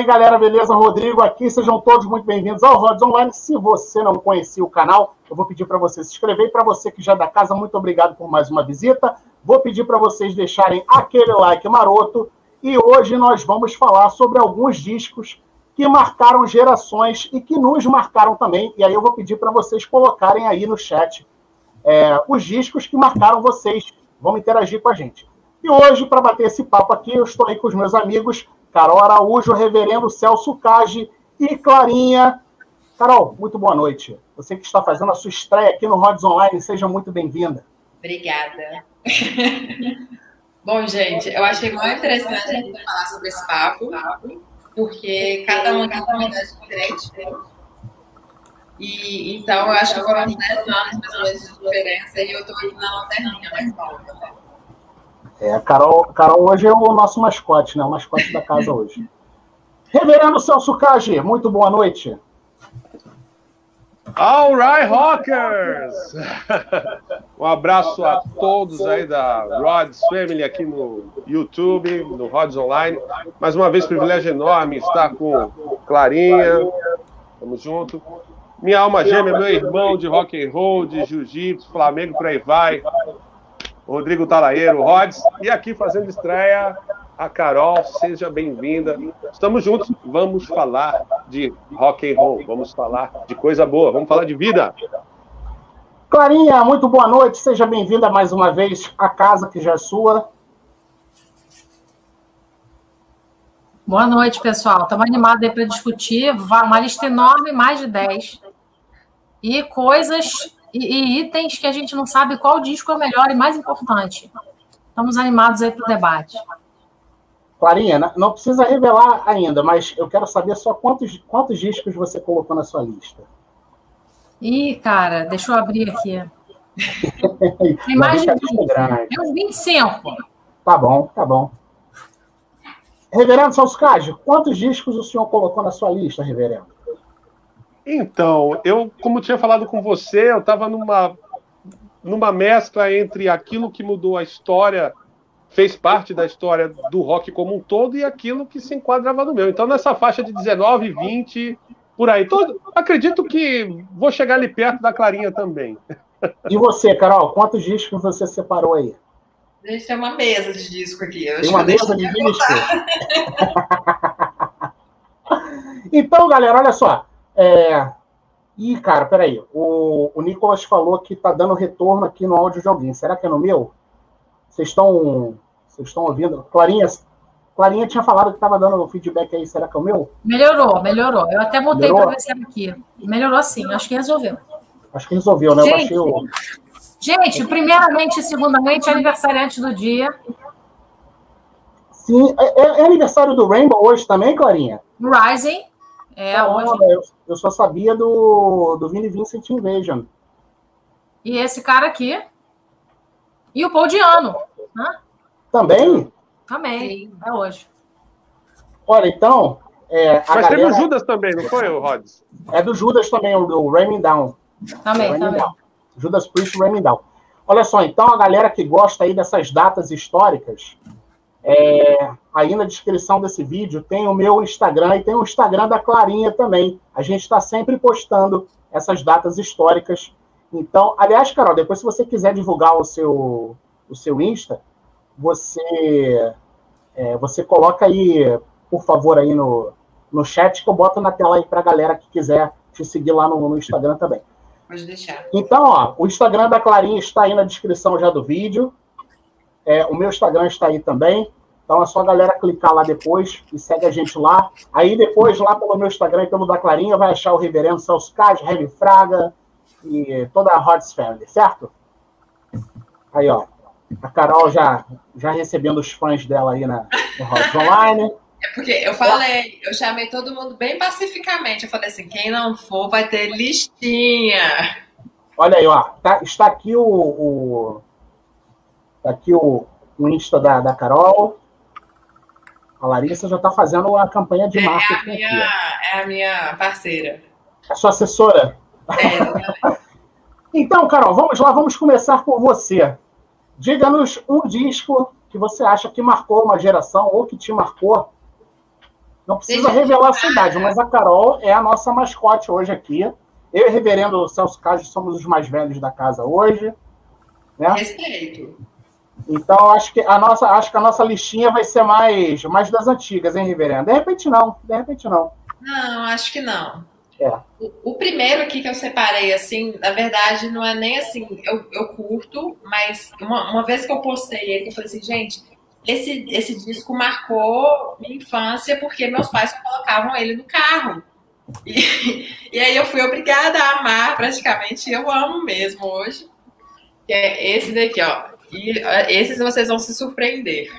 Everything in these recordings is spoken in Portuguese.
aí, galera, beleza? Rodrigo aqui, sejam todos muito bem-vindos ao Rods Online. Se você não conhecia o canal, eu vou pedir para você se inscrever. E para você que já é da casa, muito obrigado por mais uma visita. Vou pedir para vocês deixarem aquele like maroto. E hoje nós vamos falar sobre alguns discos que marcaram gerações e que nos marcaram também. E aí eu vou pedir para vocês colocarem aí no chat é, os discos que marcaram vocês. Vamos interagir com a gente. E hoje, para bater esse papo aqui, eu estou aí com os meus amigos Carol Araújo, Reverendo Celso Cage e Clarinha. Carol, muito boa noite. Você que está fazendo a sua estreia aqui no Rods Online, seja muito bem-vinda. Obrigada. Bom, gente, eu achei muito interessante a gente falar sobre esse papo, porque cada um tem uma idade diferente. E, então, eu acho que foram 10 anos mais ou menos de diferença e eu estou aqui na lanterninha mais nova. É, a Carol, Carol hoje é o nosso mascote, né? O mascote da casa hoje. Reverendo Celso Cage, muito boa noite. All right, Rockers! Um abraço a todos aí da Rods Family aqui no YouTube, no Rods Online. Mais uma vez, privilégio enorme estar com Clarinha. Tamo junto. Minha alma gêmea, meu irmão de rock and roll, de jiu-jitsu, Flamengo, por aí vai. Rodrigo Talaeiro, Rods, e aqui fazendo estreia a Carol, seja bem-vinda. Estamos juntos, vamos falar de rock and roll, vamos falar de coisa boa, vamos falar de vida. Clarinha, muito boa noite, seja bem-vinda mais uma vez à casa que já é sua. Boa noite, pessoal. Estamos animados aí para discutir. Uma lista enorme, mais de 10. E coisas e, e, itens que a gente não sabe qual disco é o melhor e mais importante. Estamos animados aí para o debate. Clarinha, não precisa revelar ainda, mas eu quero saber só quantos, quantos discos você colocou na sua lista. Ih, cara, deixa eu abrir aqui. Tem mais de 20. Tem uns 25. Tá bom, tá bom. Reverendo Salscage, quantos discos o senhor colocou na sua lista, reverendo? Então, eu, como tinha falado com você, eu estava numa, numa mescla entre aquilo que mudou a história, fez parte da história do rock como um todo, e aquilo que se enquadrava no meu. Então, nessa faixa de 19, 20, por aí. Todo, acredito que vou chegar ali perto da Clarinha também. E você, Carol, quantos discos você separou aí? A gente tem uma mesa de disco aqui. Eu tem uma mesa de disco? então, galera, olha só. É... Ih, cara, peraí. O, o Nicolas falou que tá dando retorno aqui no áudio de alguém. Será que é no meu? Vocês estão. Vocês estão ouvindo? Clarinha, Clarinha tinha falado que estava dando feedback aí. Será que é o meu? Melhorou, melhorou. Eu até mudei para ver se era aqui. Melhorou sim, acho que resolveu. Acho que resolveu, né? Gente, o... gente primeiramente e segundamente, aniversariante do dia. Sim, é, é, é aniversário do Rainbow hoje também, Clarinha? Rising. É, hoje. Eu, eu, só sabia do, do Vini Vincent Invasion. E esse cara aqui. E o Paul Diano. Né? Também? Também, é hoje. Olha, então. É, Mas galera... teve o Judas também, não foi, o Rods? É do Judas também, o, o Raymond Down. Também, também. Down. Judas Priest Raymond Down. Olha só, então a galera que gosta aí dessas datas históricas, é, aí na descrição desse vídeo tem o meu Instagram e tem o Instagram da Clarinha também. A gente está sempre postando essas datas históricas. Então, aliás, Carol, depois se você quiser divulgar o seu, o seu Insta, você é, você coloca aí, por favor, aí no, no chat que eu boto na tela aí para a galera que quiser te seguir lá no, no Instagram também. Pode deixar. Então, ó, o Instagram da Clarinha está aí na descrição já do vídeo. É, o meu Instagram está aí também. Então é só a galera clicar lá depois e segue a gente lá. Aí depois, lá pelo meu Instagram e pelo da Clarinha, vai achar o Reverendo Celso Cage, Heavy Fraga e toda a Hots Family, certo? Aí, ó. A Carol já, já recebendo os fãs dela aí na, no Hots Online. É porque eu falei, eu chamei todo mundo bem pacificamente. Eu falei assim: quem não for vai ter listinha. Olha aí, ó. Tá, está aqui o, o Tá aqui o, o Insta da, da Carol. A Larissa já está fazendo a campanha de marketing. É a minha, é a minha parceira. A sua assessora? É, então, Carol, vamos lá, vamos começar por você. Diga-nos um disco que você acha que marcou uma geração ou que te marcou. Não precisa revelar a sua idade, mas a Carol é a nossa mascote hoje aqui. Eu e o reverendo Celso Cage somos os mais velhos da casa hoje. Né? Respeito. Então, acho que a nossa, acho que a nossa listinha vai ser mais, mais das antigas, hein, reverendo? De repente não, de repente não. Não, acho que não. É. O, o, primeiro aqui que eu separei, assim, na verdade, não é nem assim, eu, eu curto, mas uma, uma vez que eu postei ele, eu falei assim, gente, esse, esse disco marcou minha infância porque meus pais colocavam ele no carro. E, e aí eu fui obrigada a amar, praticamente, eu amo mesmo hoje. Que é esse daqui, ó. E esses vocês vão se surpreender.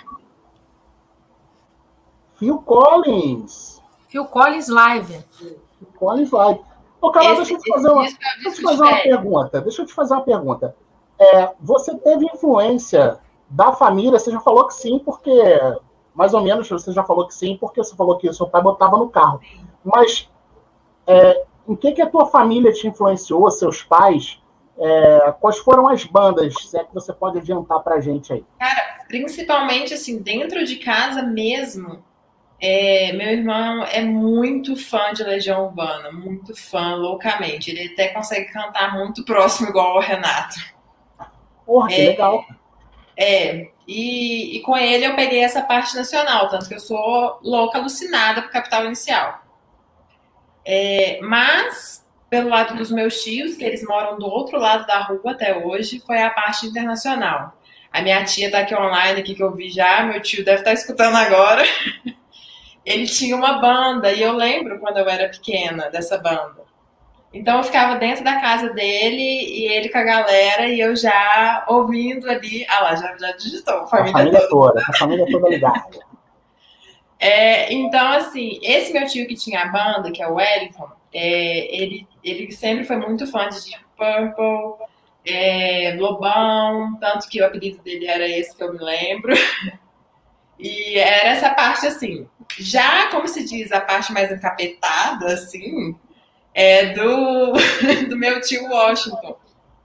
Phil Collins. Phil Collins Live. Phil Collins Live. Ô, Carol, deixa eu te fazer uma, deixa eu te fazer uma pergunta. Deixa eu te fazer uma pergunta. É, você teve influência da família? Você já falou que sim, porque mais ou menos você já falou que sim, porque você falou que o seu pai botava no carro. Mas é, em que, que a tua família te influenciou, seus pais? É, quais foram as bandas, se é que você pode adiantar pra gente aí? Cara, principalmente assim, dentro de casa mesmo, é, meu irmão é muito fã de Legião Urbana, muito fã, loucamente. Ele até consegue cantar muito próximo, igual o Renato. Porra, que é, legal. É, e, e, com ele eu peguei essa parte nacional, tanto que eu sou louca, alucinada por Capital Inicial. É, mas pelo lado dos meus tios, que eles moram do outro lado da rua até hoje, foi a parte internacional. A minha tia está aqui online, aqui que eu vi já, meu tio deve estar tá escutando agora. Ele tinha uma banda, e eu lembro quando eu era pequena dessa banda. Então eu ficava dentro da casa dele e ele com a galera e eu já ouvindo ali. Ah lá, já, já digitou. A família, a família toda. toda. A família toda ligada. É, então, assim, esse meu tio que tinha a banda, que é o Wellington, é, ele, ele sempre foi muito fã de Deep Purple, é, Lobão, tanto que o apelido dele era esse que eu me lembro. E era essa parte assim. Já, como se diz, a parte mais encapetada, assim, é do, do meu tio Washington.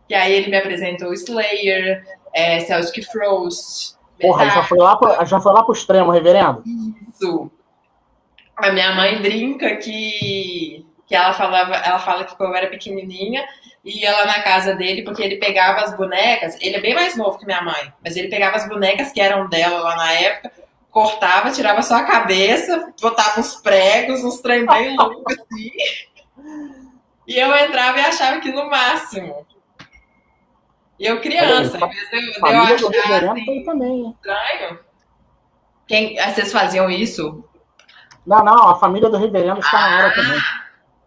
Que aí ele me apresentou Slayer, é, Celtic Frost. Porra, já foi, lá pro, já foi lá pro extremo, reverendo? Isso. A minha mãe brinca que que ela falava, ela fala que quando eu era pequenininha, ia lá na casa dele, porque ele pegava as bonecas, ele é bem mais novo que minha mãe, mas ele pegava as bonecas que eram dela lá na época, cortava, tirava só a cabeça, botava uns pregos, uns trem bem loucos assim, e eu entrava e achava que no máximo. E eu criança, vez de eu, achar assim, também. estranho. Quem, vocês faziam isso? Não, não, a família do reverendo está ah, na área também.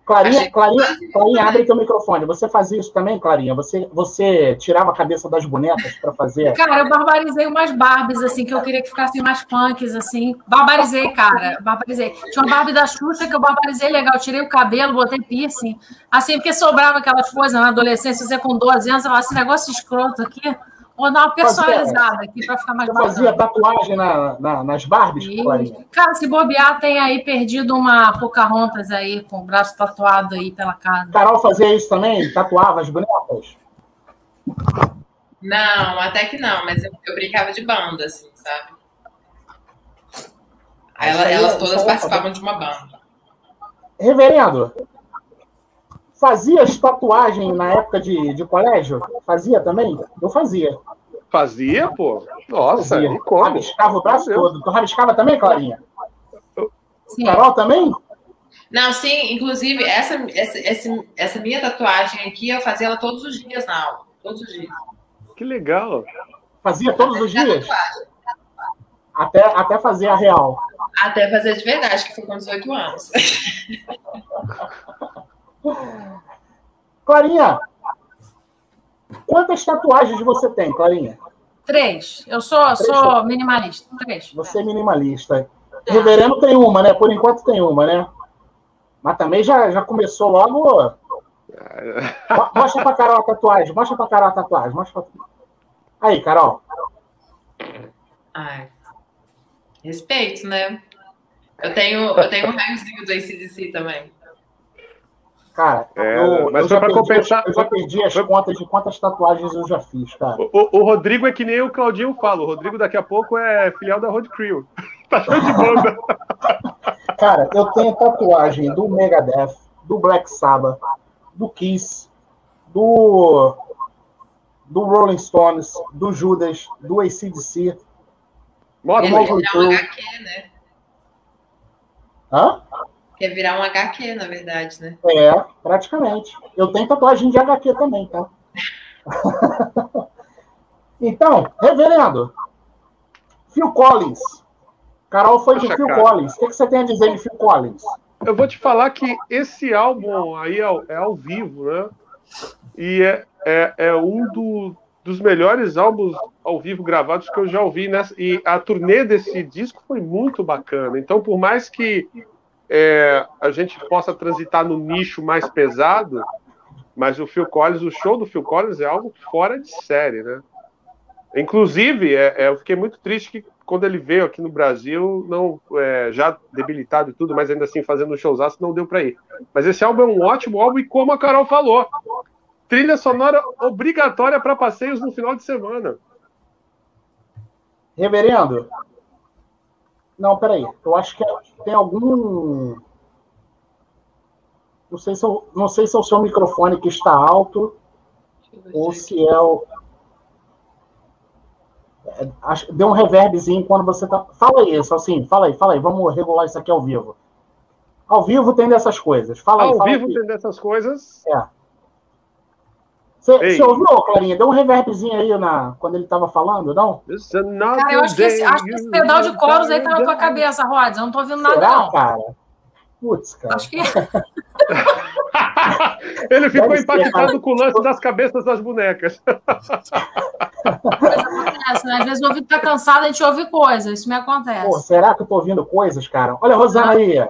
Clarinha, Clarinha, Clarinha, abre teu microfone. Você fazia isso também, Clarinha? Você, você tirava a cabeça das bonecas para fazer? Cara, eu barbarizei umas Barbies, assim, que eu queria que ficassem mais punks, assim. Barbarizei, cara. Barbarizei. Tinha uma Barbie da Xuxa que eu barbarizei legal. tirei o cabelo, botei piercing. Assim, porque sobrava aquelas coisas na adolescência, você com 12 anos, você fala, esse negócio escroto aqui Vou dar uma personalizada fazia, aqui para ficar mais Você fazia tatuagem na, na, nas Barbies, e, Cara, se bobear, tem aí perdido uma Pocahontas aí, com o braço tatuado aí pela casa. Carol fazia isso também? Tatuava as bonecas? Não, até que não, mas eu, eu brincava de banda, assim, sabe? Ela, elas todas participavam de uma banda. Reverendo, Fazia tatuagem na época de, de colégio? Fazia também? Eu fazia. Fazia, pô? Nossa, fazia. e como? Rabiscava o braço todo. Tu rabiscava também, Clarinha? Sim. Carol também? Não, sim, inclusive, essa, essa, essa minha tatuagem aqui, eu fazia ela todos os dias na aula. Todos os dias. Que legal. Fazia todos os dias? Até, até fazer a real. Até fazer de verdade, que foi com 18 anos. Clarinha, quantas tatuagens você tem, Clarinha? Três. Eu sou, Três sou minimalista. Três. Você é minimalista. É. Reverendo tem uma, né? Por enquanto tem uma, né? Mas também já, já começou logo. Mostra pra Carol a tatuagem. Mostra pra Carol a tatuagem. Mostra pra... Aí, Carol. Ai. Respeito, né? Eu tenho, eu tenho um raiozinho do ACDC também. Cara, É, eu, mas eu foi perdi, compensar- Eu já perdi as foi- contas de quantas tatuagens eu já fiz, cara. O, o- Rodrigo é que nem o Claudinho fala. O Rodrigo daqui a pouco é filial da Road Crew. Tá show de banda. Cara, eu tenho tatuagem do Megadeth, do Black Sabbath, do Kiss, do, do Rolling Stones, do Judas, do ACDC. Um Crue. HQ, né? Hã? Quer virar um HQ, na verdade, né? É, praticamente. Eu tenho tatuagem de HQ também, tá? então, reverendo, Phil Collins. Carol foi de Poxa, Phil cara. Collins. O que que você tem a dizer de Phil Collins? Eu vou te falar que esse álbum aí é, ao- é ao vivo, né? E é, é, é um do- dos melhores álbuns ao vivo gravados que eu já ouvi. Nessa, e a turnê desse disco foi muito bacana. Então, por mais que é, a gente possa transitar no nicho mais pesado, mas o Phil Collins, o show do Phil Collins é algo fora de série, né? Inclusive, é, é, eu fiquei muito triste que quando ele veio aqui no Brasil, não é, já debilitado e tudo, mas ainda assim fazendo um showzaço, não deu para ir. Mas esse álbum é um ótimo álbum e como a Carol falou, trilha sonora obrigatória para passeios no final de semana. Reverendo? Não, peraí. Eu acho que tem algum. Não sei se, eu- não sei se é o seu microfone que está alto ou se é o. É, Deu um reverbzinho quando você tá. Fala aí, assim, fala aí, fala aí, vamos regular isso aqui ao vivo. Ao vivo tem dessas coisas. Fala aí, Ao fala vivo aqui. tem dessas coisas. Ei. Você ouviu, Clarinha? Deu um reverbzinho aí na, quando ele estava falando, não? Cara, eu acho que esse, acho que esse pedal de coros aí tá na tua cabeça, Rods. Eu não tô ouvindo nada, Será, não. cara? Putz, cara. Acho que Ele ficou Deve ser, impactado cara. com o lance das cabeças das bonecas. acontece, né? Às vezes o ouvido tá cansado, a gente ouve coisas. Isso me acontece. Pô, será que eu tô ouvindo coisas, cara? Olha a Rosana aí.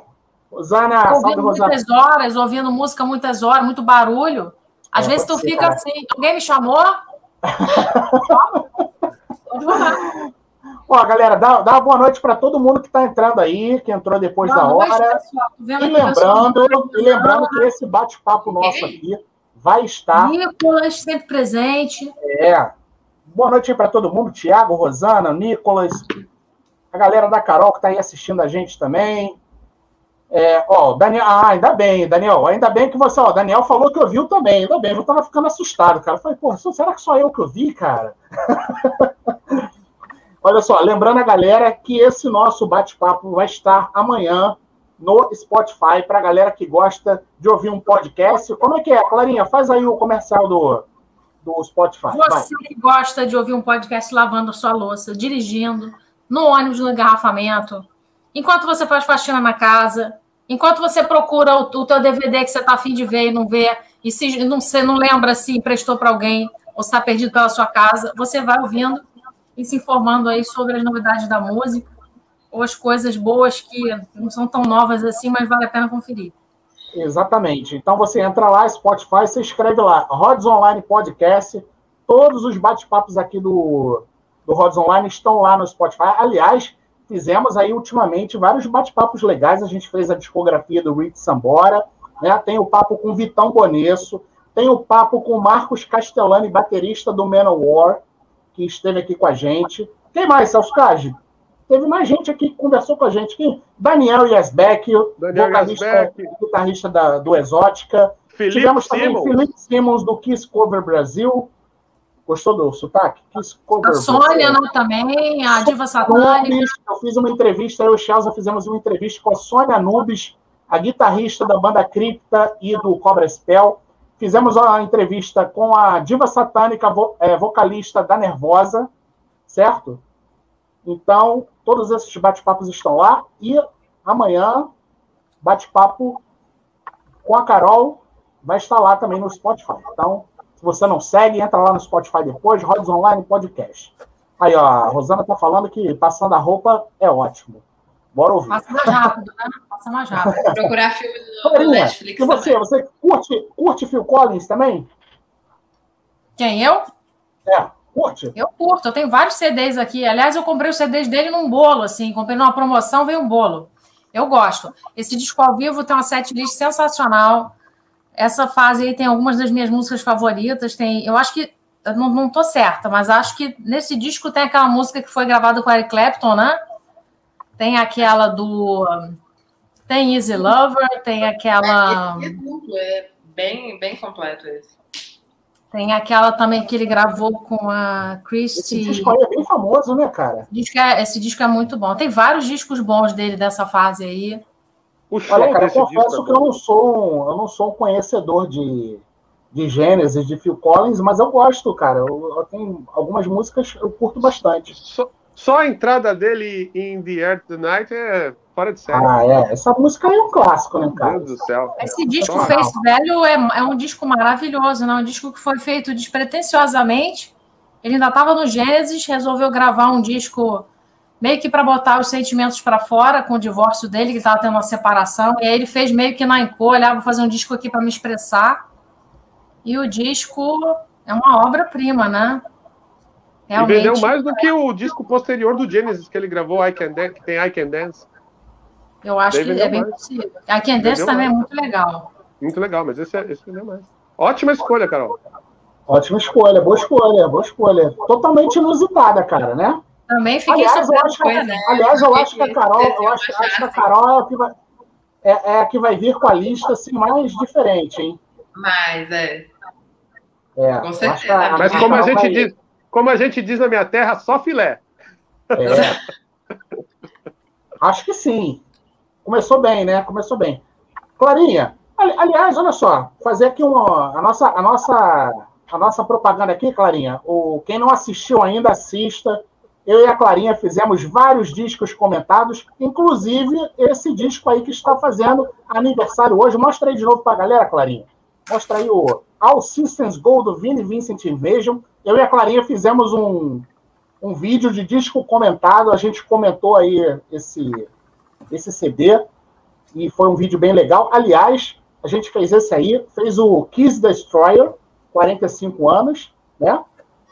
Rosana, Tô salve, ouvindo Rosana. muitas horas, ouvindo música muitas horas, muito barulho. Às vezes tu fica cara. assim, alguém me chamou? Pode rolar. Ó, galera, dá, dá uma boa noite para todo mundo que tá entrando aí, que entrou depois Boa da noite, hora. pessoal. E lembrando, e lembrando que esse bate-papo nosso aqui vai estar. Nicolas, sempre presente. É. Boa noite aí para todo mundo, Tiago, Rosana, Nicolas, a galera da Carol que tá aí assistindo a gente também. É, ó, Daniel, ah, ainda bem, Daniel, ainda bem que você, ó, Daniel falou que ouviu também, ainda bem, eu tava ficando assustado, cara. Eu falei, será que só eu que ouvi, cara? Olha só, lembrando a galera que esse nosso bate-papo vai estar amanhã no Spotify para a galera que gosta de ouvir um podcast. Como é que é, Clarinha? Faz aí o comercial do, do Spotify. vai. Você que gosta de ouvir um podcast lavando a sua louça, dirigindo, no ônibus, no engarrafamento, enquanto você faz faxina na casa, enquanto você procura o, o teu DVD que você está afim de ver e não vê, e se não, você não lembra se emprestou para alguém ou está perdido pela sua casa, você vai ouvindo e se informando aí sobre as novidades da música ou as coisas boas que não são tão novas assim, mas vale a pena conferir. Exatamente. Então você entra lá, Spotify, você escreve lá, Rods Online Podcast. Todos os bate-papos aqui do, do Rods Online estão lá no Spotify. Aliás, fizemos aí ultimamente vários bate-papos legais. A gente fez a discografia do Rick Sambora, né? Tem o papo com o Vitão Bonesso, tem o papo com o Marcos Castellani, baterista do Manowar, que esteve aqui com a gente. Quem mais, Celso Cage? Teve mais gente aqui que conversou com a gente. Quem? Daniel Daniel vocalista, Yazbek. guitarrista da, do Exótica. Felipe Tivemos também. Felipe Simmons do Kiss Cover Brasil. Gostou do sotaque? Cover A Sônia né, também, a Diva Satânica. Eu fiz uma entrevista, eu e o Chelsea fizemos uma entrevista com a Sônia Nubes, a guitarrista da banda Cripta e do Cobra Spell. Fizemos uma entrevista com a Diva Satânica, é, vocalista da Nervosa, certo? Então, todos esses bate-papos estão lá. E amanhã, bate-papo com a Carol vai estar lá também no Spotify. Então, se você não segue, entra lá no Spotify depois, Rods Online Podcast. Aí, ó, a Rosana tá falando que passando a roupa é ótimo. Bora ouvir. Passa mais rápido, né? Passa mais rápido. Procurar filme no, Netflix e você? também. Você curte, curte Phil Collins também? Quem, eu? É, curte? Eu curto, eu tenho vários CDs aqui. Aliás, eu comprei os CDs dele num bolo, assim. Comprei numa promoção, veio um bolo. Eu gosto. Esse disco ao vivo tem uma setlist sensacional. Essa fase aí tem algumas das minhas músicas favoritas. Tem, eu acho que eu não, não tô certa, mas acho que nesse disco tem aquela música que foi gravada com Eric Clapton, né? Tem aquela do tem Easy Lover, tem aquela é, é bem bem completo esse. Tem aquela também que ele gravou com a Christy. Esse disco aí é bem famoso, né, cara? Disco é, esse disco é muito bom. Tem vários discos bons dele dessa fase aí. Olha, cara, eu confesso é que eu não sou um, eu não sou um conhecedor de, de Gênesis, de Phil Collins, mas eu gosto, cara. Eu, eu tenho algumas músicas eu curto bastante. Só, só, a entrada dele em The Earth the Night é fora de série. Ah, é. Essa música aí é um clássico, né, cara? Meu Deus do céu. Esse disco Só Face Velho é, é um disco maravilhoso, né? Um disco que foi feito despretensiosamente. Ele ainda estava no Gênesis, resolveu gravar um disco meio que para botar os sentimentos para fora com o divórcio dele, que estava tendo uma separação. E aí ele fez meio que na encô, olha, vou fazer um disco aqui para me expressar. E o disco é uma obra-prima, né? Realmente. E vendeu mais do que o disco posterior do Genesis que ele gravou, I Can Dance, que tem I Can Dance. Eu acho que é bem mais. possível. I Can Dance também mais. é muito legal. Muito legal, mas esse, é, esse vendeu mais. Ótima escolha, Carol. Ótima escolha, boa escolha, boa escolha. Totalmente inusitada, cara, né? Também fiquei aliás, eu acho que, né? Aliás, eu acho que a Carol, eu acho, acho que a Carol é a, que vai, é, é, a que vai vir com a lista assim, mais diferente, hein? Mais, é. É, com certeza. A, Mas como a, gente diz, como a gente diz na minha terra, só filé. É. acho que sim. Começou bem, né? Começou bem. Clarinha, aliás, olha só, fazer aqui uma, a nossa, a nossa, a nossa propaganda aqui, Clarinha. O quem não assistiu ainda assista eu e a Clarinha fizemos vários discos comentados, inclusive esse disco aí que está fazendo aniversário hoje. Mostra aí de novo para a galera, Clarinha. Mostra aí o All Systems Go do Vini Vincent Invasion. Eu e a Clarinha fizemos um, um vídeo de disco comentado. A gente comentou aí esse, esse CD e foi um vídeo bem legal. Aliás, a gente fez esse aí, fez o Kiss Destroyer, 45 anos, né?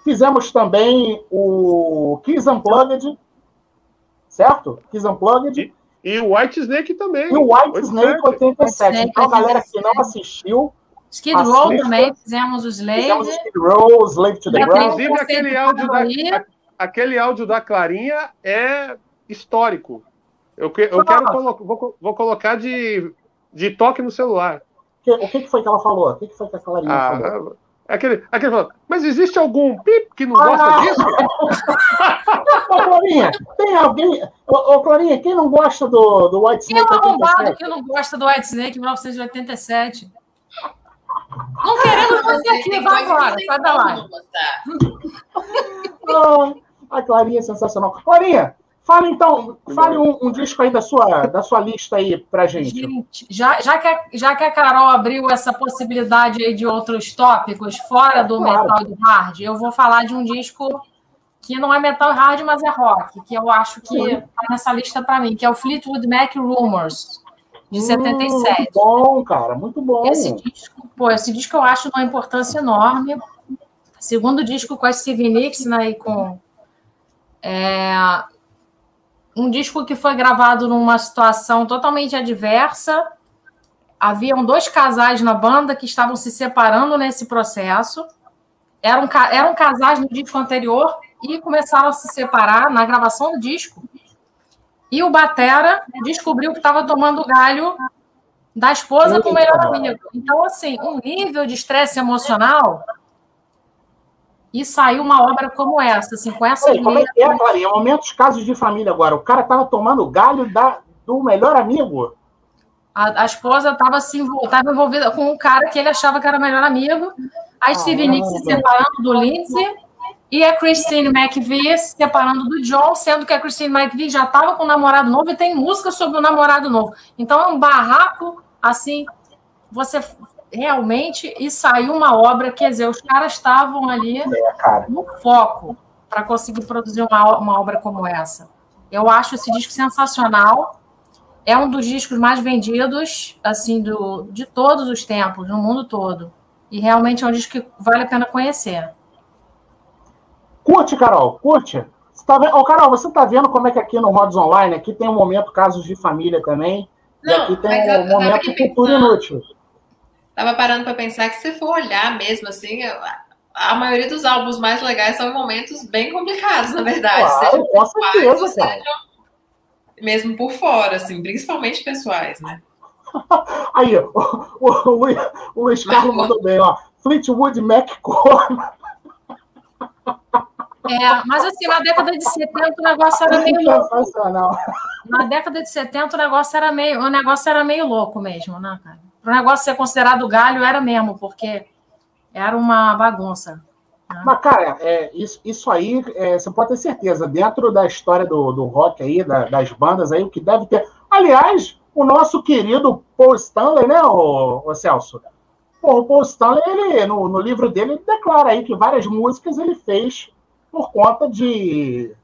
Fizemos também o Kiss Unplugged, certo? Kiss Unplugged. E, e o White Snake também. E o White Snake 87. Então, a galera que não assistiu. Skid Row também, fizemos os Slave. Fizemos Skid Row, Slave to the Ground. Inclusive, aquele áudio, da, aquele áudio da Clarinha é histórico. Eu, eu quero colo vou, vou, colocar de, de toque no celular. O que, que foi que ela falou? O que, que foi que a Clarinha ah, falou? Aquele, aquele falou, mas existe algum pip que não gosta ah. disso? ô, Clarinha, tem alguém. Ô, ô, Clarinha, quem não gosta do, do White Snake? Quem é arrombado que não gosta do White Snake 1987? Não queremos você aqui, vai embora, sai da live. A Clarinha é sensacional. Clarinha, Fala então, fale um, um, disco aí da sua, da sua lista aí pra gente. Gente, já, já, que a, já que a Carol abriu essa possibilidade aí de outros tópicos fora do claro. metal e hard, eu vou falar de um disco que não é metal hard, mas é rock, que eu acho que tá nessa lista para mim, que é o Fleetwood Mac Rumors, de hum, 77. Muito bom, cara, muito bom. Esse disco, pô, esse disco eu acho de uma importância enorme. Segundo disco com a Stevie Nicks, né, e com é, um disco que foi gravado numa situação totalmente adversa. Haviam dois casais na banda que estavam se separando nesse processo. Eram, eram casais no disco anterior e começaram a se separar na gravação do disco. E o Batera descobriu que estava tomando galho da esposa com o melhor amigo. Então, assim, um nível de estresse emocional e saiu uma obra como essa, assim, com essa. Ei, como é que é, Clarinha? Momentos casos de família agora. O cara estava tomando galho da, do melhor amigo. A, a esposa estava assim, envolvida com um cara que ele achava que era o melhor amigo. A Steve Nicks se separando do Lindsay. E a Christine McVie se separando do John, sendo que a Christine McVie já estava com um namorado novo e tem música sobre o namorado novo. Então é um barraco, assim, você realmente e saiu uma obra, quer dizer, os caras estavam ali é, no foco para conseguir produzir uma, uma obra como essa. Eu acho esse disco sensacional. É um dos discos mais vendidos, assim, do, de todos os tempos, no mundo todo. E realmente é um disco que vale a pena conhecer. Curte, Carol, curte. Você tá vendo... Ô, Carol, você está vendo como é que aqui no Mods Online, aqui tem um momento casos de família também, Não, e aqui tem um momento cultura inútil. Tava parando para pensar que se for olhar mesmo assim, a maioria dos álbuns mais legais são em momentos bem complicados, na verdade. Claro, com certeza, cara. mesmo por fora, assim, principalmente pessoais, né? Aí, o, o, o, Luiz, o Luiz Carlos mandou bem, ó. Fleetwood Mac É, mas assim, na década de 70 o negócio era meio louco. Na década de 70 o negócio era meio, o negócio era meio louco mesmo, né, cara? Para o negócio ser considerado galho era mesmo, porque era uma bagunça. Né? Mas, cara, é, isso, isso aí, é, você pode ter certeza, dentro da história do, do rock aí, da, das bandas aí, o que deve ter. Aliás, o nosso querido Paul Stanley, né, o, Celso? O Paul Stanley, ele, no, no livro dele, ele declara aí que várias músicas ele fez por conta de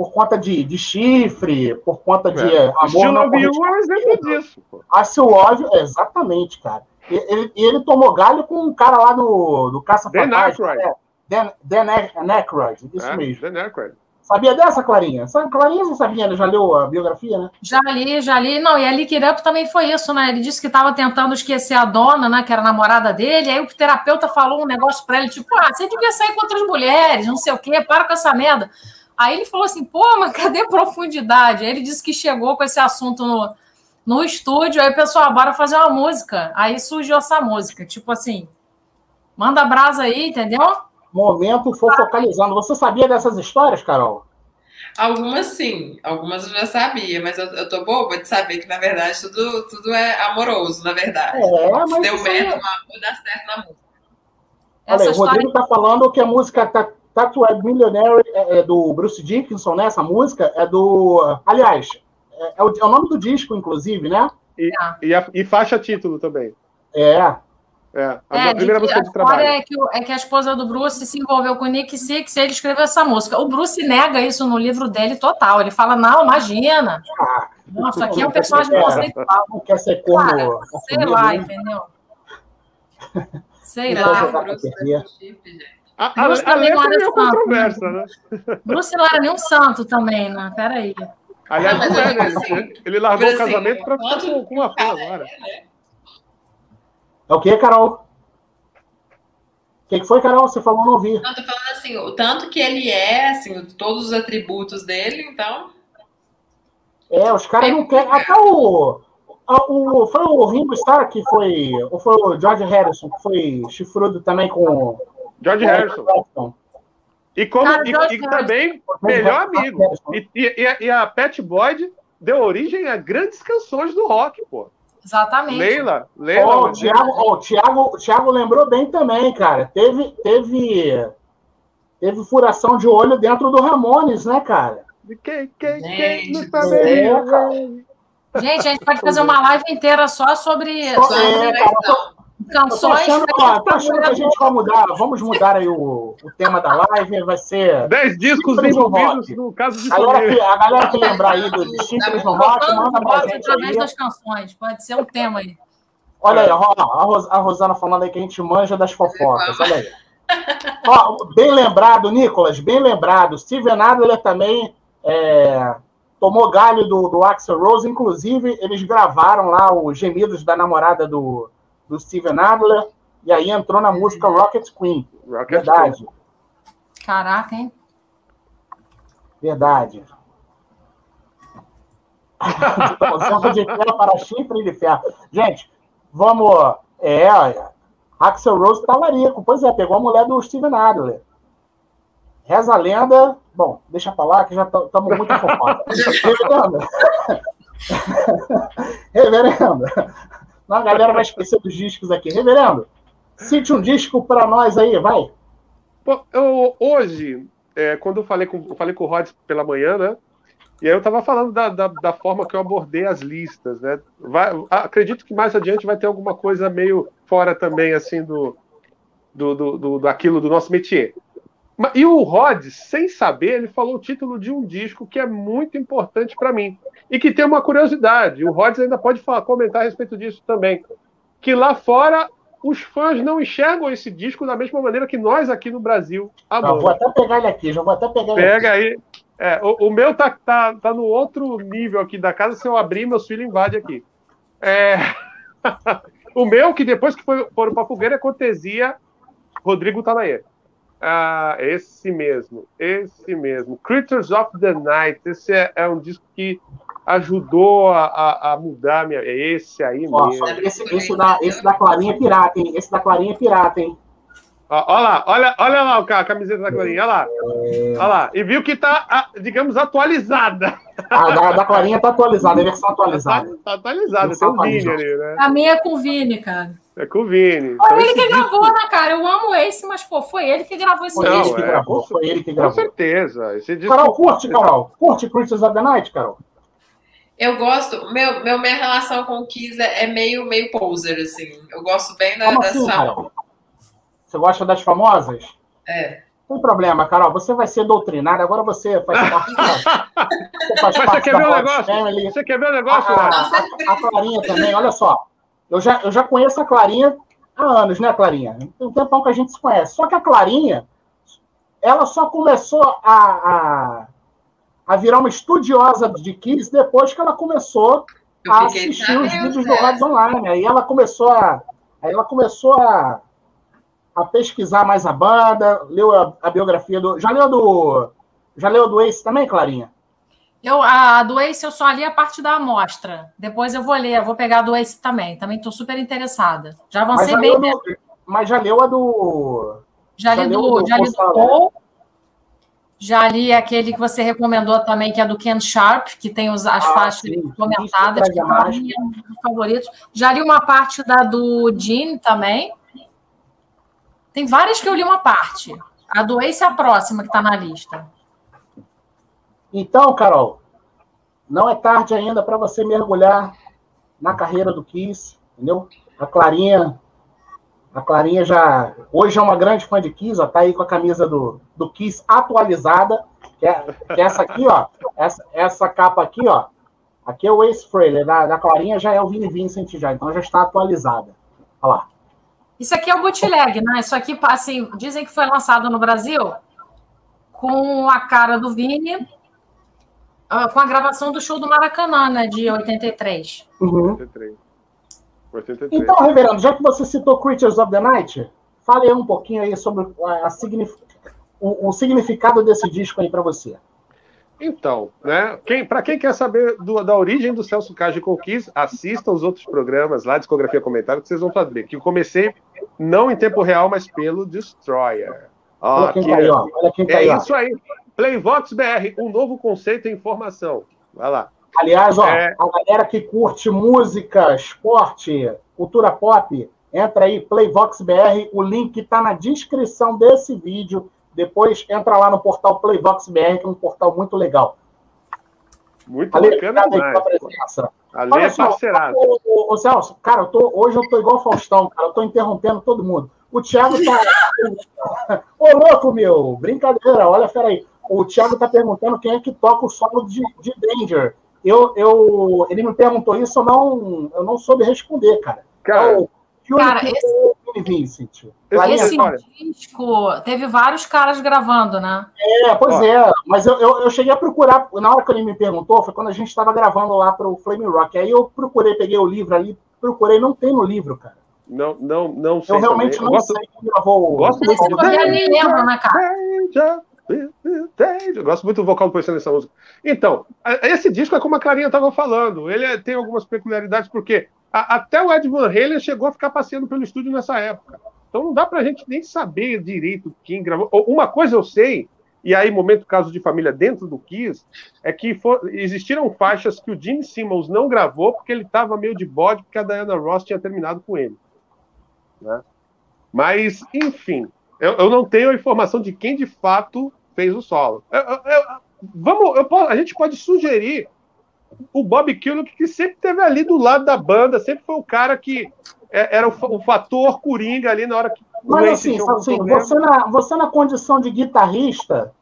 por conta de, de chifre, por conta de é. amor. não é um exemplo disso. A Silóvio, exatamente, cara. Ele, ele tomou galho com um cara lá do, do Caça Dan Aykroyd. É, Dan, Dan Aykroyd, isso é, mesmo. Dan Aykroyd. Sabia dessa, Clarinha? Clarinha você sabia, já leu a biografia, né? Já li, já li. Não, e a Lick Up também foi isso, né? Ele disse que estava tentando esquecer a dona, né? Que era a namorada dele. Aí o terapeuta falou um negócio para ele, tipo, ah, você devia sair com outras mulheres, não sei o quê, para com essa merda. Aí ele falou assim, pô, mas cadê profundidade? Aí ele disse que chegou com esse assunto no, no estúdio, aí o pessoal, bora fazer uma música. Aí surgiu essa música, tipo assim, manda brasa aí, entendeu? Momento focalizando. Você sabia dessas histórias, Carol? Algumas sim, algumas eu já sabia, mas eu, eu tô boba de saber que, na verdade, tudo, tudo é amoroso, na verdade. É, mas Deu merda, é... dá certo na música. Olha o Rodrigo está falando que a música Tattooed Millionaire é, é do Bruce Dickinson, né? Essa música é do. Aliás, é, é, o, é o nome do disco, inclusive, né? E, e, a, e faixa título também. É. É, a é, primeira música de trabalho. É que, é que a esposa do Bruce se envolveu com o Nick Six e ele escreveu essa música. O Bruce nega isso no livro dele total. Ele fala, não, imagina. Ah, Nossa, aqui é um personagem conceitual. Não quer ser corno. Cara, sei lá, né? entendeu? Sei lá. Bruce, a, a, Bruce a letra é meio santo, controversa, né? Bruce não era nenhum santo também, né? Peraí. Aliás, não, é, né? Assim, ele largou o casamento para ficar com, com uma fã agora. É o que, Carol? O que, que foi, Carol? Você falou, não ouvi. Não, tô falando assim, o tanto que ele é, assim, todos os atributos dele, então. É, os caras não querem. Até o, o. Foi o Ringo Starr que foi. Ou foi o George Harrison, que foi chifrudo também com George Harrison. E, como, ah, e, e também melhor amigo. E, e, e, a Pat Boyd deu origem a grandes canções do rock, pô. Exatamente. Leila, Leila. Oh, o Thiago, oh, Thiago, Thiago lembrou bem também, cara. Teve, teve, teve furação de olho dentro do Ramones, né, cara? Quem, quem, quem não? É, Gente, a gente pode fazer uma live inteira só sobre. Só, sobre é, cara, Canções. Tô achando, ó, tô achando que a gente vai mudar. Vamos mudar aí o, o tema da live. Vai ser. Dez discos envolvidos no caso de a que, a galera que lembrar aí dos simples no rock, manda pra gente aí. das canções. Pode ser um tema aí. Olha aí, ó, a Rosana falando aí que a gente manja das fofocas. Olha aí. ó, bem lembrado, Nicolas, bem lembrado. Steven Adler também é, tomou galho do, do Axel Rose. Inclusive, eles gravaram lá os gemidos da namorada do do Steven Adler, e aí entrou na música Rocket Queen. Rocket Verdade. Queen. Caraca, hein? Verdade. De ferro para chifre de ferro. Gente, vamos. É, Axel Rose tá larico. Pois é, pegou a mulher do Steven Adler. Reza a lenda. Bom, deixa pra lá que já estamos muito. Reverendo. Reverendo. A galera vai esquecer dos discos aqui. Reverendo, cite um disco para nós aí, vai. Eu, hoje, é, quando eu falei, com, eu falei com o Rod pela manhã, né? E aí eu estava falando da, da, da, forma que eu abordei as listas, né? Vai, acredito que mais adiante vai ter alguma coisa meio fora também, assim, do, do, do, do daquilo do nosso métier. E o Rod, sem saber, ele falou o título de um disco que é muito importante para mim. E que tem uma curiosidade, o Rod ainda pode falar, comentar a respeito disso também. Que lá fora os fãs não enxergam esse disco da mesma maneira que nós aqui no Brasil amamos. vou até pegar ele aqui, já vou até pegar ele Pega aqui. aí. É, o, o, meu tá, tá, tá no outro nível aqui da casa, se eu abrir, meu filho invade aqui. É... O meu, que depois que foi, foram pra fogueira, é cortesia Rodrigo Talaê. Ah, esse mesmo, esse mesmo. Creatures of the Night. Esse é, é um disco que ajudou a, a, a mudar minha. Esse aí Ó, mesmo. esse, esse, da, esse da Clarinha é pirata, hein? Esse da Clarinha é pirata, hein? Olha lá, olha, olha lá a camiseta da Clarinha, olha lá. Olha lá. E viu que tá, ah, digamos, atualizada. A da, da Clarinha tá atualizada, é a versão atualizada. Tá atualizada, tem o Vini ali, né? A minha é com o Vini, cara. É com o Vini. Foi Então, ele que disco- gravou, né, cara? Eu amo esse, mas, pô, foi ele que gravou esse Foi Não, ele disco. que é, gravou, com- foi ele que Com gravou. certeza. Esse disco. Carol, curte, Carol. Curte Creatures of the Night, Carol? Eu gosto, meu, meu, minha relação com o Kiss é, é meio, meio poser, assim. Eu gosto bem da, Como assim? Você gosta das famosas? É. Não tem problema, Carol. Você vai ser doutrinada. Agora você faz parte da, você faz Mas você parte quer da ver o negócio? Family. Você quer ver o negócio? A, a- a Clarinha também, olha só. Eu já, eu já conheço a Clarinha há anos, né, Clarinha? Tem um tempão que a gente se conhece. Só que a Clarinha, ela só começou a, a, a virar uma estudiosa de Kiss depois que ela começou a assistir os vídeos do. Rods Online. Aí ela começou a, aí ela começou a, a pesquisar mais a banda, leu a, a biografia do. Já leu do. Já leu do Ace também, Clarinha? Eu, a do Ace eu só li a parte da amostra. Depois eu vou ler, eu vou pegar a do Ace também. Também estou super interessada. Já avancei já, bem. né? do, mas já leu a do. Já já li do, do já li do Postal, Paul. Já li aquele que você recomendou também, que é do Ken Sharp, que tem os, as Ah, faixas sim. comentadas, que para mim é um dos favoritos. Já li uma parte da do Jean também. Tem várias que eu li uma parte. A do Ace é a próxima que está na lista. Então, Carol, não é tarde ainda para você mergulhar na carreira do Kiss, entendeu? A Clarinha, a Clarinha já hoje é uma grande fã de Kiss, ó, tá aí com a camisa do, do Kiss atualizada, que é, que é essa aqui, ó, essa, essa capa aqui, ó, aqui é o Ace Frehley, da, da Clarinha já é o Vini Vincent já, então já está atualizada. Olha lá. Isso aqui é o bootleg, né? Isso aqui, assim, dizem que foi lançado no Brasil com a cara do Vini, ah, com a gravação do show do Maracanã, né, de 83. Uhum. 83. 83. Então, Reverendo, já que você citou Creatures of the Night, fale aí um pouquinho aí sobre a, a signif- o, o significado desse disco aí para você. Então, né? Quem, para quem quer saber do- da origem do Celso Cage Kiss, assista os outros programas lá, Discografia Comentário, que vocês vão saber. Que eu comecei não em tempo real, mas pelo Destroyer. Ó, Olha quem aqui, tá aí, ó. Olha quem tá é ó. isso aí. Playvox BR, um novo conceito em informação. Vai lá. Aliás, ó, É. a galera que curte música, esporte, cultura pop, entra aí, Playvox BR, o link tá na descrição desse vídeo. Depois entra lá no portal Playvox BR, que é um portal muito legal. Muito Ale, bacana demais. Ali Olha é só, parceirado. ô, ô, ô, Celso, cara, eu tô, hoje eu tô igual o Faustão, cara, eu tô interrompendo todo mundo. O Thiago tá. Ô, louco, meu, brincadeira, olha, peraí. O Thiago tá perguntando quem é que toca o solo de, de Danger. Eu, eu, ele me perguntou isso, eu não, eu não soube responder, cara. Cara, É o Cara, esse- Vini Vincent. Esse- disco teve vários caras gravando, né? É, pois Ó. é, mas eu, eu, eu cheguei a procurar, na hora que ele me perguntou, foi quando a gente estava gravando lá para o Flame Rock. Aí eu procurei, peguei o livro ali, procurei, não tem no livro, cara. não, não, não sei. Eu realmente também. não gosto, sei quem gravou. gosto muito eu nem lembro, né, cara? Danger. Eu gosto muito do vocal do Poison nessa música. Então, esse disco é como a Clarinha estava falando. Ele é- tem algumas peculiaridades, porque a- até o Ed Van Halen chegou a ficar passeando pelo estúdio nessa época. Então não dá pra gente nem saber direito quem gravou. Ou Uma coisa eu sei, e aí, momento caso de família dentro do Kiss, é que for- existiram faixas que o Gene Simmons não gravou porque ele estava meio de bode, porque a Diana Ross tinha terminado com ele. né? Mas, enfim, eu, eu não tenho a informação de quem de fato fez o solo. Eu- eu- vamos, a gente pode sugerir o Bob Killick, que sempre esteve ali do lado da banda, sempre foi o cara que é, era o, fa- o fator coringa ali na hora que Mas assim, assim você, na, você na condição de guitarrista,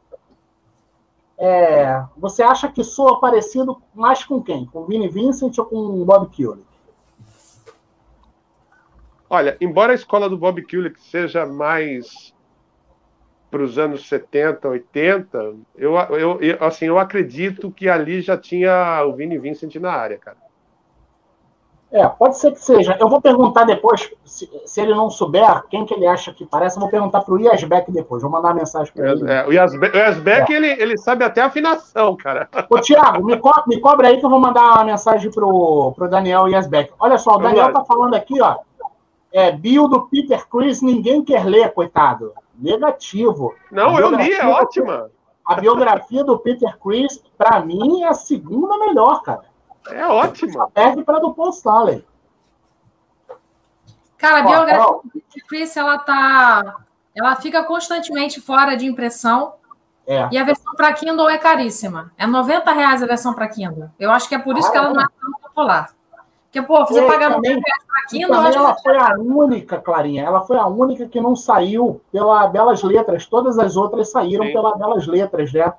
é, você acha que soa parecido mais com quem? Com o Vini Vincent ou com o Bob Kulick? Olha, embora a escola do Bob Kulick seja mais para os anos 70, 80, eu, eu, eu, assim, eu acredito que ali já tinha o Vini Vincent na área, cara. É, pode ser que seja. Eu vou perguntar depois, se, se ele não souber quem que ele acha que parece, eu vou perguntar para o Yasbeck depois. Vou mandar uma mensagem para ele. É, o Yasbeck, o Yasbeck é. ele, ele sabe até a afinação, cara. Ô, Tiago, me, co me cobra aí que eu vou mandar uma mensagem pro, pro Daniel Yasbeck. Olha só, o Daniel tá falando aqui, ó. É, bio do Peter Chris, ninguém quer ler, coitado. Negativo. Não, eu li, é ótima. A biografia do Peter Chris, para mim, é a segunda melhor, cara. É ótima. Perde para do Paul Stanley. Cara, a biografia do Peter Chris, ela tá. Ela fica constantemente fora de impressão. É. E a versão para Kindle é caríssima. É 90 reais a versão para Kindle. Eu acho que é por isso ah, que ela não é tão popular. Porque, pô, você pagar 90 reais para Kindle. Também ela foi a única, Clarinha. Ela foi a única que não saiu pela Belas Letras. Todas as outras saíram Sim. pela Belas Letras, né?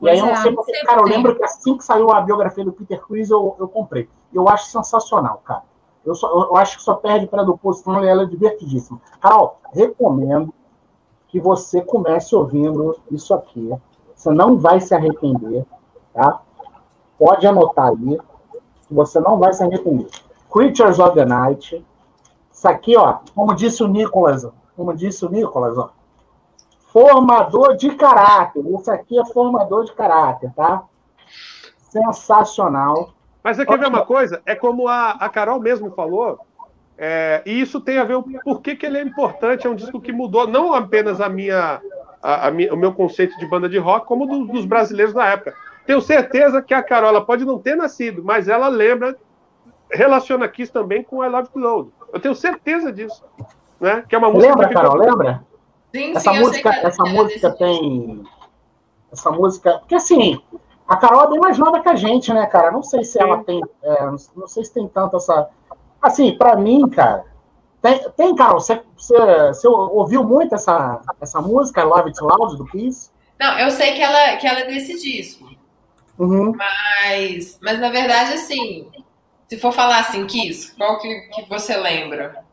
E aí eu não é, sei porque, cara, eu lembro que assim que saiu a biografia do Peter Cruz, eu, eu comprei. Eu acho sensacional, cara. Eu, só, eu acho que só perde para do Posto, ela é divertidíssima. Carol, recomendo que você comece ouvindo isso aqui. Você não vai se arrepender, tá? Pode anotar aí, você não vai se arrepender. Creatures of the Night. Isso aqui, ó, como disse o Nicolas, como disse o Nicolas, ó, Formador de caráter. Isso aqui é formador de caráter, tá? Sensacional. Mas você quer ver uma coisa? É como a, a Carol mesmo falou, é, e isso tem a ver com por que, que ele é importante. É um disco que mudou não apenas a minha, a, a minha, o meu conceito de banda de rock, como do, dos brasileiros da época. Tenho certeza que a Carol ela pode não ter nascido, mas ela lembra, relaciona Kiss também com I Love Load. Eu tenho certeza disso. Né? Que é uma música. Lembra, Carol? Lembra? Sim, essa sim, música, essa música tem. Essa música. Porque assim, a Carol é bem mais nova que a gente, né, cara? Não sei se sim. ela tem. É, não sei se tem tanto essa. Assim, para mim, cara. Tem, tem Carol, você, você, você, ouviu muito essa, essa música, Love It Loud, do Kiss? Não, eu sei que ela, que ela é desse disco. Uhum. Mas, mas, na verdade, assim, se for falar assim, Kiss, qual que, que você lembra?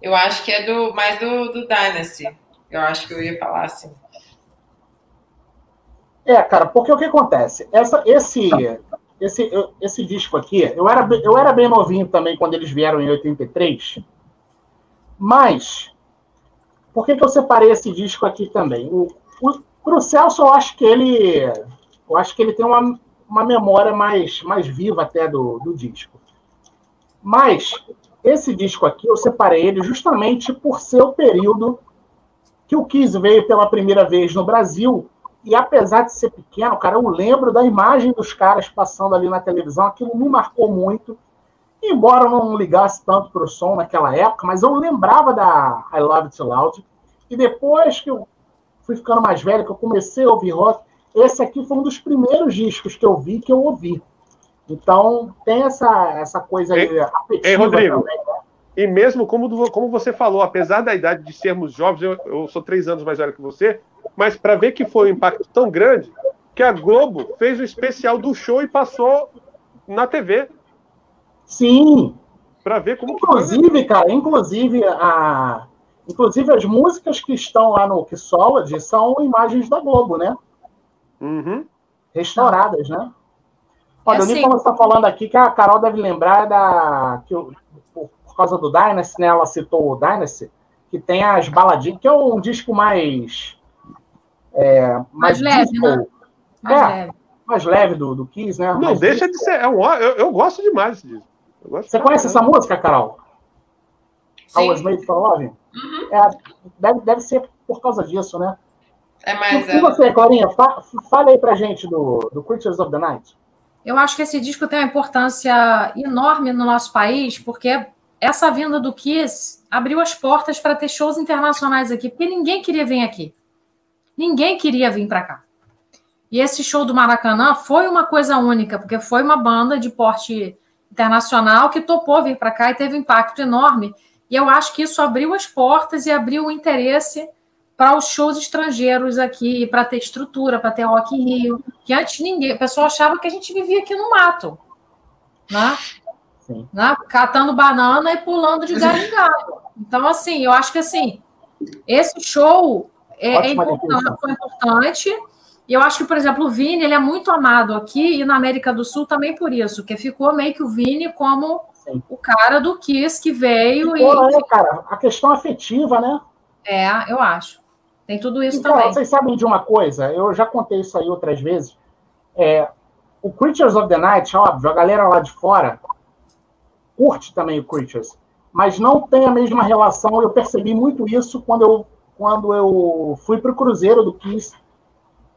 Eu acho que é do mais do, do Dynasty. Eu acho que eu ia falar assim. É, cara, porque o que acontece? Essa, esse, esse, esse disco aqui, eu era, eu era bem novinho também quando eles vieram em 83, mas por que, que eu separei esse disco aqui também? O, o, pro Celso, eu acho que ele. Eu acho que ele tem uma, uma memória mais, mais viva até do, do disco. Mas esse disco aqui, eu separei ele justamente por ser o período que o Kiss veio pela primeira vez no Brasil, e apesar de ser pequeno, cara, eu lembro da imagem dos caras passando ali na televisão, aquilo me marcou muito, embora eu não ligasse tanto para o som naquela época, mas eu lembrava da I Love It Loud, e depois que eu fui ficando mais velho, que eu comecei a ouvir rock, esse aqui foi um dos primeiros discos que eu vi, que eu ouvi. Então, tem essa, essa coisa aí afetiva Ei, Rodrigo, também, né? E mesmo como, como você falou, apesar da idade de sermos jovens, eu, eu sou três anos mais velho que você, mas para ver que foi um impacto tão grande, que a Globo fez o especial do show e passou na TV. Sim. Para ver como Inclusive, foi. cara, inclusive a inclusive as músicas que estão lá no Kissology são imagens da Globo, né? Uhum. Restauradas, né? Olha, é assim. o Nicolas está falando aqui que a Carol deve lembrar da que o, causa do Dynasty, né? Ela citou o Dynasty, que tem as baladinhas, que é um disco mais. É, mais, mais leve, né? Mais é, leve. mais leve do, do Kiss, né? Não, deixa disco. de ser. É um, eu, eu gosto demais desse disco. Você conhece essa música, Carol? Sim. I Was Made for Love? Uhum. É, deve, deve ser por causa disso, né? É mais. E, e você, Clarinha, fa, fale aí pra gente do, do Creatures of the Night. Eu acho que esse disco tem uma importância enorme no nosso país, porque essa vinda do Kiss abriu as portas para ter shows internacionais aqui, porque ninguém queria vir aqui. Ninguém queria vir para cá. E esse show do Maracanã foi uma coisa única, porque foi uma banda de porte internacional que topou vir para cá e teve um impacto enorme. E eu acho que isso abriu as portas e abriu o interesse para os shows estrangeiros aqui, para ter estrutura, para ter Rock in Rio, que antes ninguém, o pessoal achava que a gente vivia aqui no mato, né? Né? Catando banana e pulando de galho em galho. Então, assim, eu acho que assim, esse show é, é importante, foi importante. E eu acho que, por exemplo, o Vini ele é muito amado aqui e na América do Sul também por isso, que ficou meio que o Vini como o cara do Kiss que veio e. Pô, é, cara, a questão afetiva, né? É, eu acho. Tem tudo isso então, também. Vocês sabem de uma coisa? Eu já contei isso aí outras vezes. É, o Creatures of the Night, óbvio, a galera lá de fora curte também o Creatures, mas não tem a mesma relação. Eu percebi muito isso quando eu, quando eu fui para o Cruzeiro do Kiss,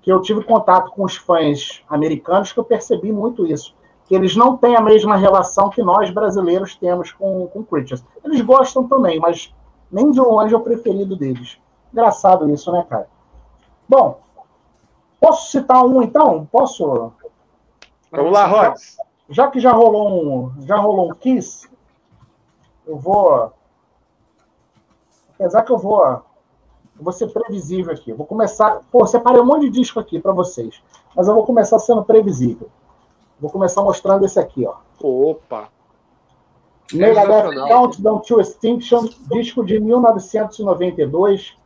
que eu tive contato com os fãs americanos, que eu percebi muito isso. Que eles não têm a mesma relação que nós brasileiros temos com, com Creatures. Eles gostam também, mas nem de longe é o preferido deles. Engraçado isso, né, cara? Bom, posso citar um então? Posso? Vamos lá, Rods já que já rolou um, já rolou um Kiss, eu vou. Apesar que eu vou. Eu vou ser previsível aqui. Eu vou começar. Pô, separei um monte de disco aqui para vocês. Mas eu vou começar sendo previsível. Vou começar mostrando esse aqui, ó. Opa! Megadeth Countdown to Extinction, disco de 1992.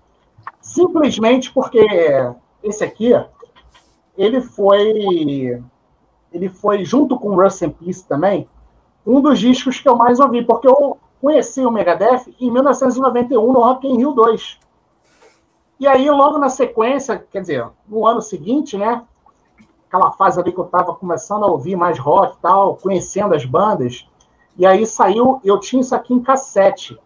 Simplesmente porque esse aqui, ele foi ele foi, junto com Rust in Peace também, um dos discos que eu mais ouvi, porque eu conheci o Megadeth em 1991 no Rock in Rio 2. E aí, logo na sequência, quer dizer, no ano seguinte, né? Aquela fase ali que eu estava começando a ouvir mais rock e tal, conhecendo as bandas. E aí saiu, eu tinha isso aqui em cassete.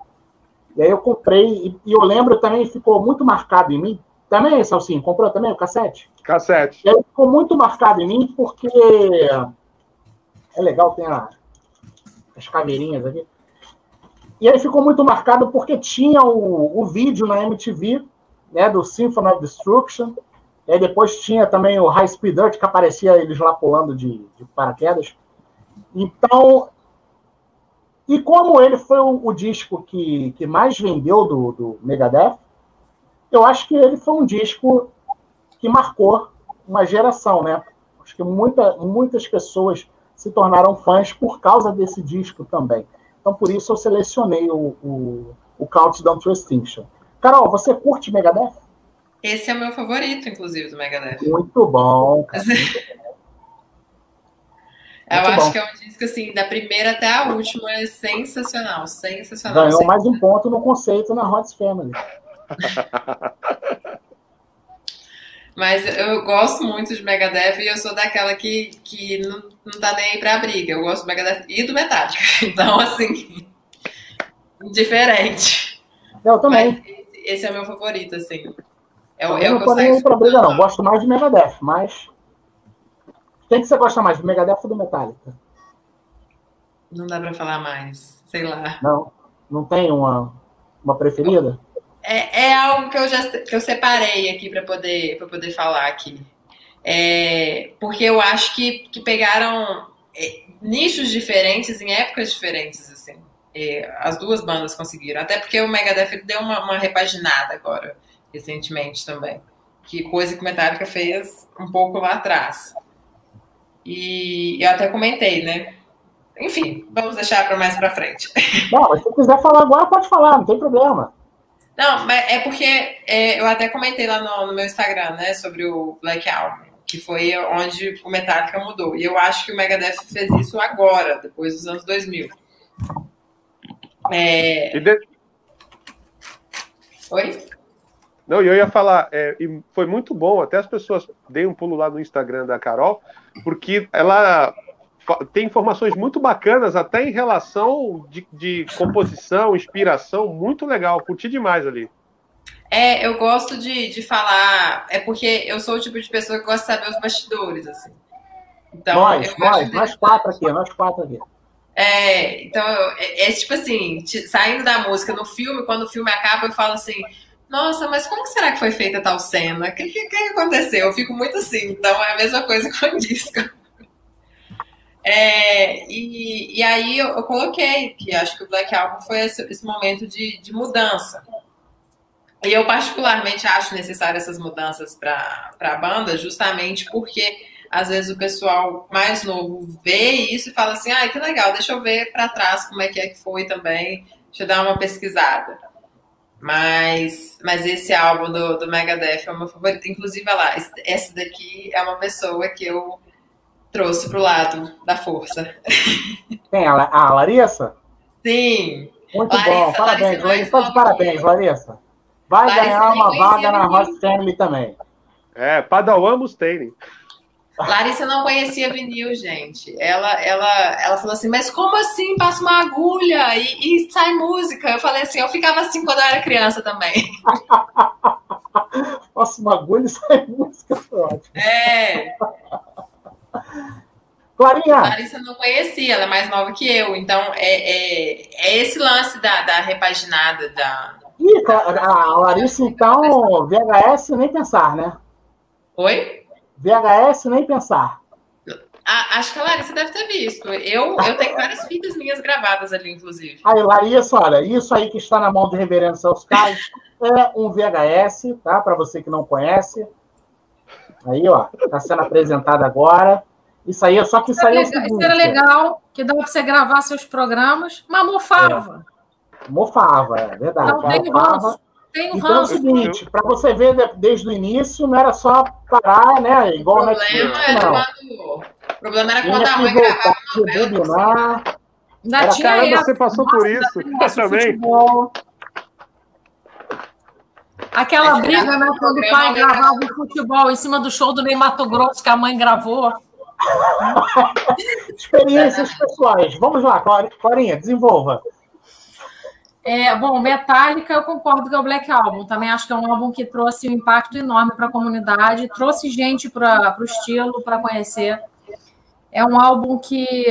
E aí eu comprei, e, e eu lembro também, ficou muito marcado em mim, também, Salsinho, comprou também o cassete? Cassete. E aí ficou muito marcado em mim porque é legal, tem a, as caveirinhas aqui. E aí ficou muito marcado porque tinha o, o vídeo na MTV, né, do Symphony of Destruction. E aí depois tinha também o High Speed Dirt, que aparecia eles lá pulando de, de paraquedas. Então, e como ele foi o, o disco que, que mais vendeu do, do Megadeth, eu acho que ele foi um disco que marcou uma geração, né? Acho que muita, muitas pessoas se tornaram fãs por causa desse disco também. Então, por isso, eu selecionei o, o, o Countdown to Extinction. Carol, você curte Megadeth? Esse é o meu favorito, inclusive, do Megadeth. Muito bom. Cara, Eu acho bom. que é um disco, assim, da primeira até a última, é sensacional, sensacional. Ganhou mais um ponto no conceito na Hot Family. Mas eu gosto muito de Megadeth e eu sou daquela que, que não, não tá nem aí pra briga. Eu gosto do Megadeth e do Metallica. Então, assim, diferente. Eu também. Mas esse é o meu favorito, assim. É, eu, eu não tô nem aí pra briga, não. Gosto mais de Megadeth, mas. Quem que você gosta mais, do Megadeth ou do Metallica? Não dá pra falar mais. Sei lá. Não? Não tem uma, uma preferida? É, é algo que eu já que eu separei aqui para poder, poder falar aqui. É, porque eu acho que, que pegaram é, nichos diferentes em épocas diferentes, assim. É, as duas bandas conseguiram. Até porque o Megadeth deu uma, uma repaginada agora, recentemente também. Que coisa que o Metallica fez um pouco lá atrás. E eu até comentei, né? Enfim, vamos deixar para mais para frente. Não, mas se quiser falar agora, pode falar, não tem problema. Não, mas é porque é, eu até comentei lá no, no, meu Instagram, né, sobre o Black Album, que foi onde o Metallica mudou. E eu acho que o Megadeth fez isso agora, depois dos anos 2000. É... De... Oi? Não, eu ia falar, é, e foi muito bom, até as pessoas deem um pulo lá no Instagram da Carol, porque ela tem informações muito bacanas, até em relação de, de composição, inspiração, muito legal. Curti demais ali. É, eu gosto de, de falar, é porque eu sou o tipo de pessoa que gosta de saber os bastidores, assim. Então, nós, nós, de... nós quatro aqui, nós quatro aqui. É, então, é, é, tipo assim, saindo da música no filme, quando o filme acaba, eu falo assim, nossa, mas como será que foi feita tal cena? O que, que, que aconteceu? Eu fico muito assim, então é a mesma coisa com o disco. É, e, e aí eu, eu, coloquei que acho que o Black Album foi esse, esse, momento de, de mudança. E eu particularmente acho necessário essas mudanças para a banda, justamente porque às vezes o pessoal mais novo vê isso e fala assim, ah, que legal, deixa eu ver para trás como é que é que foi também, deixa eu dar uma pesquisada. Mas, mas esse álbum do, do Megadeth é o meu favorito. Inclusive, olha lá, esse daqui é uma pessoa que eu trouxe para o lado da força. Quem? A, a Larissa? Sim. Muito Larissa, bom, parabéns, Larissa. Larissa parabéns, Larissa. Vai Larissa ganhar uma vaga na Hot Family também. É, Padawan Mustaine. Larissa não conhecia vinil, gente. Ela, ela, ela falou assim, mas como assim passa uma agulha e, e sai música? Eu falei assim, eu ficava assim quando eu era criança também. passa uma agulha e sai música, foi ótimo. É. Clarinha. Larissa não conhecia, ela é mais nova que eu. Então, é, é, é esse lance da, da repaginada da. Ih, a Larissa, então, VHS nem pensar, né? Oi? VHS nem pensar. Acho que a Larissa deve ter visto. Eu, eu tenho várias fitas minhas gravadas ali, inclusive. Aí, Larissa, olha, isso aí que está na mão do Reverendo Celso Caio é um VHS, tá? Para você que não conhece. Aí, ó, está sendo apresentado agora. Isso aí, só que isso aí é o seguinte, Isso era legal, que dá para você gravar seus programas, mas mofava. É. Mofava, é verdade. Não tem ranço. Tem então é o seguinte, para você ver desde o início, não era só parar, né? Igual o problema, era quando, o problema era quando a mãe gravava Ainda tinha Caramba, você passou por isso também. Futebol. Aquela briga, né? Quando o pai gravava o futebol em cima do show do Ney Mato Grosso que a mãe gravou. Experiências pessoais. Vamos lá, Clarinha, desenvolva. É, bom, Metallica, eu concordo que é o Black Album. Também acho que é um álbum que trouxe um impacto enorme para a comunidade, trouxe gente para o estilo, para conhecer. É um álbum que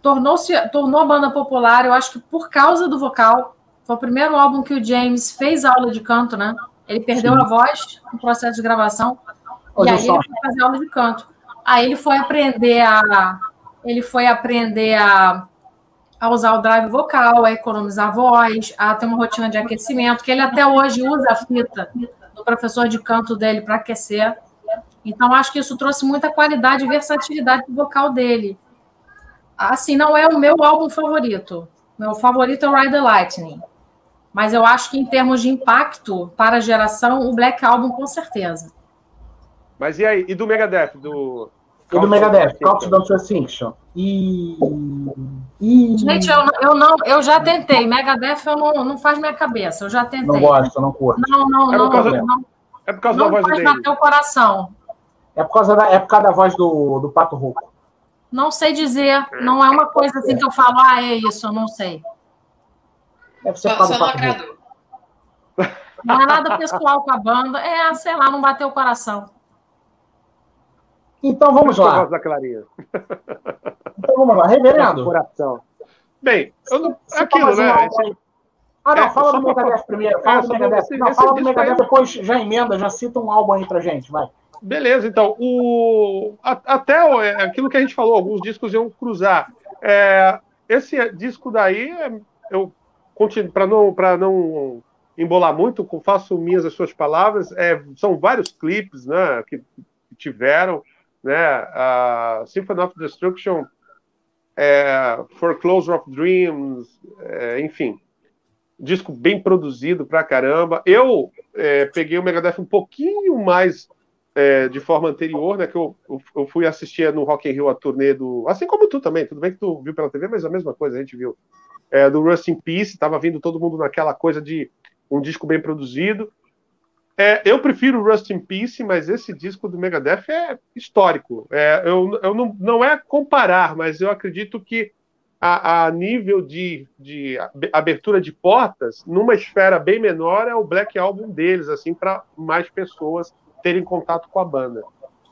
tornou-se tornou a banda popular, eu acho que por causa do vocal. Foi o primeiro álbum que o James fez aula de canto, né? Ele perdeu Sim. a voz no processo de gravação. Olha e aí só. ele foi fazer aula de canto. Aí ele foi aprender a. Ele foi aprender a a usar o drive vocal, a economizar voz, a ter uma rotina de aquecimento, que ele até hoje usa a fita do professor de canto dele para aquecer. Então, acho que isso trouxe muita qualidade e versatilidade do vocal dele. Assim, não é o meu álbum favorito. Meu favorito é o Ride the Lightning. Mas eu acho que, em termos de impacto para a geração, o Black Album, com certeza. Mas e aí? E do Megadeth? Do... E do Megadeth? Countdown to Extinction. E. e... Gente, eu, eu, não, eu já tentei. Megadeth eu não, não faz minha cabeça. Eu já tentei. Não gosto, não curto. Não, não, é não. Causa, não, é por causa não da voz faz dele. bater o coração. É por causa da, é por causa da voz do, do Pato Rouco. Não sei dizer. Não é uma coisa assim que eu falo, ah, é isso, eu não sei. Deve ser só, só não agradou. Não é nada pessoal com a banda. É, sei lá, não bateu o coração. Então vamos lá. da Clarinha. Então vamos lá, reverendo. Coração. Bem, eu não, é aquilo, né? Ah, não, é, fala do Megadeth primeiro. Fala é, do Megadeth. Não, fala do Megadeth, depois já emenda, já cita um álbum aí pra gente, vai. Beleza, então. O, até é, aquilo que a gente falou, alguns discos iam cruzar. É, esse disco daí, eu continuo, para não, não embolar muito, faço minhas as suas palavras, é, são vários clipes né, que tiveram né? A Symphony of Destruction, é, Foreclosure of Dreams, é, enfim, disco bem produzido pra caramba. Eu é, peguei o Megadeth um pouquinho mais é, de forma anterior, né? Que eu, eu fui assistir no Rock in Rio a turnê do, assim como tu também. Tudo bem que tu viu pela TV, mas a mesma coisa a gente viu. É, do Rust in Peace, tava vindo todo mundo naquela coisa de um disco bem produzido. É, eu prefiro Rust in Peace, mas esse disco do Megadeth é histórico. É, eu eu não, não é comparar, mas eu acredito que a, a nível de, de, abertura de portas, numa esfera bem menor, é o Black Album deles, assim, para mais pessoas terem contato com a banda.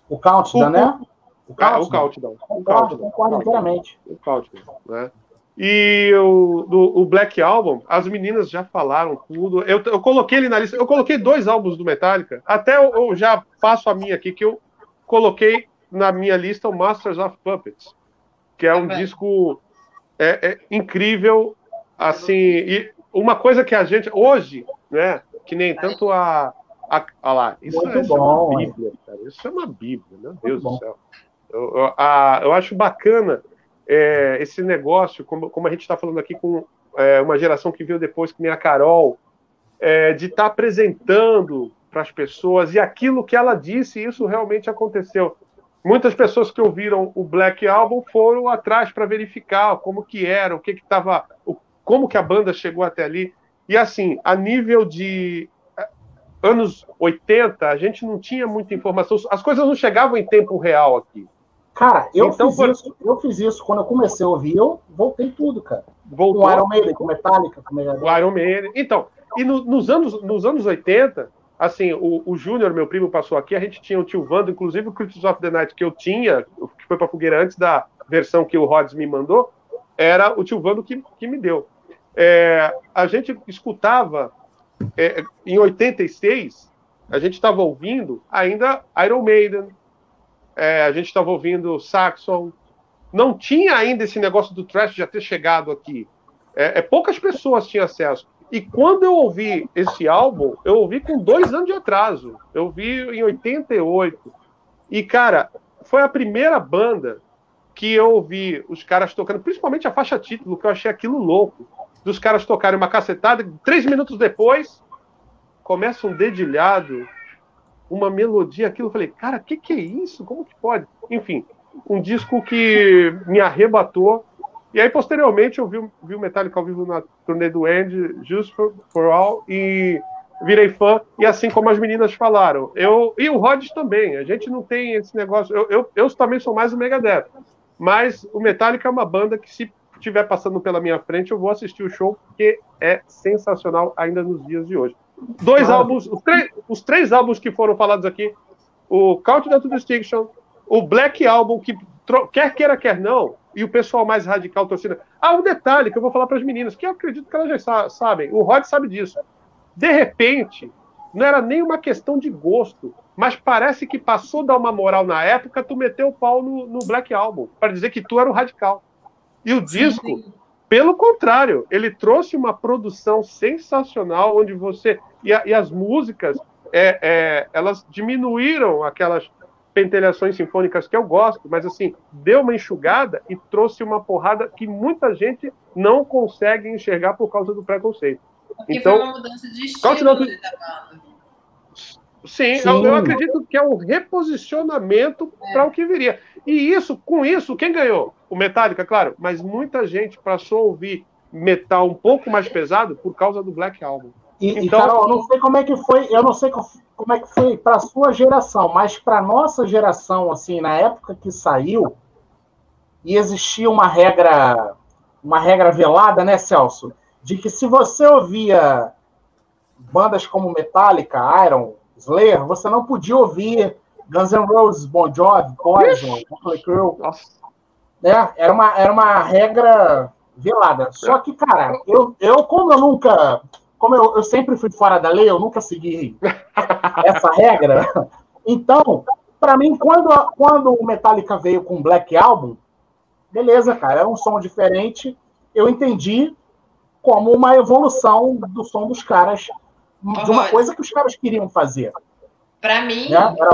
O Countdown, né? O, Countdown. O Countdown. O Countdown. Concordo inteiramente. O Countdown, né? E o, do, o Black Album, as meninas já falaram tudo. Eu, eu coloquei ele na lista. Eu coloquei dois álbuns do Metallica. Até eu, eu já faço a minha aqui, que eu coloquei na minha lista o Masters of Puppets, que é um é. disco é, é, incrível. Assim, e uma coisa que a gente hoje, né, que nem tanto a, a, a lá, isso, é, isso bom, é uma Bíblia, cara. Isso é uma Bíblia, meu Deus do céu. Eu, eu, a, eu acho bacana é, esse negócio, como, como a gente está falando aqui com é, uma geração que veio depois, que nem a Carol, é, de estar tá apresentando para as pessoas e aquilo que ela disse, isso realmente aconteceu. muitas pessoas que ouviram o Black Album foram atrás para verificar como que era, o que que estava, como que a banda chegou até ali. E assim, a nível de eh, anos 80, a gente não tinha muita informação, as coisas não chegavam em tempo real aqui. Cara, eu, então, fiz, por... isso, eu fiz isso quando eu comecei a ouvir, eu voltei tudo, cara. Voltou. Com Iron Maiden, com Metallica, com. O Iron Maiden. Então, e no, nos, anos, nos anos 80, assim, o, o Júnior, meu primo, passou aqui, a gente tinha o tio Vando, inclusive o Critics of the Night que eu tinha, que foi pra fogueira antes da versão que o Rods me mandou, era o tio Vando que, que me deu. É, a gente escutava, é, em 86, a gente estava ouvindo ainda Iron Maiden, é, a gente estava ouvindo Saxon, não tinha ainda esse negócio do trash já ter chegado aqui. É, é, poucas pessoas tinham acesso. E quando eu ouvi esse álbum, eu ouvi com dois anos de atraso. Eu ouvi em 88. E, cara, foi a primeira banda que eu ouvi os caras tocando, principalmente a faixa título, que eu achei aquilo louco. Dos caras tocarem uma cacetada, três minutos depois, começa um dedilhado, uma melodia, aquilo. Eu falei, cara, o que, que é isso? Como que pode? Enfim, um disco que me arrebatou e aí, posteriormente, eu vi, vi o Metallica ao vivo na turnê do End, Just for, for, All, e virei fã. E assim como as meninas falaram, eu e o Rods também, a gente não tem esse negócio. Eu, eu, eu também sou mais o Megadeth, mas o Metallica é uma banda que, se estiver passando pela minha frente, eu vou assistir o show, porque é sensacional ainda nos dias de hoje. Dois ah. álbuns, os, os três álbuns que foram falados aqui, o Countdown to Distinction, o Black Album, que quer queira, quer não, e o pessoal mais radical torcida. Ah, um detalhe que eu vou falar para as meninas, que eu acredito que elas já sabem, o Rod sabe disso. De repente, não era nem uma questão de gosto, mas parece que passou a dar uma moral na época, tu meteu o pau no, no Black Album, para dizer que tu era o radical. E o Sim. disco, pelo contrário, ele trouxe uma produção sensacional, onde você. E, a, e as músicas, é, é, elas diminuíram aquelas pentelhações sinfônicas que eu gosto, mas assim, deu uma enxugada e trouxe uma porrada que muita gente não consegue enxergar por causa do preconceito. Porque então, foi uma mudança de estilo né, da banda. Sim, Sim. Eu, eu, acredito que é um reposicionamento é. para o que viria. E isso, com isso, quem ganhou? O Metallica, claro, mas muita gente passou a ouvir metal um pouco mais pesado por causa do Black Album. E, então, e Carol, eu não sei como é que foi, eu não sei como é que foi para a sua geração, mas para nossa geração, assim, na época que saiu, e existia uma regra, uma regra velada, né, Celso, de que se você ouvia bandas como Metallica, Iron, Slayer, você não podia ouvir Guns N' Roses, Bon Jovi, Poison, Motley Crue. Né? Era uma era uma regra velada. Só que, cara, eu, eu como eu nunca como eu, eu sempre fui fora da lei, eu nunca segui essa regra. Então, para mim, quando, quando o Metallica veio com o Black Album, beleza, cara, era um som diferente. Eu entendi como uma evolução do som dos caras, de uma coisa que os caras queriam fazer. Para mim, né? Era...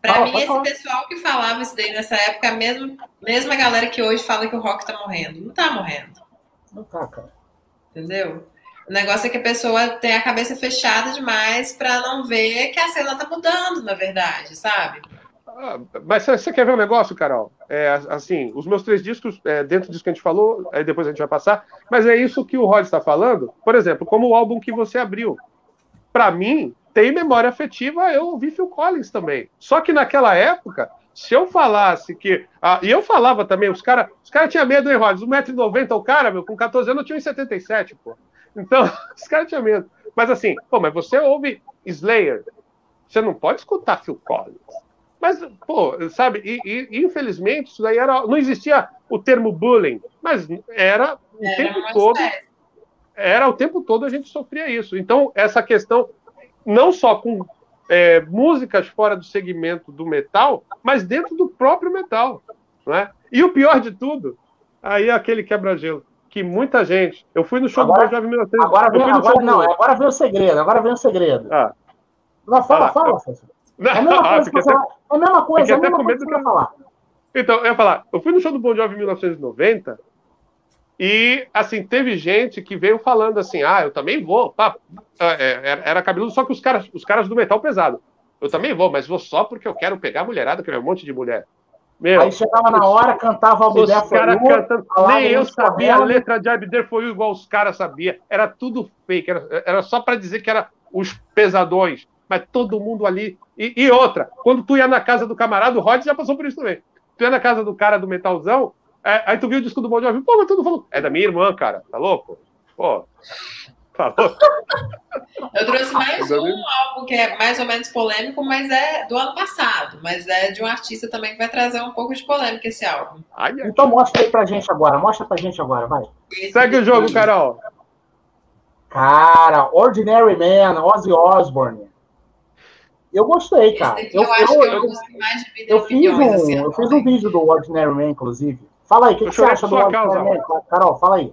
Para mim, esse falar. pessoal que falava isso daí nessa época, mesmo, mesmo a galera que hoje fala que o rock tá morrendo. Não tá morrendo. Não tá, cara. Entendeu? O negócio é que a pessoa tem a cabeça fechada demais para não ver que a cena tá mudando, na verdade, sabe? Ah, mas você quer ver um negócio, Carol? É, assim, os meus três discos, é, dentro disso que a gente falou, aí depois a gente vai passar, mas é isso que o Rod está falando. Por exemplo, como o álbum que você abriu. Para mim, tem memória afetiva, eu ouvi Phil Collins também. Só que naquela época, se eu falasse que. Ah, e eu falava também, os caras os cara tinham medo, hein, Rod? 1,90m o cara, meu, com 14 anos eu tinha 1,77, pô. Então, os caras tinham medo. Mas assim, pô, mas você ouve Slayer, você não pode escutar Phil Collins. Mas, pô, sabe, e, e infelizmente isso daí era. Não existia o termo bullying, mas era o era tempo todo. Era o tempo todo a gente sofria isso. Então, essa questão, não só com é, músicas fora do segmento do metal, mas dentro do próprio metal. Não é? E o pior de tudo, aí é aquele quebra-gelo que muita gente. Eu fui no show agora, do Bon Jovi 1900. Agora vem, agora, não, do... agora vem o segredo, agora vem o segredo. Ah. Não, fala, ah, fala, não, É a mesma coisa, que você, é a mesma coisa, é a mesma coisa que eu falar. Então, eu ia falar, eu fui no show do Bon Jovi em 1990 e, assim, teve gente que veio falando assim, ah, eu também vou, pá. É, é, era cabeludo, só que os caras, os caras do metal pesado. Eu também vou, mas vou só porque eu quero pegar a mulherada, que é um monte de mulher. Meu, aí chegava na hora, cantava o Os caras cantando. Nem eu sabia a letra de Abder foi igual os caras sabiam. Era tudo fake. Era, era só para dizer que era os pesadões. Mas todo mundo ali. E, e, outra, quando tu ia na casa do camarada, o Rod já passou por isso também. Tu ia na casa do cara do metalzão, é, aí tu viu o disco do Bon Jovi, pô, mas tu não falou. É da minha irmã, cara, tá louco? Pô, Falou. Eu trouxe mais um álbum que é mais ou menos polêmico, mas é do ano passado. Mas é de um artista também que vai trazer um pouco de polêmica esse álbum. Então mostra aí pra gente agora. Mostra pra gente agora, vai. Esse Segue o jogo, Carol. Cara, Ordinary Man, Ozzy Osbourne. Eu gostei, cara. Eu, eu, eu, eu, eu fiz um, assim, eu fiz um vídeo do Ordinary Man, inclusive. Fala aí, o que, que você acha do Ordinary Man? Carol, fala aí.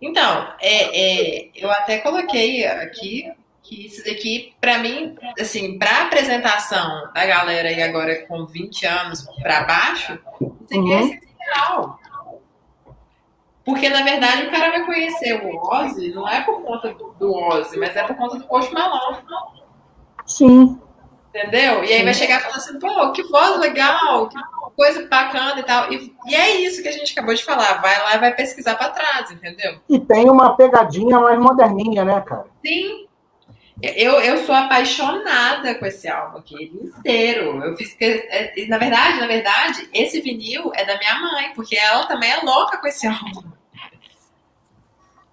Então, é, é, eu até coloquei aqui que isso daqui, para mim, assim, para apresentação da galera aí agora com 20 anos para baixo, isso aqui é uhum. é essencial. Porque, na verdade, o cara vai conhecer o Ozzy, não é por conta do Ozzy, mas é por conta do Post Malone. Sim. Entendeu? E aí vai chegar falando assim, pô, que voz legal, que coisa bacana e tal. E, e, é isso que a gente acabou de falar. Vai lá e vai pesquisar para trás, entendeu? E tem uma pegadinha mais moderninha, né, cara? Sim. Eu, eu sou apaixonada com esse álbum aqui, inteiro. Eu fiz que, na verdade, na verdade, esse vinil é da minha mãe, porque ela também é louca com esse álbum.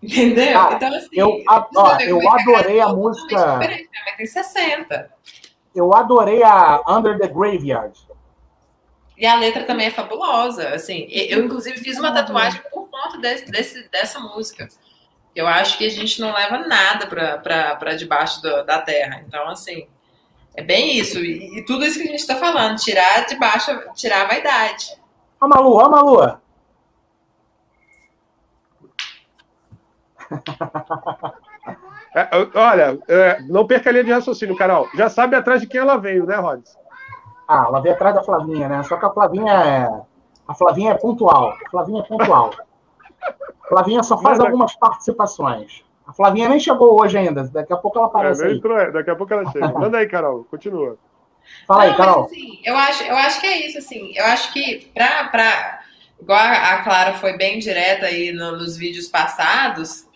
Entendeu? Ah, então, assim, eu, a, ó, eu é adorei a, a música. Minha mãe tem 60 eu adorei a Under the Graveyard. E a letra também é fabulosa. Assim, eu, inclusive, fiz uma tatuagem por conta desse, desse, dessa música. Eu acho que a gente não leva nada para debaixo do, da terra. Então, assim, é bem isso. E, e, tudo isso que a gente está falando, tirar de baixo, tirar a vaidade. Ó, Malu, ó, Malu. É, olha, é, não perca a linha de raciocínio, Carol. Já sabe atrás de quem ela veio, né, Rods? Ah, ela veio atrás da Flavinha, né? Só que a Flavinha é. A Flavinha é pontual. A Flavinha é pontual. A Flavinha só faz algumas participações. A Flavinha nem chegou hoje ainda. Daqui a pouco ela aparece. É, entrou, é, daqui a pouco ela chega. Manda aí, Carol. Continua. Fala aí, Carol. Mas, assim, eu, acho, eu acho que é isso, assim. Eu acho que pra. pra igual a Clara foi bem direta aí no, nos vídeos passados,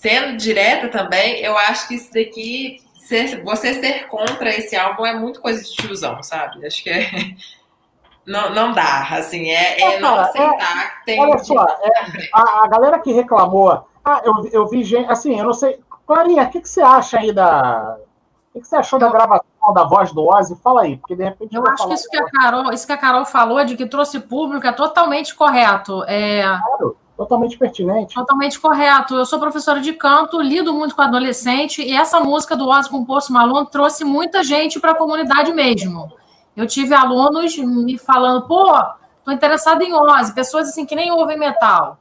sendo direta também, eu acho que isso daqui, ser, você ser contra esse álbum é muito coisa de tiozão, sabe? Acho que é. Não, não dá, assim, é, é, não aceitar é, que tem. Olha só, é, a, a, galera que reclamou, ah, eu, eu vi gente, assim, eu não sei. Clarinha, o que, que você acha aí da. O que, que você achou da gravação da voz do Ozzy? Fala aí, porque de repente. Eu acho que isso que, a Carol, isso que a Carol falou de que trouxe público é totalmente correto. É... Claro. Totalmente pertinente. Totalmente correto. Eu sou professora de canto, lido muito com adolescente, e essa música do Ozzy com Poço Malone trouxe muita gente para a comunidade mesmo. Eu tive alunos me falando, pô, tô interessado em Ozzy, pessoas assim que nem ouvem metal.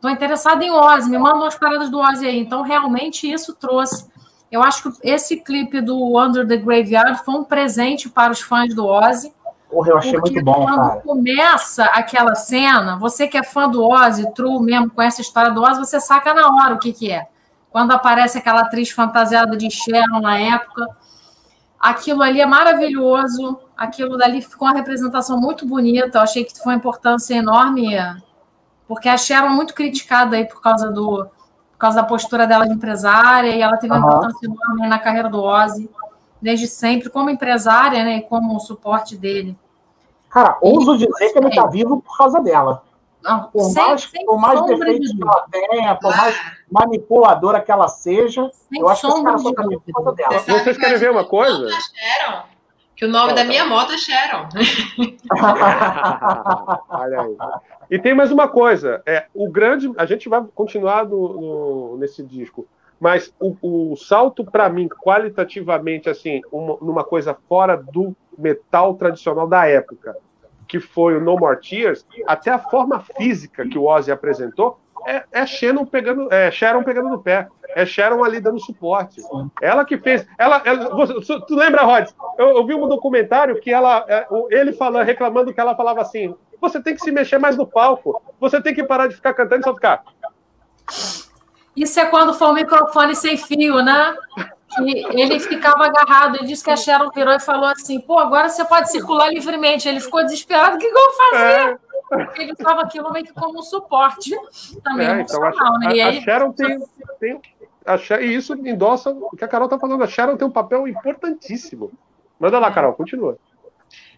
Tô interessado em Ozzy, me mandam as paradas do Ozzy aí. Então, realmente, isso trouxe. Eu acho que esse clipe do Under the Graveyard foi um presente para os fãs do Ozzy Porra, eu achei Porque muito bom, quando cara. começa aquela cena, você que é fã do Ozzy, true mesmo, com essa história do Ozzy, você saca na hora o que, que é. Quando aparece aquela atriz fantasiada de Sharon na época, aquilo ali é maravilhoso, aquilo dali ficou uma representação muito bonita, eu achei que foi uma importância enorme, porque a Sharon muito criticada aí por causa do por causa da postura dela de empresária, e ela teve uma uhum. importância enorme na carreira do Ozzy desde sempre, como empresária, né, e como suporte dele. Cara, ouso dizer que ele está vivo por causa dela. Não, por sem, mais, sem por mais defeitos de que ela tenha, por mais manipuladora que ela seja, sem eu acho que cara só tá vivo por causa dela. Você, Você escreveu uma coisa? Que o nome da minha moto é Sharon. Olha aí. E tem mais uma coisa. É, o grande. A gente vai continuar no, no nesse disco. Mas o, o salto, para mim, qualitativamente, assim, uma, numa coisa fora do metal tradicional da época, que foi o No More Tears, até a forma física que o Ozzy apresentou, é, é Sharon pegando, é Sharon pegando no pé. É Sharon ali dando suporte. Ela que fez. Ela, ela você, tu lembra, Rod? Eu, eu, vi um documentário que ela, é, ele falando, reclamando que ela falava assim: você tem que se mexer mais no palco, você tem que parar de ficar cantando e só ficar. Isso é quando for um microfone sem fio, né? Que ele ficava agarrado. Ele disse que a Sharon virou e falou assim: pô, agora você pode circular livremente. Ele ficou desesperado: o que, que eu vou fazer? É. Porque ele usava aquilo meio que como um suporte também é, então a, né? E aí, a Sharon tem, tem a Sharon, e isso endossa o que a Carol está falando. A Sharon tem um papel importantíssimo. Manda lá, Carol, continua.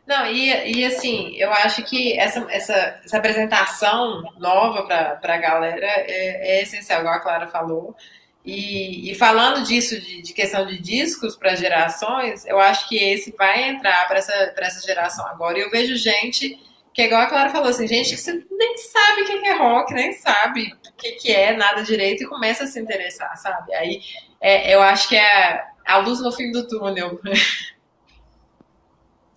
Não, e, e assim, eu acho que essa, essa, essa apresentação nova para a galera é, é, essencial, igual a Clara falou. E, e falando disso, de, de, questão de discos para gerações, eu acho que esse vai entrar para essa, essa geração agora. E eu vejo gente que, igual a Clara falou, assim, gente que você nem sabe o que é rock, nem sabe o que, que é nada direito e começa a se interessar, sabe? Aí é, eu acho que é a luz no fim do túnel.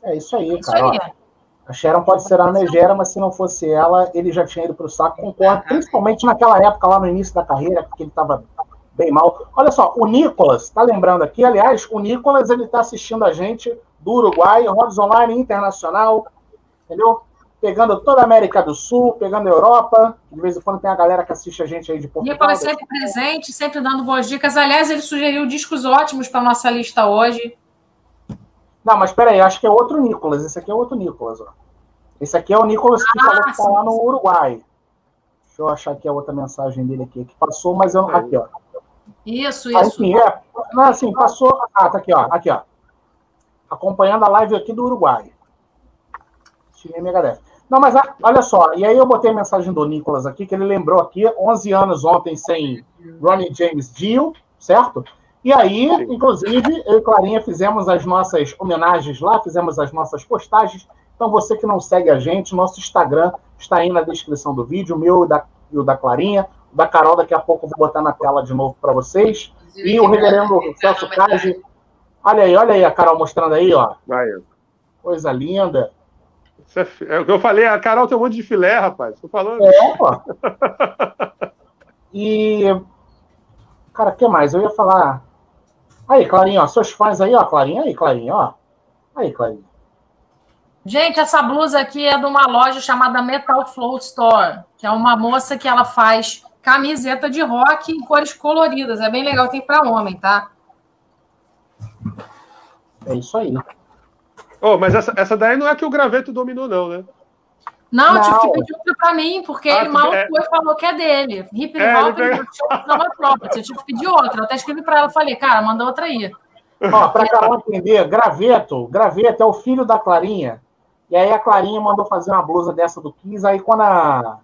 É isso aí, cara. Isso aí. A Sharon pode ser a megera, mas se não fosse ela, ele já tinha ido para o saco. Concordo, principalmente naquela época, lá no início da carreira, porque ele estava bem mal. Olha só, o Nicolas, tá lembrando aqui, aliás, o Nicolas, ele está assistindo a gente do Uruguai, Rods Online Internacional, entendeu? Pegando toda a América do Sul, pegando a Europa. De vez em quando tem a galera que assiste a gente aí de Portugal. Nicolas sempre presente, sempre dando boas dicas. Aliás, ele sugeriu discos ótimos para nossa lista hoje. Não, mas peraí, acho que é outro Nicolas. Esse aqui é outro Nicolas, ó. Esse aqui é o Nicolas que ah, falou que tá lá no Uruguai. Deixa eu achar aqui a outra mensagem dele aqui, que passou, mas eu não. Aqui, ó. Isso, isso. Enfim, é. Não, assim, passou. Ah, tá aqui, ó. Aqui, ó. Acompanhando a live aqui do Uruguai. Cinema HD. Não, mas olha só, e aí eu botei a mensagem do Nicolas aqui, que ele lembrou aqui, 11 anos ontem sem Ronnie James Dio, certo? E aí, inclusive, eu e Clarinha fizemos as nossas homenagens lá, fizemos as nossas postagens. Então, você que não segue a gente, nosso Instagram está aí na descrição do vídeo, o meu e, da, e o da Clarinha. Da Carol, daqui a pouco eu vou botar na tela de novo para vocês. E o reverendo Celso Cage. Olha aí, olha aí a Carol mostrando aí, ó. Coisa linda. É, é o que eu falei, a Carol tem um monte de filé, rapaz. Tô falando. É, pô. e. Cara, o que mais? Eu ia falar. Aí, Clarinha, ó, seus fãs aí, ó, Clarinha, aí, Clarinha, ó. Aí, Clarinha. Gente, essa blusa aqui é de uma loja chamada Metal Flow Store, que é uma moça que ela faz camiseta de rock em cores coloridas. É bem legal, tem para homem, tá? É isso aí. Oh, mas essa, essa daí não é que o graveto dominou, não, né? Não, não. tive que pedir outra pra mim, porque ah, ele mal é... foi e falou que é dele. Hip é, hop pega... property. Eu tive que pedir outra. Eu até escrevi pra ela, falei, cara, manda outra aí. Ó, pra Carol entender, graveto, graveto é o filho da Clarinha. E aí a Clarinha mandou fazer uma blusa dessa do 15. Aí quando a.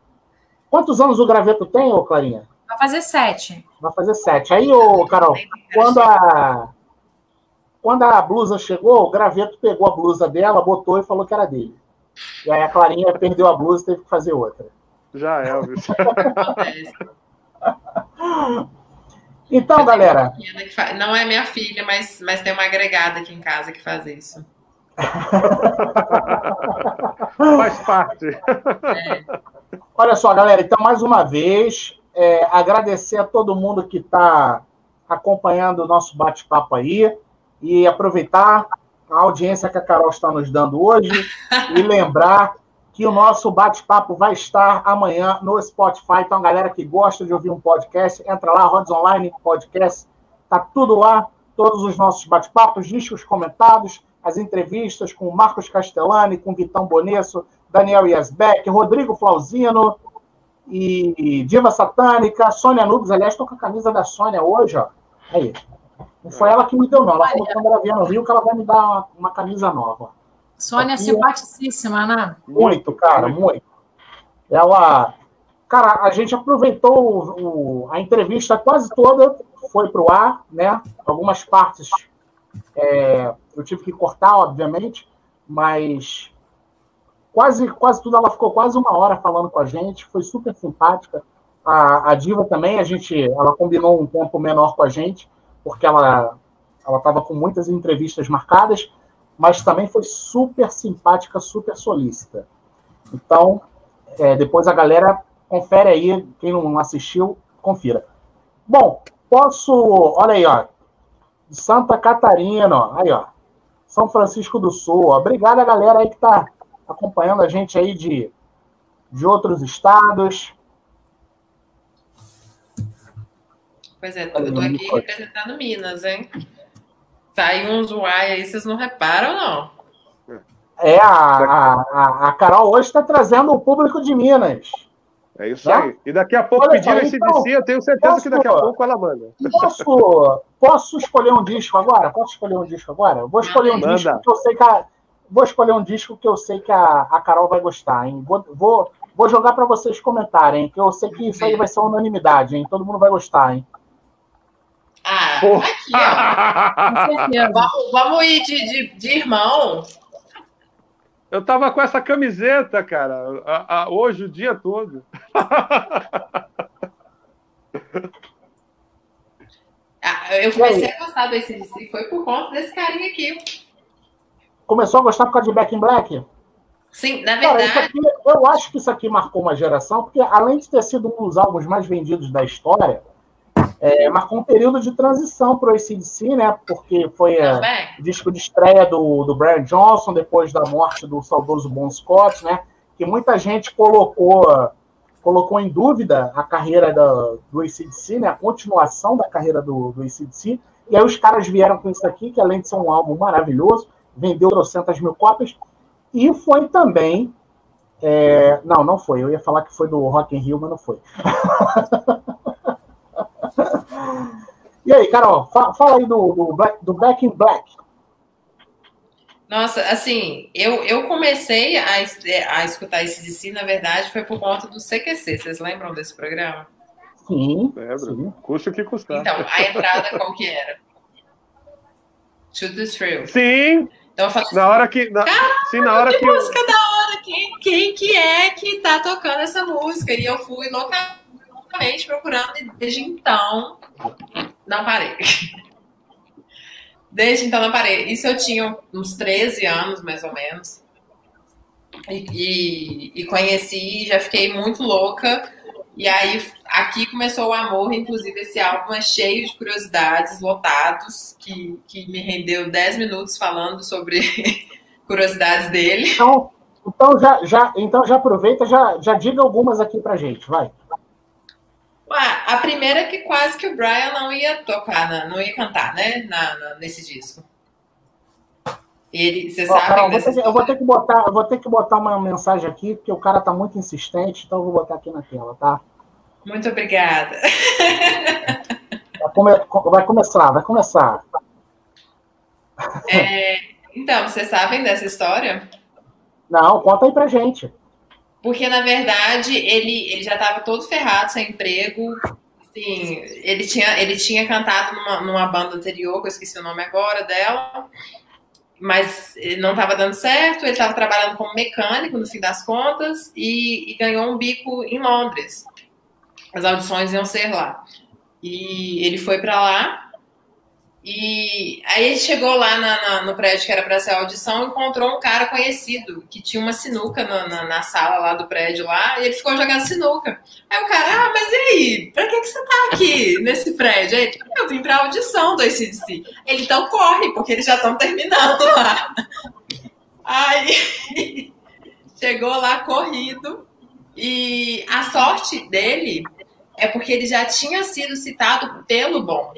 Quantos anos o graveto tem, ô Clarinha? Vai fazer sete. Vai fazer sete. Aí, ô, Carol, quando a. Quando a blusa chegou, o graveto pegou a blusa dela, botou e falou que era dele. E aí a Clarinha perdeu a blusa e teve que fazer outra. Já é, Elvis. então, galera. Não é minha filha, mas, mas tem uma agregada aqui em casa que faz isso. faz parte. É. Olha só, galera. Então, mais uma vez, é, agradecer a todo mundo que está acompanhando o nosso bate-papo aí e aproveitar a audiência que a Carol está nos dando hoje e lembrar que o nosso bate-papo vai estar amanhã no Spotify. Então, galera que gosta de ouvir um podcast, entra lá, Rods Online Podcast, tá tudo lá, todos os nossos bate-papos, discos comentados, as entrevistas com Marcos Castellani, com Vitão Bonesso, Daniel Yasbeck, Rodrigo Flauzino e Diva Satânica, Sônia Nubes. Aliás, estou com a camisa da Sônia hoje, ó. Aí. Não foi ela que me deu, não. Ela falou que quando ela vier no Rio que ela vai me dar uma, uma camisa nova. Sônia é simpaticíssima, né? Muito, cara, muito. Ela. Cara, a gente aproveitou o, o, a entrevista quase toda, foi para o ar, né? Algumas partes é, eu tive que cortar, obviamente, mas quase, quase tudo ela ficou quase uma hora falando com a gente, foi super simpática. A, a Diva também, a gente, ela combinou um tempo menor com a gente, porque ela ela estava com muitas entrevistas marcadas, mas também foi super simpática, super solícita. Então, é, depois a galera confere aí, quem não assistiu, confira. Bom, posso, olha aí, ó, Santa Catarina, ó, aí, ó, São Francisco do Sul, ó. obrigado a galera aí que está acompanhando a gente aí de, de outros estados. Pois é, eu tô aqui representando Minas, hein? Sai uns uai aí, vocês não reparam, não. É, a, a, a Carol hoje está trazendo o público de Minas. É isso né? aí. E daqui a pouco, pedindo esse então, DC, eu tenho certeza posso, que daqui a pouco ela manda. Posso, posso escolher um disco agora? Posso escolher um disco agora? Vou escolher um manda. disco que eu sei que a, vou escolher um disco que eu sei que a, a Carol vai gostar, hein? Vou, vou, vou jogar para vocês comentarem, que eu sei que isso aí vai ser unanimidade, hein? Todo mundo vai gostar, hein? Ah, aqui, ó. vamos, vamos ir de, de, de irmão. Eu tava com essa camiseta, cara, a, a, hoje o dia todo. ah, eu comecei a gostar do ACDC, foi por conta desse carinha aqui. Começou a gostar por causa de Back in Black? Sim, na verdade. Cara, aqui, eu acho que isso aqui marcou uma geração, porque além de ter sido um dos álbuns mais vendidos da história, é, marcou um período de transição para o ACDC, né? Porque foi é, o disco de estreia do, do Brian Johnson, depois da morte do saudoso Bon Scott, né? Que muita gente colocou, colocou em dúvida a carreira da, do ACDC, né? A continuação da carreira do, do ACDC. E aí os caras vieram com isso aqui, que além de ser um álbum maravilhoso, vendeu trocentas mil cópias. E foi também... É, não, não foi. Eu ia falar que foi do Rock in Rio, mas não foi. E aí, Carol, fala aí do, do, Black, do Back in Black. Nossa, assim, eu, eu comecei a, a escutar esse DC, na verdade, foi por conta do CQC. Vocês lembram desse programa? Sim. Lembro. Custa o que custar. Então, a entrada qual que era? Shoot the Thrill. Sim. Então eu falei assim, na hora que. Na, sim, na hora que. que música eu... da hora! Quem, quem que é que tá tocando essa música? E eu fui loucamente procurando, e desde então não parei. Desde então não parei. Isso eu tinha uns 13 anos, mais ou menos. E, e, e conheci, já fiquei muito louca. E aí aqui começou o amor, inclusive esse álbum é cheio de curiosidades, lotados, que, que me rendeu 10 minutos falando sobre curiosidades dele. Então, então, já, já, então já aproveita, já, já diga algumas aqui pra gente, vai. A primeira é que quase que o Brian não ia tocar, não ia cantar, né? Na, na nesse disco. Ele, você oh, sabe. Carol, eu vou ter que botar, eu vou ter que botar uma mensagem aqui, porque o cara tá muito insistente, então eu vou botar aqui na tela, tá? Muito obrigada. Vai, come, vai começar, vai começar. É, então, vocês sabem dessa história? Não, conta aí pra gente. Porque, na verdade, ele, ele já estava todo ferrado, sem emprego. Assim, ele, tinha, ele tinha cantado numa, numa banda anterior, que eu esqueci o nome agora dela, mas não estava dando certo. Ele estava trabalhando como mecânico, no fim das contas, e, e ganhou um bico em Londres. As audições iam ser lá. E ele foi para lá e aí ele chegou lá na, na, no prédio que era para ser a audição, encontrou um cara conhecido que tinha uma sinuca na, na, na, sala lá do prédio lá, e ele ficou jogando sinuca. Aí o cara, ah, mas e aí? Pra que, que você tá aqui nesse prédio? Aí, eu vim pra audição do ACDC. Ele, então corre, porque eles já estão terminando lá. Aí chegou lá corrido, e a sorte dele é porque ele já tinha sido citado pelo Bom.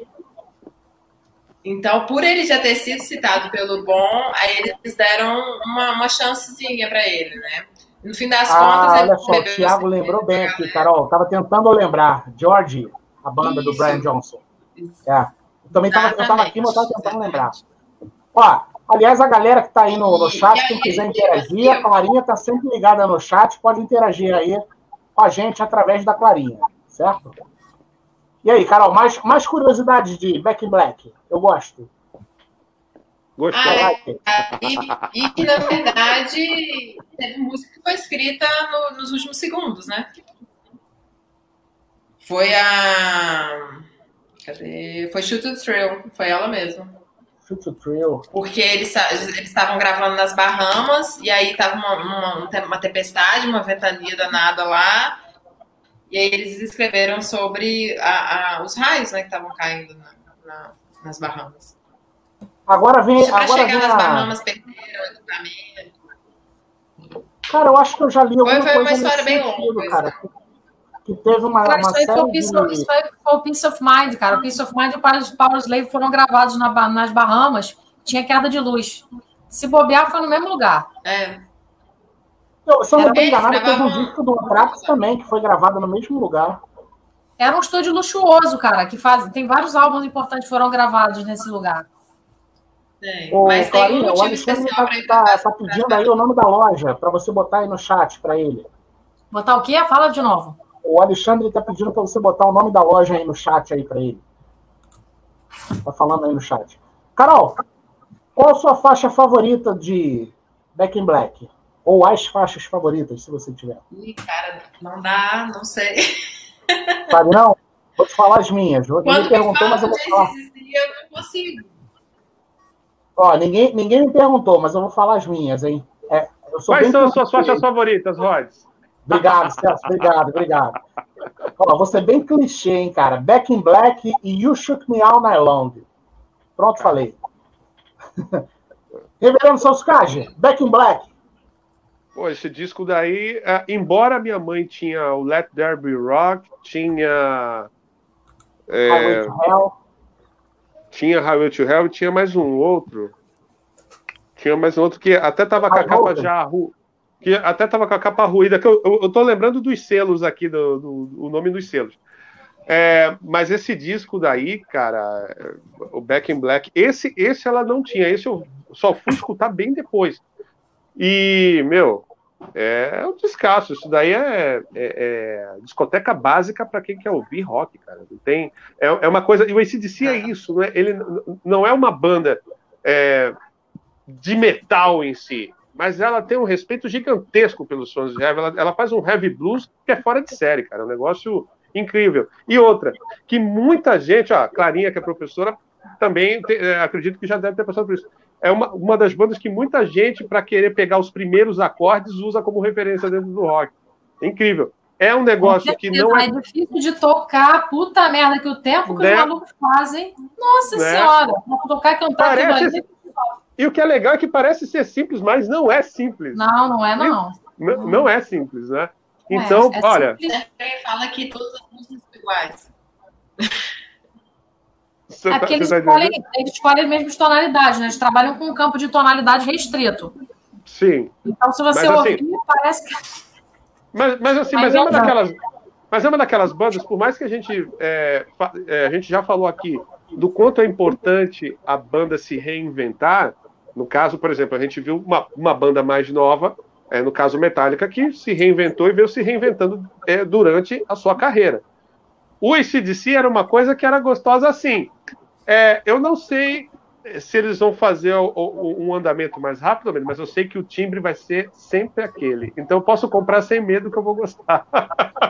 Então, por ele já ter sido citado pelo bom, aí eles deram uma, uma chancezinha para ele, né? No fim das ah, contas, olha só, o Thiago lembrou bem aqui, Carol. Tava tentando lembrar. George, a banda Isso. do Brian Johnson. É. Eu também tava, eu tava aqui, mas eu tava tentando lembrar. Ó, aliás, a galera que tá aí no, no chat, quem quiser interagir, a Clarinha tá sempre ligada no chat, pode interagir aí com a gente através da Clarinha, certo? E aí, Carol, mais, mais curiosidades de Back in Black? Eu gosto. Gostou? Ah, e, e, na verdade, teve música que foi escrita no, nos últimos segundos, né? Foi a. Cadê? Foi Shoot to Thrill, foi ela mesma. Shoot to Thrill. Porque eles estavam gravando nas Bahamas e aí tava uma, uma, uma tempestade, uma ventania danada lá. E aí eles escreveram sobre a, a, os raios né, que estavam caindo na, na, nas Bahamas. Agora vem. Para agora chegar vem nas a... Bahamas, perderam o equipamento. Cara, eu acho que eu já li alguma foi, foi uma história bem longa. Cara. que teve uma, Cara, uma isso, aí série foi peace, de... of, isso aí foi o Peace of Mind, cara. O Peace of Mind e o Power Slave foram gravados na nas Bahamas. Tinha queda de luz. Se bobear, foi no mesmo lugar. É, Eu, se eu não estou enganado, teve um disco do Anthrax também, que foi gravado no mesmo lugar. Era um estúdio luxuoso, cara, que faz, tem vários álbuns importantes que foram gravados nesse lugar. tem. Ô, Mas tem um Clarinha, o motivo Alexandre especial para tá, ir tá, pra tá pedindo aí o nome da loja para você botar aí no chat para ele. Botar o quê? Fala de novo. O Alexandre tá pedindo para você botar o nome da loja aí no chat aí para ele. Tá falando aí no chat. Carol, qual a sua faixa favorita de Back in Black? Ou as faixas favoritas, se você tiver. Ih, cara, não dá, não sei. Sabe não? Vou te falar as minhas. Ninguém Quando me me perguntou, mas eu vou falar. Eu não consigo. Ó, ninguém, ninguém me perguntou, mas eu vou falar as minhas, hein? É, eu sou Quais bem são as suas faixas favoritas, Rods? Obrigado, Celso. Obrigado, obrigado. Ó, vou ser bem clichê, hein, cara. Back in Black e You Shook Me All Night Long. Pronto, falei. Reverendo Salscage, Back in Black. Pô, esse disco daí, é, embora minha mãe tinha o Let There Be Rock, tinha. é, Highway to Hell. tinha Highway to Hell e tinha mais um outro. Tinha mais um outro que até tava com a High capa já ru- que até tava com a capa ruída, que eu, eu, eu tô lembrando dos selos aqui, do, do- o nome dos selos. É, mas esse disco daí, cara, o Back in Black, esse, esse ela não tinha, esse eu só fui escutar bem depois. E, meu, é um descasso. Isso daí é, é- é discoteca básica para quem quer ouvir rock, cara. Não tem, é, é uma coisa. E o ACDC é isso, não é, ele não é uma banda é, de metal em si, mas ela tem um respeito gigantesco pelos sons de heavy. Ela, ela faz um heavy blues que é fora de série, cara. É um negócio incrível. E outra, que muita gente, ó, a Clarinha, que é professora, também te- é, acredito que já deve ter passado por isso. É uma, uma das bandas que muita gente, para querer pegar os primeiros acordes, usa como referência dentro do rock. É incrível. É um negócio que não é. é difícil de tocar, puta merda, que o tempo que Né? os malucos fazem. Nossa Né? senhora, pra tocar e cantar Parece- ali. E o que é legal é que parece ser simples, mas não é simples. Não, não é, não. Não, não é simples, né? É, Então, é olha, simples. Fala que todas as músicas são iguais. Você É tá- porque eles você tá escolhem, eles escolhem as mesmas tonalidades, né? Eles trabalham com um campo de tonalidade restrito. Sim. Então, se você Mas, assim, ouvir, parece que. Mas, mas assim, Mas é uma não. daquelas. Mas é uma daquelas bandas, por mais que a gente. é, é, a gente já falou aqui do quanto é importante a banda se reinventar. No caso, por exemplo, a gente viu uma, uma banda mais nova, é, no caso Metallica, que se reinventou e veio se reinventando é, durante a sua carreira. O ACDC era uma coisa que era gostosa assim. É, eu não sei se eles vão fazer o- o- um andamento mais rápido, mas eu sei que o timbre vai ser sempre aquele. Então eu posso comprar sem medo que eu vou gostar.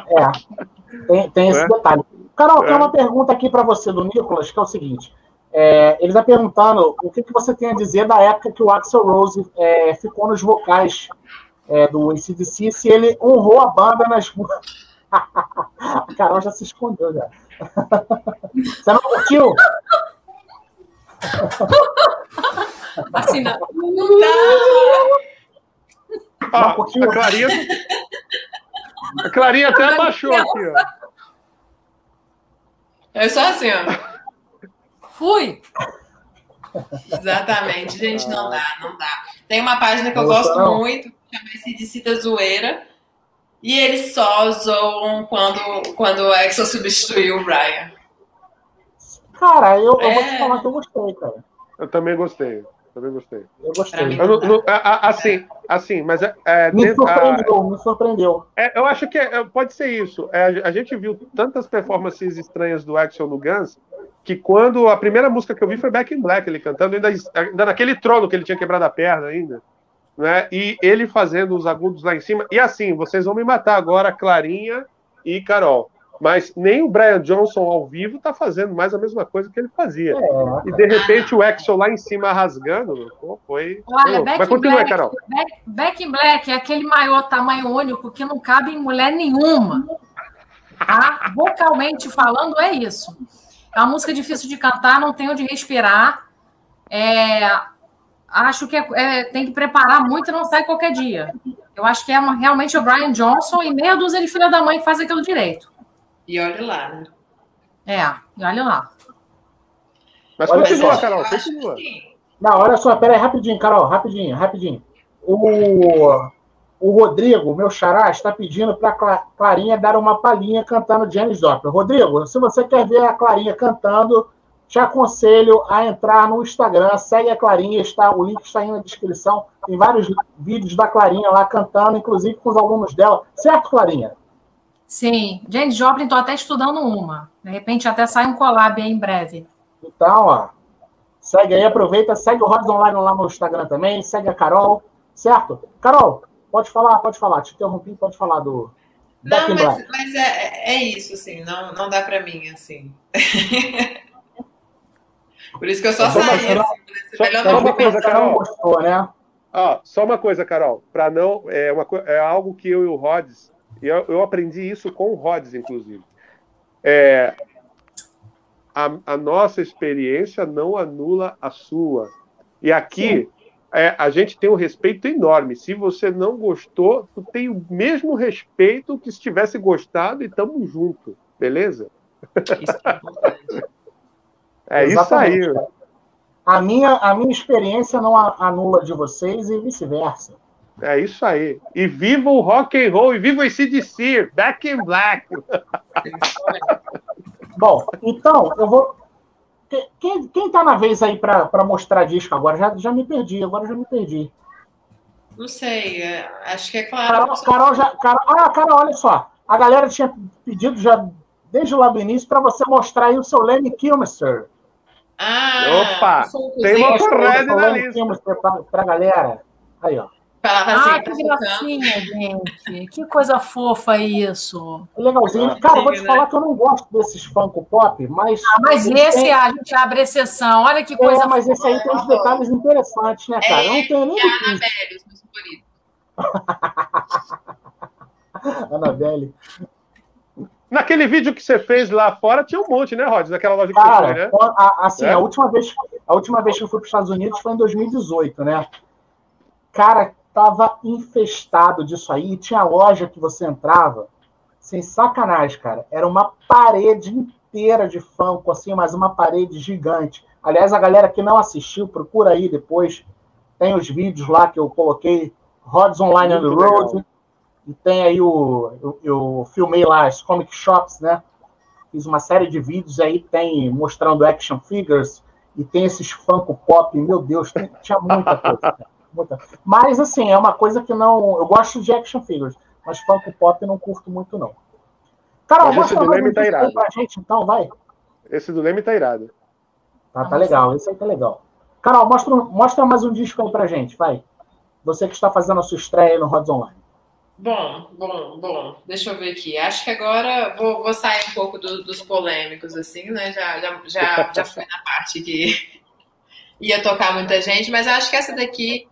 É, tem, tem esse É. detalhe. Carol, É. tem uma pergunta aqui para você do Nicolas, que é o seguinte. É, ele está perguntando o que, que você tem a dizer da época que o Axel Rose é, ficou nos vocais é, do ACDC, se ele honrou a banda nas. a Carol já se escondeu já. Você não curtiu? Assim, não. Ah, curtiu? a Clarinha. A Clarinha até abaixou aqui, ó. Eu sou assim, ó. Fui. Exatamente, gente, não dá, não dá. Tem uma página que eu gosto muito, chama-se de Cita Zoeira, e eles só zoam quando, quando o Exo substituiu o Brian. Cara, eu, eu vou É. te falar que eu gostei, cara. Eu também gostei. Também gostei. Eu gostei. mim- Eu não- não- a- a- assim, assim, mas é, é, Me dentro- a- surpreendeu, me surpreendeu. é, eu acho que é- pode ser isso. É, a gente viu tantas performances estranhas do Axel no Guns que quando a primeira música que eu vi foi Back in Black, ele cantando, ainda, ainda naquele trono que ele tinha quebrado a perna ainda. Né? E ele fazendo os agudos lá em cima. E assim, vocês vão me matar agora, Clarinha e Carol. Mas nem o Brian Johnson ao vivo tá fazendo mais a mesma coisa que ele fazia. É, E de repente o Axel lá em cima rasgando, pô, foi. Olha. Back Mas continua, Black, Carol. Back, Back in Black é aquele maior tamanho único que não cabe em mulher nenhuma. Tá? Vocalmente falando, é isso. É uma música difícil de cantar, não tem onde respirar. É, acho que é- é, tem que preparar muito e não sai qualquer dia. Eu acho que é uma, realmente o Brian Johnson e meia dúzia de filha da mãe que faz aquilo direito. E olha lá, né? É, e olha lá. Mas Olha continua, só. Carol, continua. Não, olha só, pera aí, rapidinho, Carol, rapidinho, rapidinho. O, o Rodrigo, meu xará, está pedindo para a Clarinha dar uma palhinha cantando Janis Joplin. Rodrigo, se você quer ver a Clarinha cantando, te aconselho a entrar no Instagram, segue a Clarinha, está, o link está aí na descrição. Tem vários vídeos da Clarinha lá cantando, inclusive com os alunos dela. Certo, Clarinha? Sim, James Joplin, estou até estudando uma. De repente até sai um collab aí em breve. Então, ó, segue aí, aproveita, segue o Rods Online lá no Instagram também, segue a Carol, certo? Carol, pode falar, pode falar, te interrompi, pode falar do Back Não, mas, mas é, é isso, assim, não, não dá pra mim, assim. Por isso que eu só Só uma- saí, assim, só- melhor só não uma coisa, Carol. gostou, né? Ó, só uma coisa, Carol, para não é, uma, é algo que eu e o Rods, e eu, eu aprendi isso com o Rods, inclusive. É, a, a nossa experiência não anula a sua. E aqui é, a gente tem um respeito enorme. Se você não gostou, tu tem o mesmo respeito que se tivesse gostado e tamo junto, beleza? Isso é. É Exatamente, isso aí. A minha, a minha experiência não a- anula de vocês e vice-versa. É isso aí. E viva o rock and roll, e viva o ACDC, Back in Black. Bom, então, eu vou. que- Quem, quem tá na vez aí para mostrar disco agora? Já, já me perdi, agora já me perdi. Não sei, é, acho que é claro. Carol, Carol já. Carol, ah, Carol, olha só. A galera tinha pedido já desde lá do início para você mostrar aí o seu Lenny Kilmister. Ah, Opa, tem uma Seu na lista. Pra, pra galera. Aí, ó. Falava Ah, que ficando. gracinha, gente. Que coisa fofa isso. Legalzinho. Ah, Cara, vou te falar que eu não gosto desses Funko Pop, mas. Ah, mas esse tem- a gente abre exceção. Olha que coisa É, mas esse aí tem uns detalhes interessantes, né, cara? Eu não tenho nem E a difícil. Anabelle, os meus favoritos. Anabelle. Naquele vídeo que você fez lá fora, tinha um monte, né, Rods? Naquela loja que você Cara, foi, né? a- assim, É? a, última vez, a última vez que eu fui para os Estados Unidos foi em 2018, né? Cara, tava infestado disso aí. E tinha loja que você entrava, sem sacanagem, cara. Era uma parede inteira de Funko, assim, mas uma parede gigante. Aliás, a galera que não assistiu, procura aí depois. Tem os vídeos lá que eu coloquei, Rods Online on the Road. legal. E tem aí o. Eu, eu filmei lá as comic shops, né? Fiz uma série de vídeos aí, tem mostrando action figures e tem esses Funko Pop. Meu Deus, tem- tinha muita coisa. muita. Mas, assim, é uma coisa que não. Eu gosto de action figures, mas Funko Pop eu não curto muito, não. Carol, Mas esse do Leme tá irado. pra gente, então, vai. Esse do Leme tá irado. Tá, tá legal, esse aí tá legal. Carol, mostra, mostra mais um disco aí pra gente, vai. Você que está fazendo a sua estreia aí no Rods Online. Bom, bom, bom. Deixa eu ver aqui. Acho que agora vou, vou sair um pouco do- dos polêmicos, assim, né? Já, já, já, já fui na parte que ia tocar muita gente, mas acho que essa daqui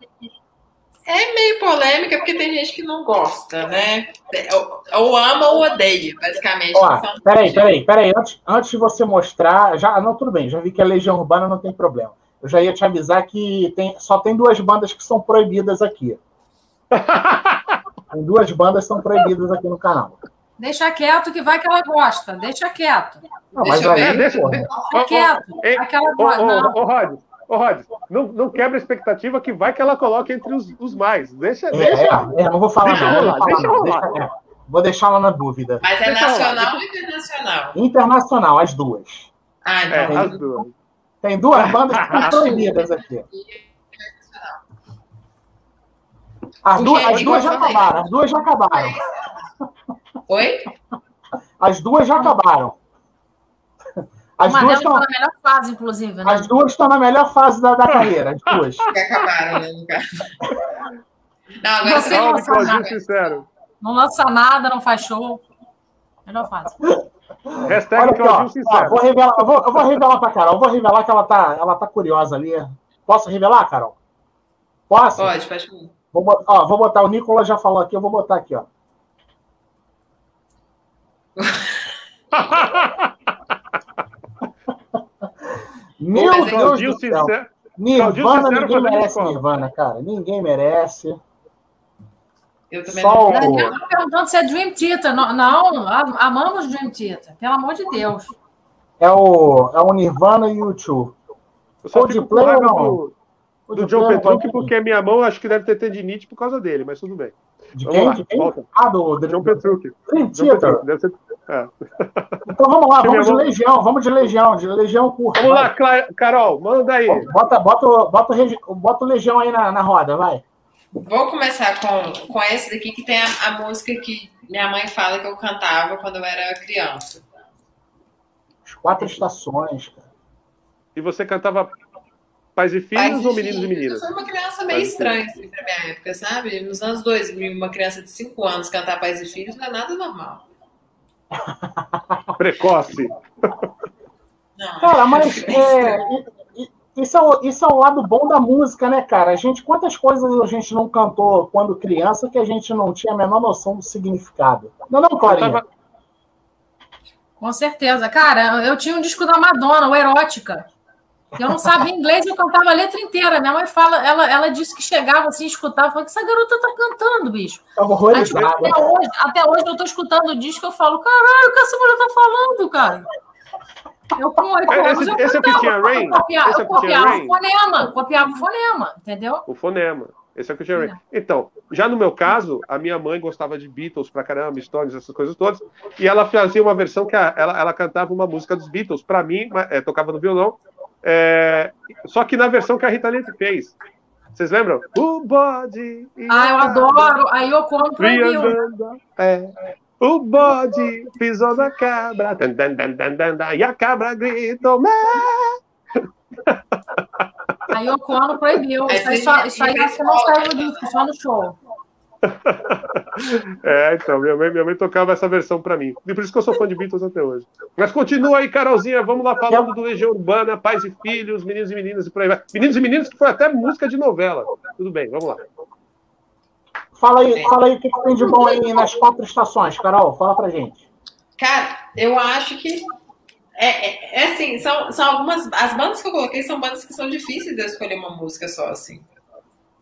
é meio polêmica porque tem gente que não gosta, né? Ou, ou ama ou odeia, basicamente. Ó, peraí, peraí, peraí. Antes, antes de você mostrar. Já, não, tudo bem, já vi que a Legião Urbana não tem problema. Eu já ia te avisar que tem, só tem duas bandas que são proibidas aqui. Tem duas bandas que são proibidas aqui no canal. Deixa quieto que vai que ela gosta. Deixa quieto. Não, Deixa mas aí, ver, deixa- deixa- Deixa quieto. ei, Vai que ela Ô, gosta. ô, Não. ô, Rods, ô, Rods, não, não quebra a expectativa que vai que ela coloque entre os, os mais. Deixa, é, deixa. é, é, não vou falar Deixa não. Rolar, vou, falar, deixa rolar. Deixa- é, vou deixar ela na dúvida. mas é nacional ou internacional? Internacional, as duas. Ah, É, então. as duas. Tem duas bandas que são proibidas aqui. As quê? as duas já eu acabaram, as duas já acabaram. Oi? As duas já acabaram. As Uma duas delas estão está na melhor fase, inclusive, né? As duas estão na melhor fase da, da carreira, as duas. Que acabaram, né? no caso. Não, agora Você você não Claudinho nada. Sincero. Não lança nada, não faz show. Melhor fase. Hashtag Olha aqui, ó. Ó, Sincero. vou revelar, eu, vou, eu vou revelar pra Carol. Eu vou revelar que ela tá, ela tá curiosa ali. Posso revelar, Carol? Posso? Pode, pode. Vou, bot- ó, vou botar, o Nicolas já falou aqui, eu vou botar aqui, ó. Meu é Deus Claudinho do céu. Sincero. Nirvana, ninguém merece. Nirvana, cara. Ninguém merece. Eu também Só não. o- Eu tô perguntando se é Dream Theater. Não, não, amamos Dream Theater. Pelo amor de Deus. É o, é o Nirvana e o U2. Eu só fico com Coldplay raiva não. do, do John Petrucci, porque minha mão acho que deve ter tendinite por causa dele, mas tudo bem. De Vamos quem? lá, De quem? volta. Ah, do, do John Petrucci. John deve ser. é. Então vamos lá, vamos de ver. Legião, vamos de Legião, de Legião curta. Vamos vai. lá, Cla- Carol, manda aí. Bota, bota, o- bota, o bota o Legião aí na, na roda, vai. Vou começar com, com esse daqui, que tem a, a música que minha mãe fala que eu cantava quando eu era criança. As quatro estações, cara. E você cantava Pais e Filhos Pais e ou Meninos e filhos. Meninas? Eu fui uma criança meio Pais e estranha assim, pra minha época, sabe? Nos anos 2000, uma criança de 5 anos cantar Pais e Filhos não é nada normal. Precoce. Não, Cara, mas é, i- isso, é o, isso é o lado bom da música, né, cara? A gente, quantas coisas a gente não cantou quando criança que a gente não tinha a menor noção do significado? Não, não, Eu Clarinha? tava- Com certeza. Cara, eu tinha um disco da Madonna, o Erótica. Eu não sabia inglês eu cantava a letra inteira. Minha mãe fala, ela, ela disse que chegava assim, escutava, falou que essa garota tá cantando, bicho. Tava Aí, tipo, até, hoje, até hoje eu tô escutando o disco, eu falo, caralho, o que essa mulher tá falando, cara? Eu com oito É, anos, esse- eu esse é o que cantava, tinha Rain? Eu copiava, Esse é eu o que tinha copiava Rain? o fonema, copiava o fonema, entendeu? O fonema. Esse é o que eu tinha. Então, já no meu caso, a minha mãe gostava de Beatles pra caramba, Stones, essas coisas todas, e ela fazia uma versão que a- ela, ela cantava uma música dos Beatles, pra mim, é, tocava no violão, é, só que na versão que a Rita Lee fez. Vocês lembram? O body. Ah, eu adoro. A Yoko Ono proibiu. Andando, é. O bode pisou na cabra, dan, dan, dan, dan, dan, dan, e a cabra gritou. "Mé". A Yoko Ono proibiu. Isso aí, só, isso aí que não saiu no disco, só no show. É, então, minha mãe, minha mãe tocava essa versão pra mim. E por isso que eu sou fã de Beatles até hoje. Mas continua aí, Carolzinha, vamos lá falando do Legião Urbana, Pais e Filhos, Meninos e Meninas e por aí vai. Meninos e Meninas que foi até música de novela. Tudo bem, vamos lá. Fala aí, fala aí o que, que tem de bom aí nas quatro estações, Carol. Fala pra gente. Cara, eu acho que. É, é- é assim, são, são algumas. As bandas que eu coloquei são bandas que são difíceis de eu escolher uma música só, assim.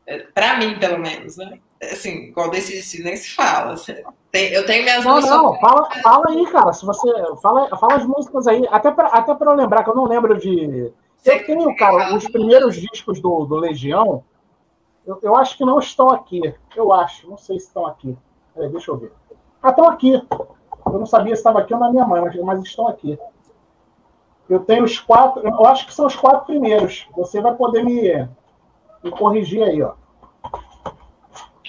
É, Pra mim, pelo menos, né? Assim, igual desse nem se fala. assim. Tem- eu tenho minhas Não, músicas. não, fala, fala aí, cara. Se você. Fala, fala as músicas aí. Até pra, até pra eu lembrar, que eu não lembro de. Eu tenho, cara, os primeiros discos do, do Legião. Eu, eu acho que não estão aqui. Eu acho. Não sei se estão aqui. Peraí, deixa eu ver. Ah, estão aqui. Eu não sabia se estava aqui ou na minha mãe, mas, mas estão aqui. Eu tenho os quatro. Eu acho que são os quatro primeiros. Você vai poder me, me corrigir aí, ó.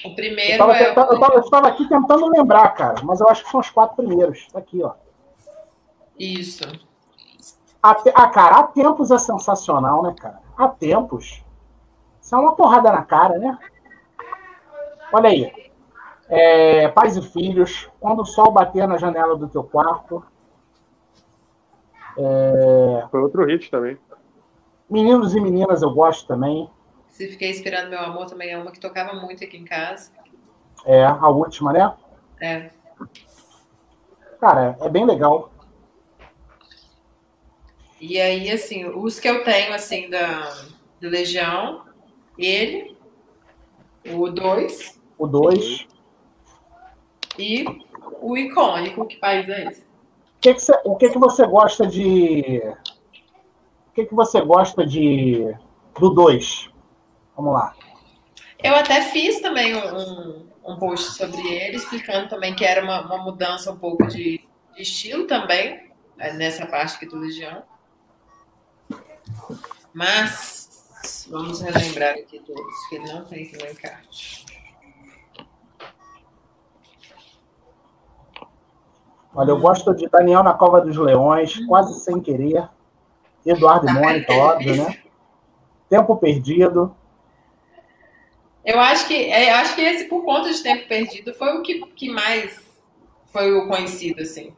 O Eu primeiro estava é. eu tava- eu tava aqui tentando lembrar, cara, mas eu acho que são os quatro primeiros. Tá aqui, ó. Isso. Até, ah, cara, há tempos é sensacional, né, cara? Há tempos. Isso é uma porrada na cara, né? Olha aí. É, pais e filhos, quando o sol bater na janela do teu quarto. É, Foi outro hit também. meninos e meninas eu gosto também. Se fiquei esperando meu amor também é uma que tocava muito aqui em casa. É, a última, né? É. Cara, é bem legal. E aí, assim, os que eu tenho, assim, da, do Legião, ele, o 2 O 2. e o icônico, que país é esse? O que, que, você, o que, que você gosta de. O que, que você gosta de. Do 2? Vamos lá. Eu até fiz também um, um post sobre ele, explicando também que era uma, uma mudança um pouco de, de estilo também, eh, nessa parte aqui do Legião. Mas, vamos relembrar aqui todos, que não tem aqui no encarte. Olha, eu gosto de Daniel na Cova dos Leões, quase sem querer. Eduardo e Mônica, óbvio, né? Tempo perdido. Eu acho que, é, eu acho que esse, por conta de tempo perdido, foi o que, que mais foi o conhecido, assim.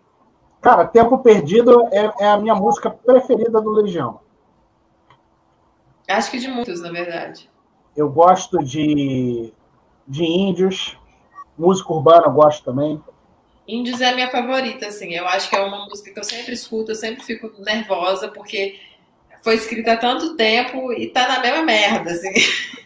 Cara, Tempo Perdido é, é a minha música preferida do Legião. Acho que de muitos, na verdade. Eu gosto de, de Índios. Música urbana eu gosto também. Índios é a minha favorita, assim. Eu acho que é uma música que eu sempre escuto, eu sempre fico nervosa, porque foi escrita há tanto tempo e tá na mesma merda, assim.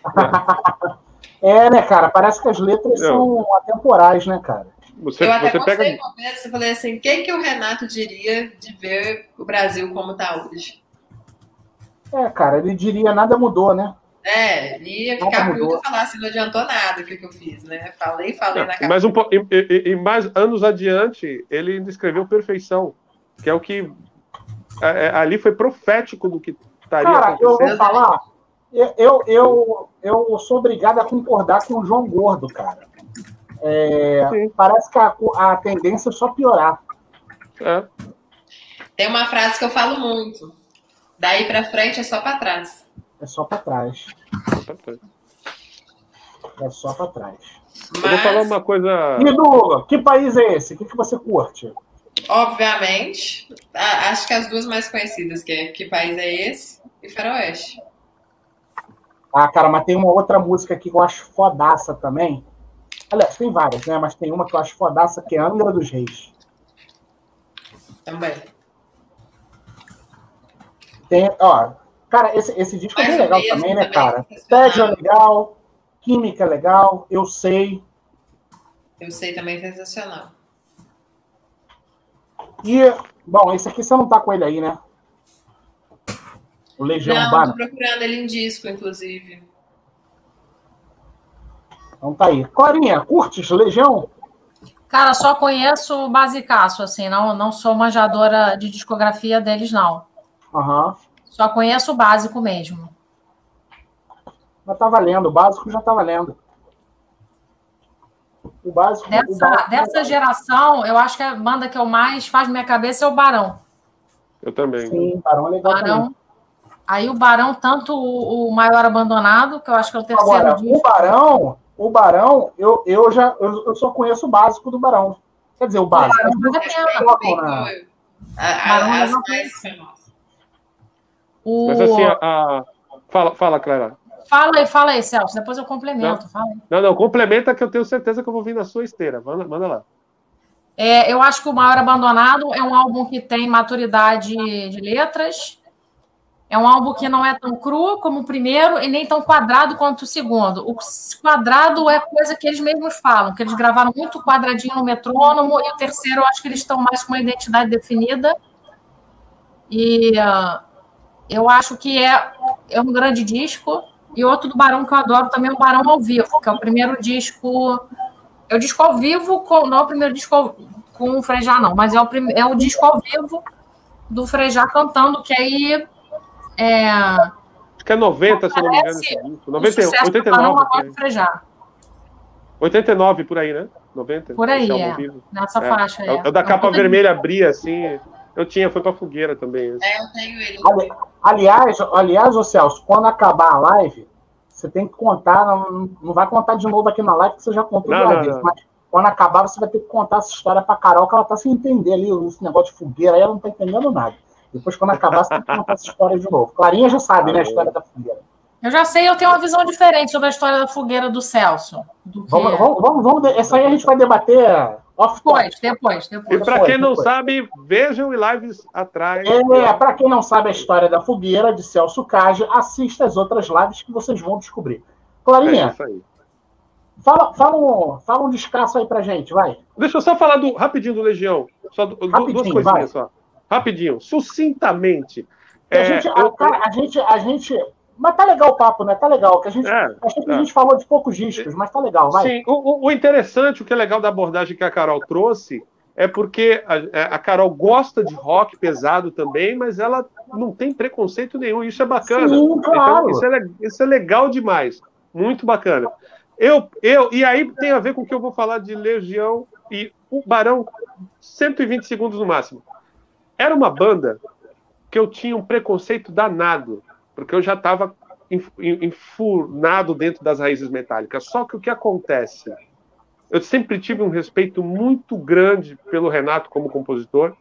É, né, cara? Parece que as letras Não. são atemporais, né, cara? Você, eu até você pega... uma vez, eu falei assim, o que, o Renato diria de ver o Brasil como está hoje? É, cara, ele diria nada mudou, né? É, ele ia ficar muito e falar assim, não adiantou nada o que, que eu fiz, né? Falei, falei na Mas um, e, e, e, mais anos adiante, ele ainda escreveu Perfeição, que é o que é, é ali foi profético do que estaria Cara, acontecendo. eu vou falar, eu, eu, eu sou obrigado a concordar com o João Gordo, cara. É, parece que a, a tendência é só piorar. É. Tem uma frase que eu falo muito. Daí para frente é só para trás. É só para trás. É só para trás. Mas... Eu vou falar uma coisa. E Lula, que país é esse? O que, que você curte? Obviamente, acho que as duas mais conhecidas, que é Que País é Esse e Faroeste. Ah, cara, mas tem uma outra música aqui que eu acho fodaça também. Aliás, tem várias, né? Mas tem uma que eu acho fodaça, que é Angra dos Reis. Também. Tem, ó, cara, esse, esse disco é bem legal também, né, cara? Tédio é legal, Química é legal, Eu Sei. Eu Sei também é sensacional. E, bom, esse aqui você não tá com ele aí, né? O Legião não, Urbana. Não, tô procurando ele em disco, inclusive. Então tá aí. Corinha, curtes Legião? Cara, só conheço o basicaço, assim, não, não sou manjadora de discografia deles, não. Uhum. Só conheço o básico mesmo. Já tá valendo, o básico já tá valendo. O básico. Dessa, o básico dessa geração, eu acho que a banda que eu mais faz minha cabeça é o Barão. Eu também. Sim, Barão é legal Barão, também. Aí o Barão, tanto o, o Maior Abandonado, que eu acho que é o terceiro Agora, disco. O Barão, o Barão, eu, eu já eu, eu, só conheço o básico do Barão. Quer dizer, o básico. O Barão, é Barão o... Mas assim, a, a... Fala, fala, Clara. Fala aí, fala aí, Celso. Depois eu complemento. Não, não, não, complementa que eu tenho certeza que eu vou vir na sua esteira. Manda, manda lá. É, eu acho que o Maior Abandonado é um álbum que tem maturidade de letras, é um álbum que não é tão cru como o primeiro e nem tão quadrado quanto o segundo. O quadrado é coisa que eles mesmos falam, que eles gravaram muito quadradinho no metrônomo, e o terceiro eu acho que eles estão mais com uma identidade definida. E uh, eu acho que é, é um grande disco. E outro do Barão que eu adoro também é o Barão ao Vivo, que é o primeiro disco. É o disco ao vivo, com, não é o primeiro disco com o Frejá, não, mas é o, é o disco ao vivo do Frejá cantando, que aí é, Acho que é 90, se não me engano. 90, 89. Por aí. 89 por aí, né? 90. Por aí, é. Nessa é. faixa. É, é o da capa vermelha abria assim. Eu tinha, foi pra fogueira também. É, eu tenho ele. Ali, aliás, aliás, ô Celso, quando acabar a live, você tem que contar, não, não vai contar de novo aqui na live, que você já contou não, não, vez, não. mas quando acabar, você vai ter que contar essa história pra Carol, que ela tá sem entender ali, esse negócio de fogueira aí, ela não tá entendendo nada. Depois, quando acabar, você tem que contar essa história de novo. Clarinha já sabe, né, a história da fogueira. Eu já sei, eu tenho uma visão diferente sobre a história da fogueira do Celso. Do que... vamos, vamos, vamos, vamos, essa aí a gente vai debater off depois, depois, depois. E para quem não depois. sabe, vejam lives atrás. É, para quem não sabe a história da fogueira de Celso Cage, assista as outras lives que vocês vão descobrir. Clarinha, é isso aí. Fala, fala, um, fala um descasso aí pra gente, vai. Deixa eu só falar do, rapidinho do Legião. Só rapidinho, duas coisinhas vai. só rapidinho, sucintamente. A, é, gente, eu... a, a, gente, a gente. Mas tá legal o papo, né? Tá legal. Que a gente, é, acho que é. a gente falou de poucos discos, mas tá legal, vai. Sim, o, o, interessante, o que é legal da abordagem que a Carol trouxe, é porque a, é, a, Carol gosta de rock pesado também, mas ela não tem preconceito nenhum. Isso é bacana. Sim, então, claro. Então, isso, é, isso é legal demais. Muito bacana. Eu, eu, e aí tem a ver com o que eu vou falar de Legião e o Barão, 120 segundos no máximo. Era uma banda que eu tinha um preconceito danado, porque eu já estava enfurnado dentro das raízes metálicas. Só que o que acontece? Eu sempre tive um respeito muito grande pelo Renato como compositor,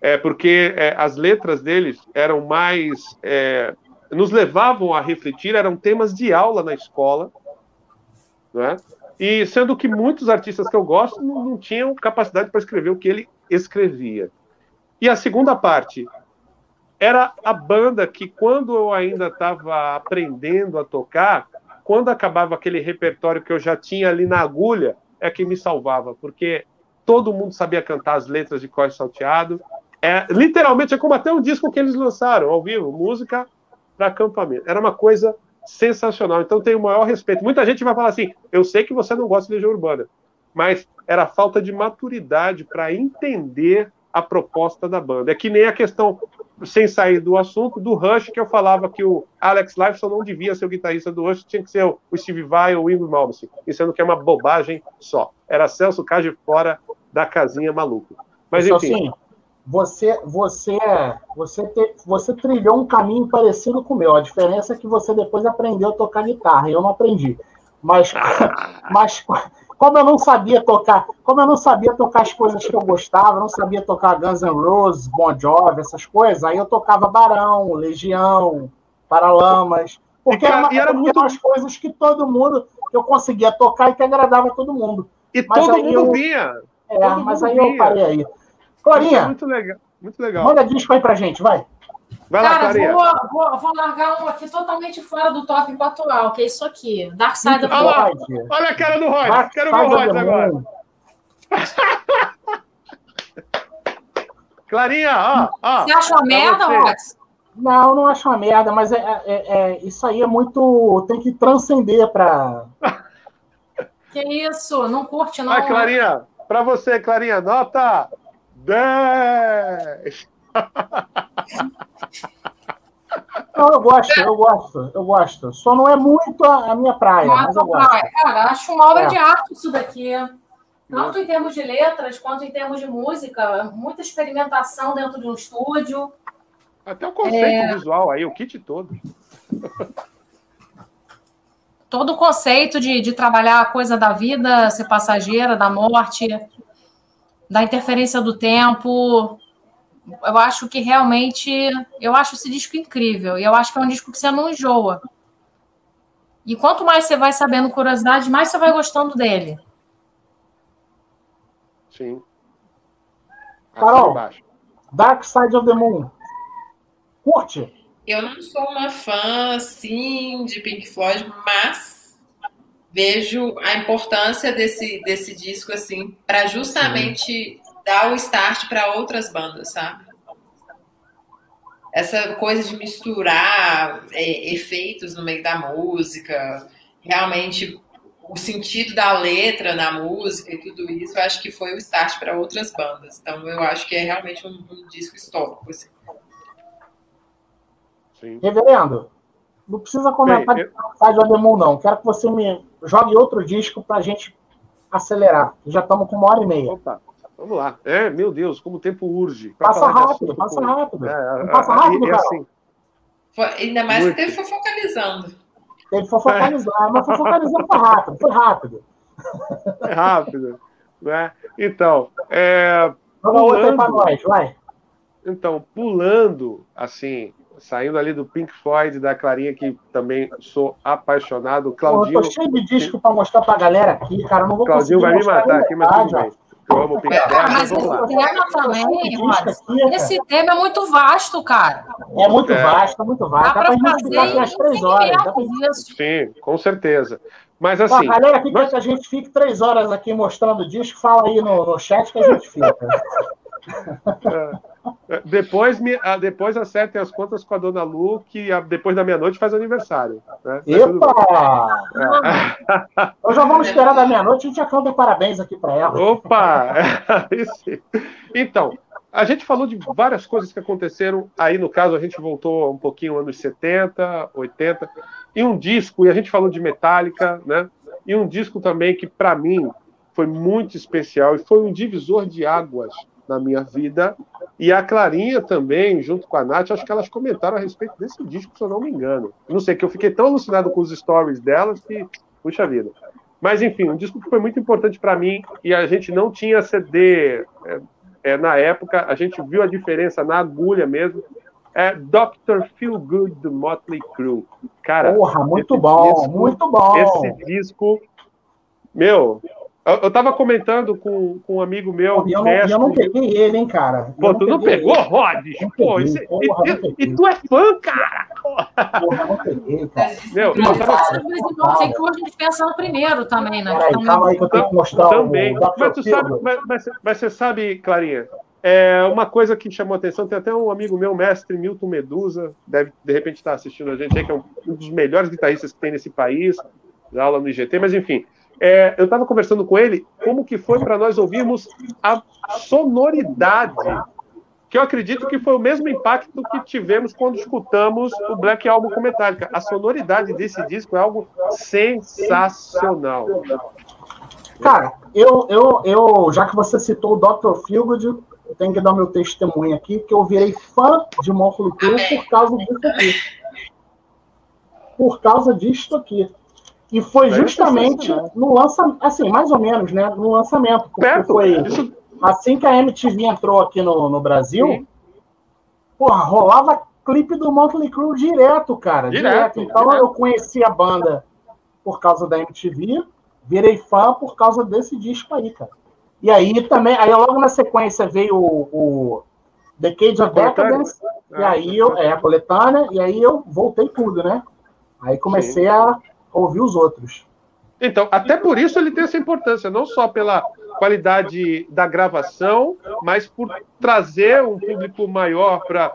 é, porque é, as letras deles eram mais. É, nos levavam a refletir, eram temas de aula na escola, né? e sendo que muitos artistas que eu gosto não, não tinham capacidade para escrever o que ele escrevia. E a segunda parte era a banda que, quando eu ainda estava aprendendo a tocar, quando acabava aquele repertório que eu já tinha ali na agulha, é que me salvava, porque todo mundo sabia cantar as letras de Corre Salteado. É, literalmente é como até um disco que eles lançaram ao vivo, música para acampamento. Era uma coisa sensacional. Então tenho o maior respeito. Muita gente vai falar assim: eu sei que você não gosta de Legião Urbana, mas era falta de maturidade para entender a proposta da banda. É que nem a questão, sem sair do assunto, do Rush, que eu falava que o Alex Lifeson não devia ser o guitarrista do Rush, tinha que ser o Steve Vai ou o Ingrid Malmsteen, sendo que é uma bobagem só. Era Celso Cage fora da casinha maluco. Mas enfim... Assim, você, você, você, te, você trilhou um caminho parecido com o meu. A diferença é que você depois aprendeu a tocar guitarra. Eu não aprendi. Mas, mas como eu não sabia tocar, como eu não sabia tocar as coisas que eu gostava, não sabia tocar Guns N' Roses, Bon Jovi, essas coisas, aí eu tocava Barão, Legião, Paralamas, porque, e, era, e era muito... as coisas que todo mundo, eu conseguia tocar e que agradava todo mundo. E mas todo mundo eu, vinha. É, todo mas aí eu parei aí. Clarinha, muito legal, muito legal. Manda disco aí pra gente, vai. Vai Cara, lá, vou, vou, vou, largar um aqui totalmente fora do tópico atual, que é isso aqui. Dark Side of the Moon. Olha a cara do Rod. Quero ver o Rod agora. Clarinha, ó, ó. Você acha uma merda, Rod? Não, não acho uma merda, mas é, é, é, isso aí é muito. Tem que transcender para. Que isso? Não curte, não. Ah, Clarinha, para você, Clarinha, nota 10. Não, eu gosto, eu gosto, eu gosto. Só não é muito a, a minha praia. mas eu gosto. Praia. Cara, acho uma obra é. de arte isso daqui. Tanto em termos de letras quanto em termos de música. Muita experimentação dentro de um estúdio. Até o conceito é... visual aí, o kit todo. Todo o conceito de, de trabalhar a coisa da vida ser passageira, da morte, da interferência do tempo, eu acho que realmente. Eu acho esse disco incrível. E eu acho que é um disco que você não enjoa. E quanto mais você vai sabendo curiosidade, mais você vai gostando dele. Sim. Carol, Dark Side of the Moon. Curte? Eu não sou uma fã, assim, de Pink Floyd, mas vejo a importância desse, desse disco, assim, para justamente dar o start para outras bandas, sabe? Essa coisa de misturar é, efeitos no meio da música, realmente o sentido da letra na música e tudo isso, eu acho que foi o start para outras bandas. Então, eu acho que é realmente um, um disco histórico. Assim. Sim. Reverendo, não precisa comentar Bem, eu... de Ademon, não. Quero que você me jogue outro disco para a gente acelerar. Já estamos com uma hora e meia. Opa. Vamos lá. É, meu Deus, como o tempo urge. Passa rápido, passa rápido. É, passa rápido, é, assim, Ainda mais muito. que teve focalizando. Teve focalizando, mas foi focalizando foi rápido, foi rápido. É rápido. Né? Então, é, Vamos pulando, para nós, vai. Então, pulando, assim, saindo ali do Pink Floyd, da Clarinha, que também sou apaixonado. Claudinho. eu tô cheio de disco para mostrar para a galera aqui, cara. Não vou Claudinho vai me matar aqui, mas tudo bem. Eu amo. É, mas esse tema também, esse tema é muito vasto, cara. É muito é. vasto, é muito vasto. Dá, Dá para fazer aqui as três horas. Pra... Sim, com certeza. Mas assim. Pô, galera que nós... quer que a gente fique três horas aqui mostrando o disco, fala aí no, no chat que a gente fica. É. Depois, me, ah, depois acertem as contas com a dona Lu, que depois da meia-noite faz aniversário. Né? Epa! É. Nós já vamos esperar da meia-noite, a gente já canta parabéns aqui para ela. Opa! então, a gente falou de várias coisas que aconteceram. Aí, no caso, a gente voltou um pouquinho anos 70, 80, e um disco, e a gente falou de Metallica, né? E um disco também que, para mim, foi muito especial e foi um divisor de águas na minha vida. E a Clarinha também, junto com a Nath, acho que elas comentaram a respeito desse disco, se eu não me engano. Não sei, que eu fiquei tão alucinado com os stories delas que, puxa vida. Mas, enfim, um disco que foi muito importante para mim e a gente não tinha CD é, é, na época, a gente viu a diferença na agulha mesmo. É Dr. Feel Good do Motley Crue. Cara, Porra, muito bom, disco, muito bom. Esse disco, meu, Eu estava comentando com, com um amigo meu. E eu, não, eu não peguei ele, hein, cara. Pô, tu não pegou, ele. Rod? Pô, isso, porra, e, e, tu é fã, cara? Porra, não peguei, cara. Meu, eu tava... Mas tem que hoje a gente pensa no primeiro também, né? Peraí, calma aí que eu tenho que mostrar também. o mas, tu sabe, mas, mas, mas você sabe, Clarinha, é uma coisa que chamou atenção, tem até um amigo meu, mestre Milton Medusa, deve de repente estar assistindo a gente aí, que é um, um dos melhores guitarristas que tem nesse país, dá aula no IGT, mas enfim, é, eu estava conversando com ele como que foi para nós ouvirmos a sonoridade, que eu acredito que foi o mesmo impacto que tivemos quando escutamos o Black Album com Metallica. A sonoridade desse disco é algo sensacional. Cara, eu, eu, eu já que você citou o Dr. Feelgood, eu tenho que dar meu testemunho aqui, que eu virei fã de Motley Crue por causa disso aqui. Por causa disso aqui. E foi justamente no lançamento, assim, mais ou menos, né? No lançamento. Porque Perto, foi isso... assim que a MTV entrou aqui no, no Brasil, Sim. porra, rolava clipe do Motley Crue direto, cara. Direto. direto. Então direto. eu conheci a banda por causa da MTV, virei fã por causa desse disco aí, cara. E aí também, aí logo na sequência veio o, o The Cage of Decadence, e aí eu, é a coletânea, e aí eu voltei tudo, né? Aí comecei Sim. a ouvir os outros. Então, até por isso ele tem essa importância, não só pela qualidade da gravação, mas por trazer um público maior para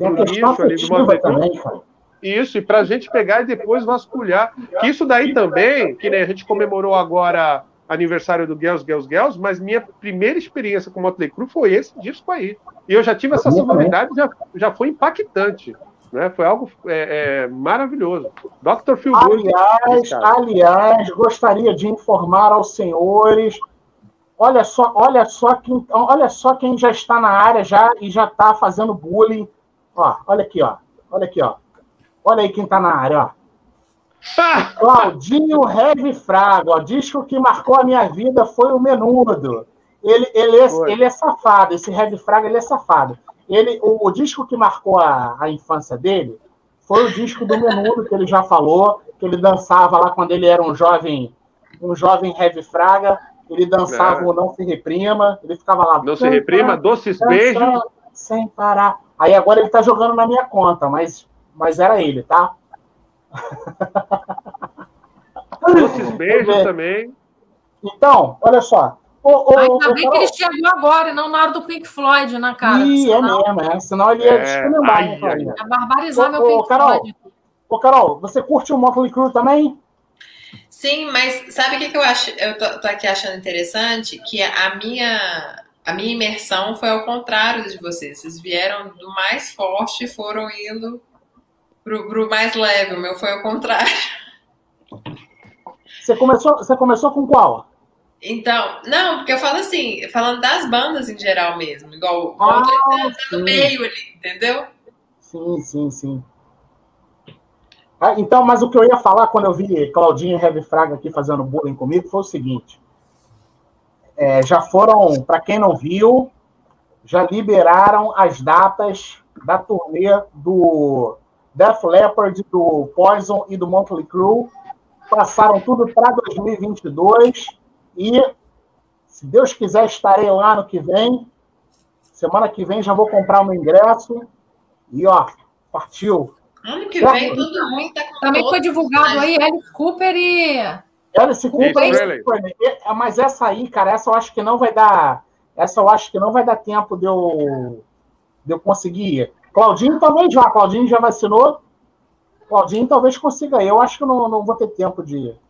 o nicho ali do movimento. Isso, e para a gente pegar e depois vasculhar. Que isso daí também, que nem a gente comemorou agora aniversário do Girls, Girls, Girls, mas minha primeira experiência com Motley Crue foi esse disco aí. E eu já tive essa sonoridade, já, já foi impactante. Né? Foi algo é, é, maravilhoso. Dr. Phil aliás, aliás, gostaria de informar aos senhores. Olha só, olha só quem, olha só quem já está na área já e já está fazendo bullying. Ó, olha aqui, ó. Olha aqui, ó. Olha aí quem está na área, ó. Claudinho Heavy Fraga, ó, disco que marcou a minha vida foi o Menudo. Ele, ele, é, ele é safado, esse Heavy Fraga ele é safado. Ele, o, o disco que marcou a, a infância dele foi o disco do Menudo, que ele já falou, que ele dançava lá quando ele era um jovem, um jovem heavy fraga, ele dançava é. o Não Se Reprima, ele ficava lá. Não Se Reprima, Doces Beijos. Sem parar. Aí agora ele tá jogando na minha conta, mas, mas era ele, tá? Doces Beijos também. Então, olha só. O, o, Ainda bem que ele chegou agora, e não na hora do Pink Floyd, na né, cara. Ih, senão... é mesmo, é. Senão ele ia é, né, Ia barbarizar ô, meu Pink Carol, Floyd. Ô, Carol, você curte o Motley Crue também? Sim, mas sabe o que, que eu acho? Eu tô, tô, aqui achando interessante que a minha a minha imersão foi ao contrário de vocês. Vocês vieram do mais forte e foram indo pro, pro mais leve. O meu foi ao contrário. Você começou, você começou com qual? Então, não, porque eu falo assim, falando das bandas em geral mesmo, igual o ah, tá, tá no meio ali, entendeu? Sim, sim, sim. Ah, então, mas o que eu ia falar quando eu vi Claudinho e Heavy Fraga aqui fazendo bullying comigo foi o seguinte. É, já foram, para quem não viu, já liberaram as datas da turnê do Def Leppard, do Poison e do Motley Crue. Passaram tudo para 2022 e, se Deus quiser, estarei lá no que vem. Semana que vem já vou comprar o meu ingresso. E, ó, partiu. Ano que vem, todo mundo tá com Também foi divulgado aí Alice Cooper e. Alice Cooper, Alice Cooper. É, mas essa aí, cara, essa eu acho que não vai dar. Essa eu acho que não vai dar tempo de eu, de eu conseguir ir. Claudinho talvez já. Claudinho já vacinou. Claudinho talvez consiga ir. Eu acho que não, não vou ter tempo de ir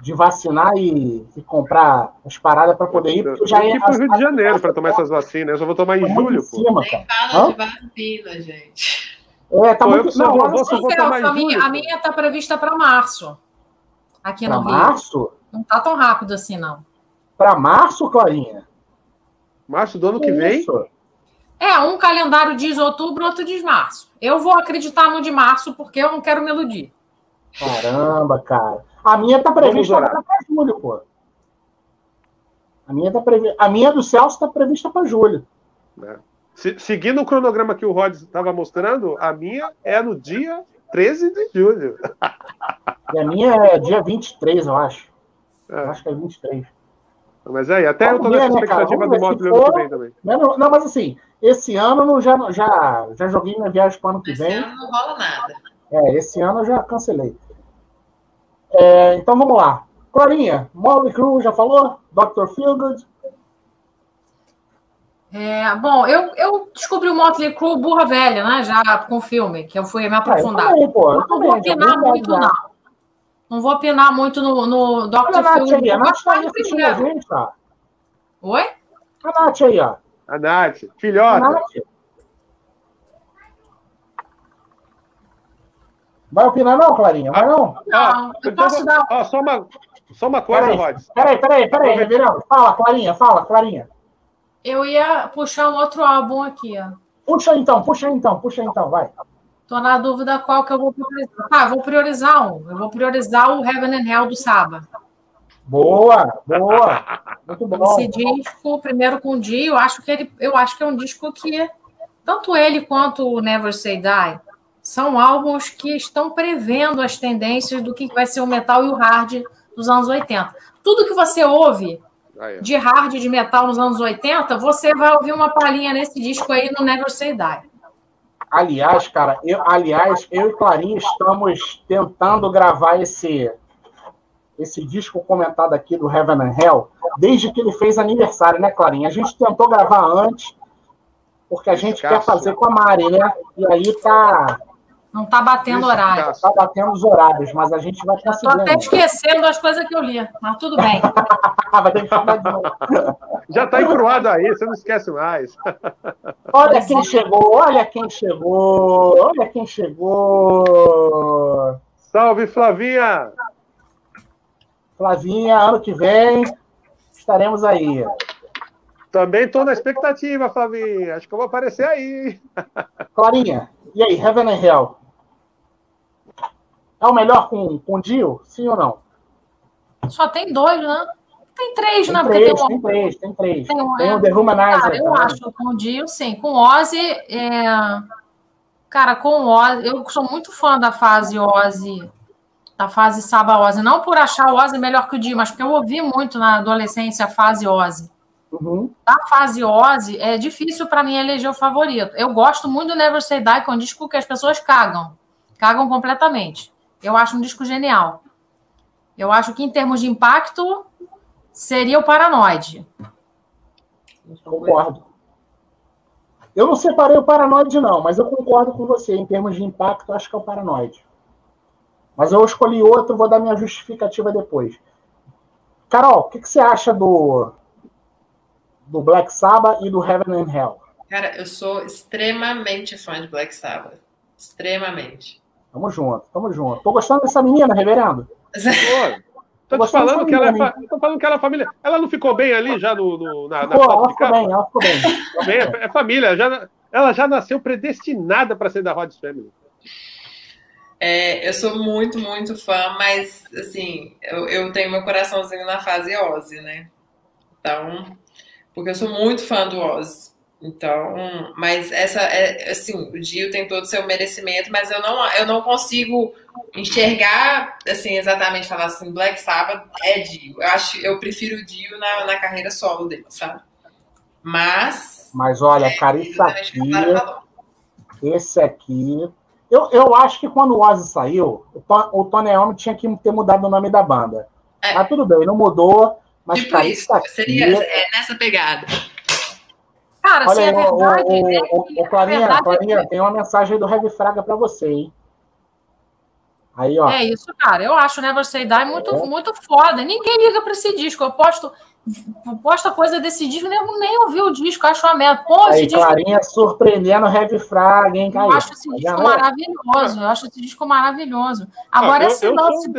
de vacinar e, e comprar as paradas para poder ir. Porque eu já ia para o Rio de Janeiro para tomar essas vacinas. Eu só vou tomar em julho. Em cima, pô. fala de vacina, gente. É, tá pô, muito. Não, vou, vou, vou tomar a, minha, a minha está prevista para março. Aqui pra no Rio. março? Não tá tão rápido assim, não. Para março, Clarinha? Março do ano que, que vem? Isso? É, um calendário diz outubro, outro diz março. Eu vou acreditar no de março porque eu não quero me iludir. Caramba, cara. A minha tá prevista para julho, pô. A minha, tá previ... a minha do Celso está prevista para julho. É. Se, seguindo o cronograma que o Rod estava mostrando, a minha é no dia 13 de julho. E a minha é dia 23, eu acho. É. Acho que é 23. Mas aí, até Vamos eu nessa né, expectativa do Motley ano que vem também. Não, não, mas assim, esse ano eu já, já, já joguei minha viagem para o ano que esse vem. Esse ano não rola nada. É, esse ano eu já cancelei. É, então vamos lá. Clarinha, Molly Crew já falou? Dr. Feelgood? É, bom, eu, eu descobri o Motley Crue burra velha, né? Já com o filme, que eu fui me aprofundar. Ah, pô, não, não vou opinar muito, não. Não vou opinar muito no, no Dr. Feelgood. A Nath tá aí assistindo a gente, tá? Oi? A Nath aí, ó. A Nath, filhota. A Nath. Vai opinar não, Clarinha? Vai não? Não, eu então posso dar... Ó, só, uma, só uma coisa, Rods. Peraí, peraí, peraí, Reverendo. Fala, Clarinha, fala, Clarinha. Eu ia puxar um outro álbum aqui, ó. Puxa então, puxa então, puxa então, vai. Tô na dúvida qual que eu vou priorizar. Ah, vou priorizar um. Eu vou priorizar o Heaven and Hell do Saba. Boa, boa. Muito bom. Esse disco, primeiro com o Dio, eu acho que ele, eu acho que é um disco que tanto ele quanto o Never Say Die são álbuns que estão prevendo as tendências do que vai ser o metal e o hard dos anos 80. Tudo que você ouve de hard de metal nos anos 80, você vai ouvir uma palhinha nesse disco aí no Never Say Die. Aliás, cara, eu, aliás, eu e Clarinha estamos tentando gravar esse esse disco comentado aqui do Heaven and Hell desde que ele fez aniversário, né, Clarinha? A gente tentou gravar antes porque a gente Escasso. quer fazer com a Mari, né? E aí tá não está batendo horário. Está batendo os horários, mas a gente vai conseguir. Estou até esquecendo as coisas que eu li, mas tudo bem. vai ter que falar de novo. Já está encruado aí, você não esquece mais. Olha quem chegou, olha quem chegou, olha quem chegou. Salve, Flavinha! Flavinha, ano que vem estaremos aí. Também estou na expectativa, Flavinha. Acho que eu vou aparecer aí. Clarinha, e aí, Heaven and Hell? É o melhor com, com Dio? Sim ou não? Só tem dois, né? Tem três, tem né? Três, tem, um... tem três, tem três. Tem, um, tem o The Humanizer. Cara, eu acho com o Dio, sim. Com o Ozzy, é... cara, com o Ozzy, eu sou muito fã da fase Ozzy, da fase Saba Ozzy. Não por achar o Ozzy melhor que o Dio, mas porque eu ouvi muito na adolescência a fase Ozzy. Uhum. Da fase Ozzy, é difícil para mim eleger o favorito. Eu gosto muito do Never Say Die, que é um disco que as pessoas cagam. Cagam completamente. Eu acho um disco genial. Eu acho que, em termos de impacto, seria o Paranoide. Concordo. Eu não separei o Paranoide, não, mas eu concordo com você. Em termos de impacto, acho que é o Paranoide. Mas eu escolhi outro, vou dar minha justificativa depois. Carol, o que, que você acha do, do Black Sabbath e do Heaven and Hell? Cara, eu sou extremamente fã de Black Sabbath. Extremamente. Tamo junto, tamo junto. Tô gostando dessa menina, reverendo. Pô, tô te falando que, ela é, tô falando que ela é família. Ela não ficou bem ali já no, no na, na ela ficou bem, ela ficou bem. bem é, é, família, já, ela já nasceu predestinada para ser da Rhodes Family. É, eu sou muito, muito fã, mas assim, eu, eu tenho meu coraçãozinho na fase Ozzy, né? Então, porque eu sou muito fã do Ozzy. Então, mas essa é assim, o Dio tem todo o seu merecimento, mas eu não, eu não consigo enxergar assim exatamente falar assim, Black Sabbath é Dio. Eu acho, eu prefiro o Dio na, na carreira solo dele, sabe? Mas Mas olha, é, cara, isso aqui esse aqui eu, eu acho que quando o Ozzy saiu, o, o Tony Iommi tinha que ter mudado o nome da banda. É. Mas tudo bem, não mudou. Mas tipo cara, isso, aqui... seria é, nessa pegada. Cara, Olha, é verdade. O, o, o, o Clarinha, verdade Clarinha é... tem uma mensagem do Heavy Fraga para você, hein? Aí, ó. É isso, cara. Eu acho Never Say Die muito, é. muito foda. Ninguém liga para esse disco. Eu posto, posto coisa desse disco, nem, nem ouvi o disco, acho uma merda. Pô, Aí, disco... Clarinha surpreendendo o Heavy Fraga, hein, Caio? Eu acho esse disco maravilhoso. Eu acho esse disco maravilhoso. Agora, ah, eu, esse eu lance.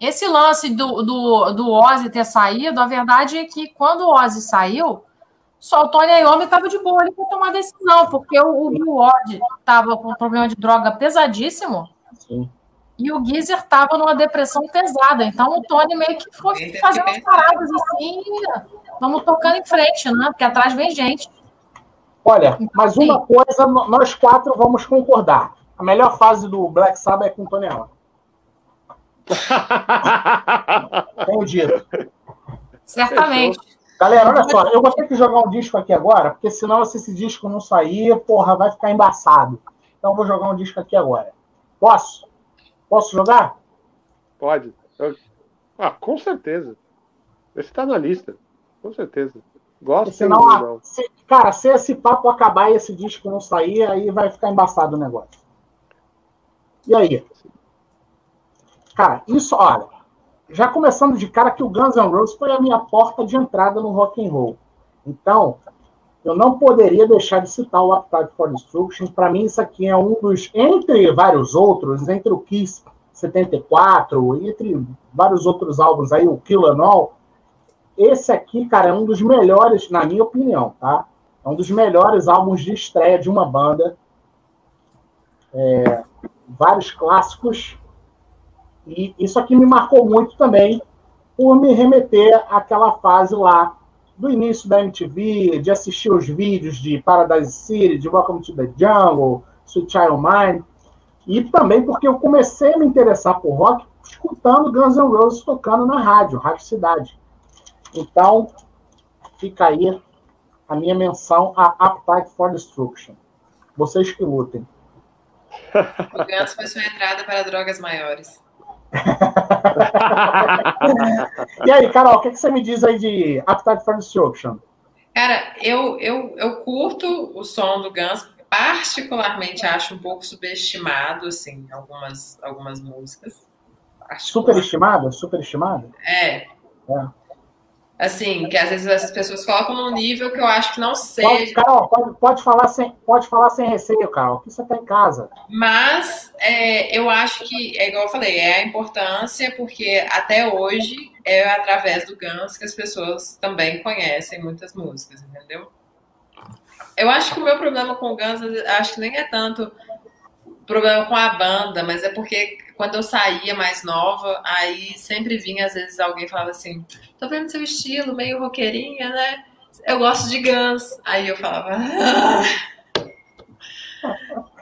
Esse lance do, do, do Ozzy ter saído, a verdade é que quando o Ozzy saiu, só o Tony Iommi estava de boa ali para tomar decisão, porque o, o Bill Ward estava com um problema de droga pesadíssimo Sim. e o Geezer estava numa depressão pesada. Então o Tony meio que foi fazendo as paradas assim, vamos tocando em frente, né? Porque atrás vem gente. Olha, então, mas uma sim. coisa nós quatro vamos concordar. A melhor fase do Black Sabbath é com o Tony Iommi. Tenho dito. Certamente. Galera, olha só, eu vou ter que jogar um disco aqui agora, porque senão se esse disco não sair, porra, vai ficar embaçado. Então eu vou jogar um disco aqui agora. Posso? Posso jogar? Pode. Eu... Ah, com certeza. Esse está na lista. Com certeza. Gosto. Senão, ah, se, cara, se esse papo acabar e esse disco não sair, aí vai ficar embaçado o negócio. E aí? Cara, isso, olha, já começando de cara que o Guns N' Roses foi a minha porta de entrada no rock and roll. Então, eu não poderia deixar de citar o Appetite for Destruction. Para mim, isso aqui é um dos, entre vários outros, entre o Kiss 74, entre vários outros álbuns aí, o Kill and All, esse aqui, cara, é um dos melhores, na minha opinião, tá? É um dos melhores álbuns de estreia de uma banda. É, vários clássicos. E isso aqui me marcou muito também por me remeter àquela fase lá do início da MTV, de assistir os vídeos de Paradise City, de Welcome to the Jungle, Sweet Child Mine, e também porque eu comecei a me interessar por rock escutando Guns N' Roses tocando na rádio, Rádio Cidade. Então, fica aí a minha menção a Appetite for Destruction. Vocês que lutem. O Guns foi sua entrada para drogas maiores. e aí, Carol, o que, você me diz aí de Appetite for Destruction? Cara, eu, eu, eu curto o som do Guns, particularmente acho um pouco subestimado, assim, algumas, algumas músicas. Superestimado? Superestimado? É. é. Assim, que às vezes essas pessoas colocam num nível que eu acho que não seja. Pode, Carol, pode, pode, falar, sem, pode falar sem receio, Carol, que você está em casa. Mas é, eu acho que, é igual eu falei, é a importância, porque até hoje é através do Guns que as pessoas também conhecem muitas músicas, entendeu? Eu acho que o meu problema com o Guns, acho que nem é tanto problema com a banda, mas é porque quando eu saía mais nova, aí sempre vinha, às vezes, alguém falava assim: tô vendo seu estilo, meio roqueirinha, né? Eu gosto de Guns. Aí eu falava. Ah.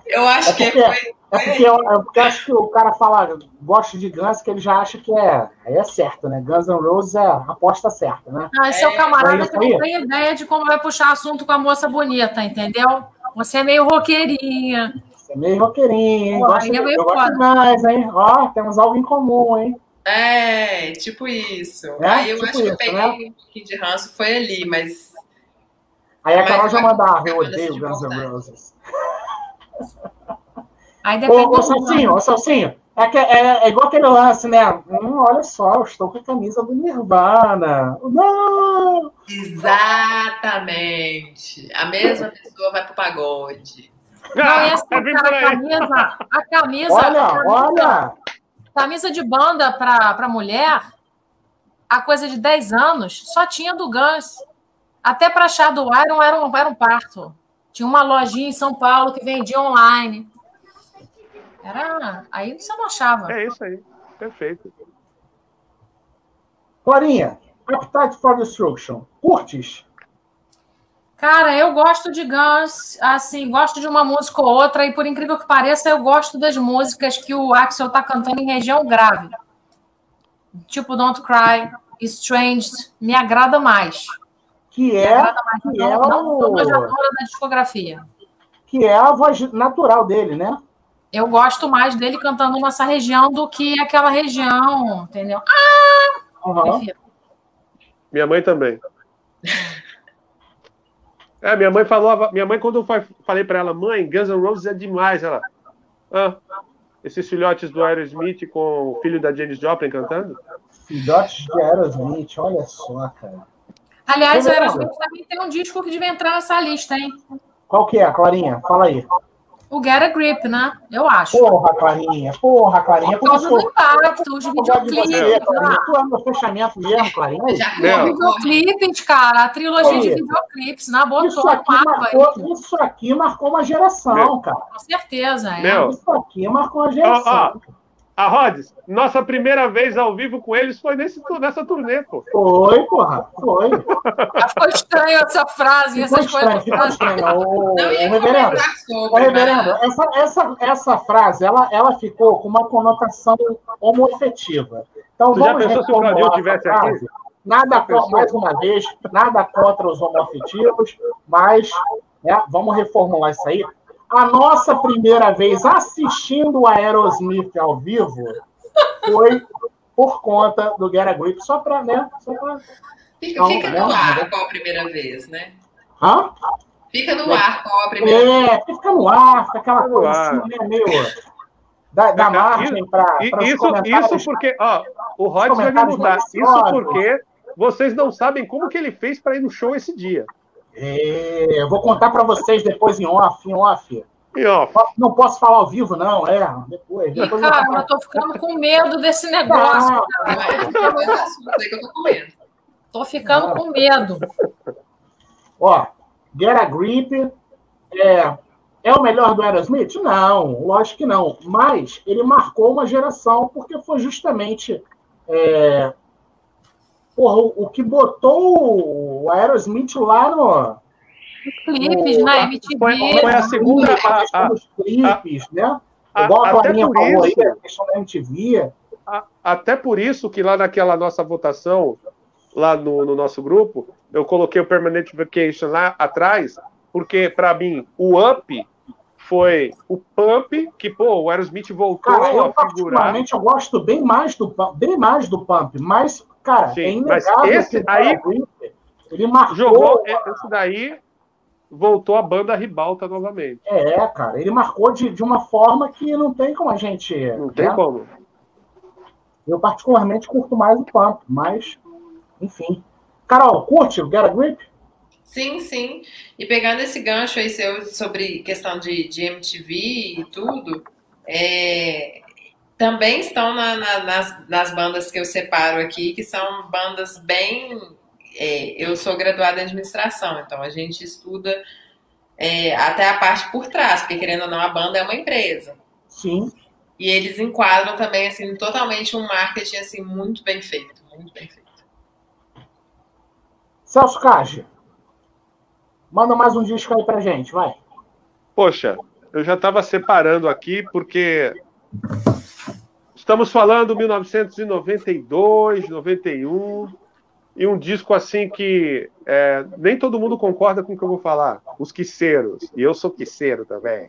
Eu acho é porque, que foi. É porque, eu, é porque eu acho que o cara fala, gosto de Guns, que ele já acha que é, aí é certo, né? Guns N' Roses é a aposta certa, né? Ah, esse é, é o camarada que não tem ideia de como vai puxar assunto com a moça bonita, entendeu? Você é meio roqueirinha. Você é meio roqueirinho, hein? Gosto, é meio gosto mais, hein? Ó, temos algo em comum, hein? É, tipo isso. É? Aí eu tipo acho isso, que eu peguei né? um pouquinho de ranço, foi ali, mas. Aí a Carol já mandava, eu odeio Guns N' Roses. Aí ô, ô Salsinho, ô Salsinho, é, que, é, é, igual aquele lance, né? Hum, olha só, eu estou com a camisa do Nirvana. Não! Exatamente. A mesma pessoa vai pro pagode. Não, e assim, cara, a camisa, a camisa. Olha, a camisa, olha. Camisa de banda para mulher, a coisa de 10 anos, só tinha do Guns. Até para achar do Iron era um, era um parto. Tinha uma lojinha em São Paulo que vendia online. Era. Aí você não achava. É isso aí. Perfeito. Florinha, Appetite for Destruction. Curtes? Cara, eu gosto de Guns, assim, gosto de uma música ou outra, e por incrível que pareça, eu gosto das músicas que o Axel tá cantando em região grave. Tipo Don't Cry, Strange, me agrada mais. Que é, agrada mais. Que não, é não o... da discografia. Que é a voz natural dele, né? Eu gosto mais dele cantando nessa região do que aquela região, entendeu? Ah! Uhum. Minha mãe também. É, minha mãe falou, minha mãe, quando eu falei para ela, mãe, Guns N' Roses é demais, ela. Ah, esses filhotes do Aerosmith com o filho da Janis Joplin cantando? Filhotes de Aerosmith, olha só, cara. Aliás, o Aerosmith também tem um disco que devia entrar nessa lista, hein? Qual que é, Clarinha? Fala aí. O Get a Grip, né? Eu acho. Porra, Clarinha. Porra, Clarinha. Por causa do impacto, os videoclipes. Tu é meu fechamento mesmo, Clarinha. Já videoclipes, cara. A trilogia de videoclipes, na boa isso aqui, marcou, isso aqui marcou uma geração, meu. cara. Com certeza, é. Meu. Isso aqui marcou uma geração. A Rods, nossa primeira vez ao vivo com eles foi nesse, nessa turnê, pô. Foi, porra, foi. ficou estranho essa frase, ficou essas coisas. Ficou estranho. O, reverendo, sobre, o reverendo essa, essa, essa frase, ela, ela ficou com uma conotação homoafetiva. Então, tu vamos já pensou se o Claudio tivesse aqui? Nada contra, mais uma vez, nada contra os homoafetivos, mas né, vamos reformular isso aí. A nossa primeira vez assistindo o Aerosmith ao vivo foi por conta do Get a Grip, só para, né? Só pra... Fica, Não, fica né? no ar qual a primeira vez, né? Hã? Fica no ar qual a primeira é, vez. É, fica no ar, fica aquela coisa assim, né, meio da, da margem para isso, isso porque, ó, o Rod vai me mudar. Isso porque vocês não sabem como que ele fez para ir no show esse dia. É, eu vou contar para vocês depois em off, em off. Em off. Não posso falar ao vivo, não, é. Depois. depois cara, eu, eu tô ficando com medo desse negócio. Não, eu tô com medo. Tô ficando não. com medo. Ó, Get a Grip é, é o melhor do Aerosmith? Não, lógico que não. Mas ele marcou uma geração porque foi justamente é, porra, o, o que botou o Aerosmith lá no. Clipes, na MTV. Foi, foi a segunda. A, a, clipes, a, né? Igual a, Clarinha falou isso, aí, a questão da MTV. até por isso que lá naquela nossa votação, lá no, no nosso grupo, eu coloquei o Permanent Vacation lá atrás, porque, para mim, o Up foi o Pump, que, pô, o Aerosmith voltou Cara, eu, a figurar. eu gosto bem mais do bem mais do Pump, mas Cara, Sim, é inegável mas esse aí, ele marcou. Jogou esse daí, voltou a banda ribalta novamente. É, cara, ele marcou de, de uma forma que não tem como a gente. Não né? tem como. Eu, particularmente, curto mais o Pump, mas, enfim. Carol, curte o Get a Grip? Sim, sim. E pegando esse gancho aí seu sobre questão de, de MTV e tudo, é, também estão na, na, nas, nas bandas que eu separo aqui, que são bandas bem. É, eu sou graduada em administração, então a gente estuda é, até a parte por trás, porque querendo ou não, a banda é uma empresa. Sim. E eles enquadram também assim totalmente um marketing assim muito bem feito, muito bem feito. Celso Cage, manda mais um disco aí pra gente, vai. Poxa, eu já estava separando aqui porque Estamos falando 1992, 91, e um disco assim que é, nem todo mundo concorda com o que eu vou falar, os quiceiros, e eu sou quiceiro também.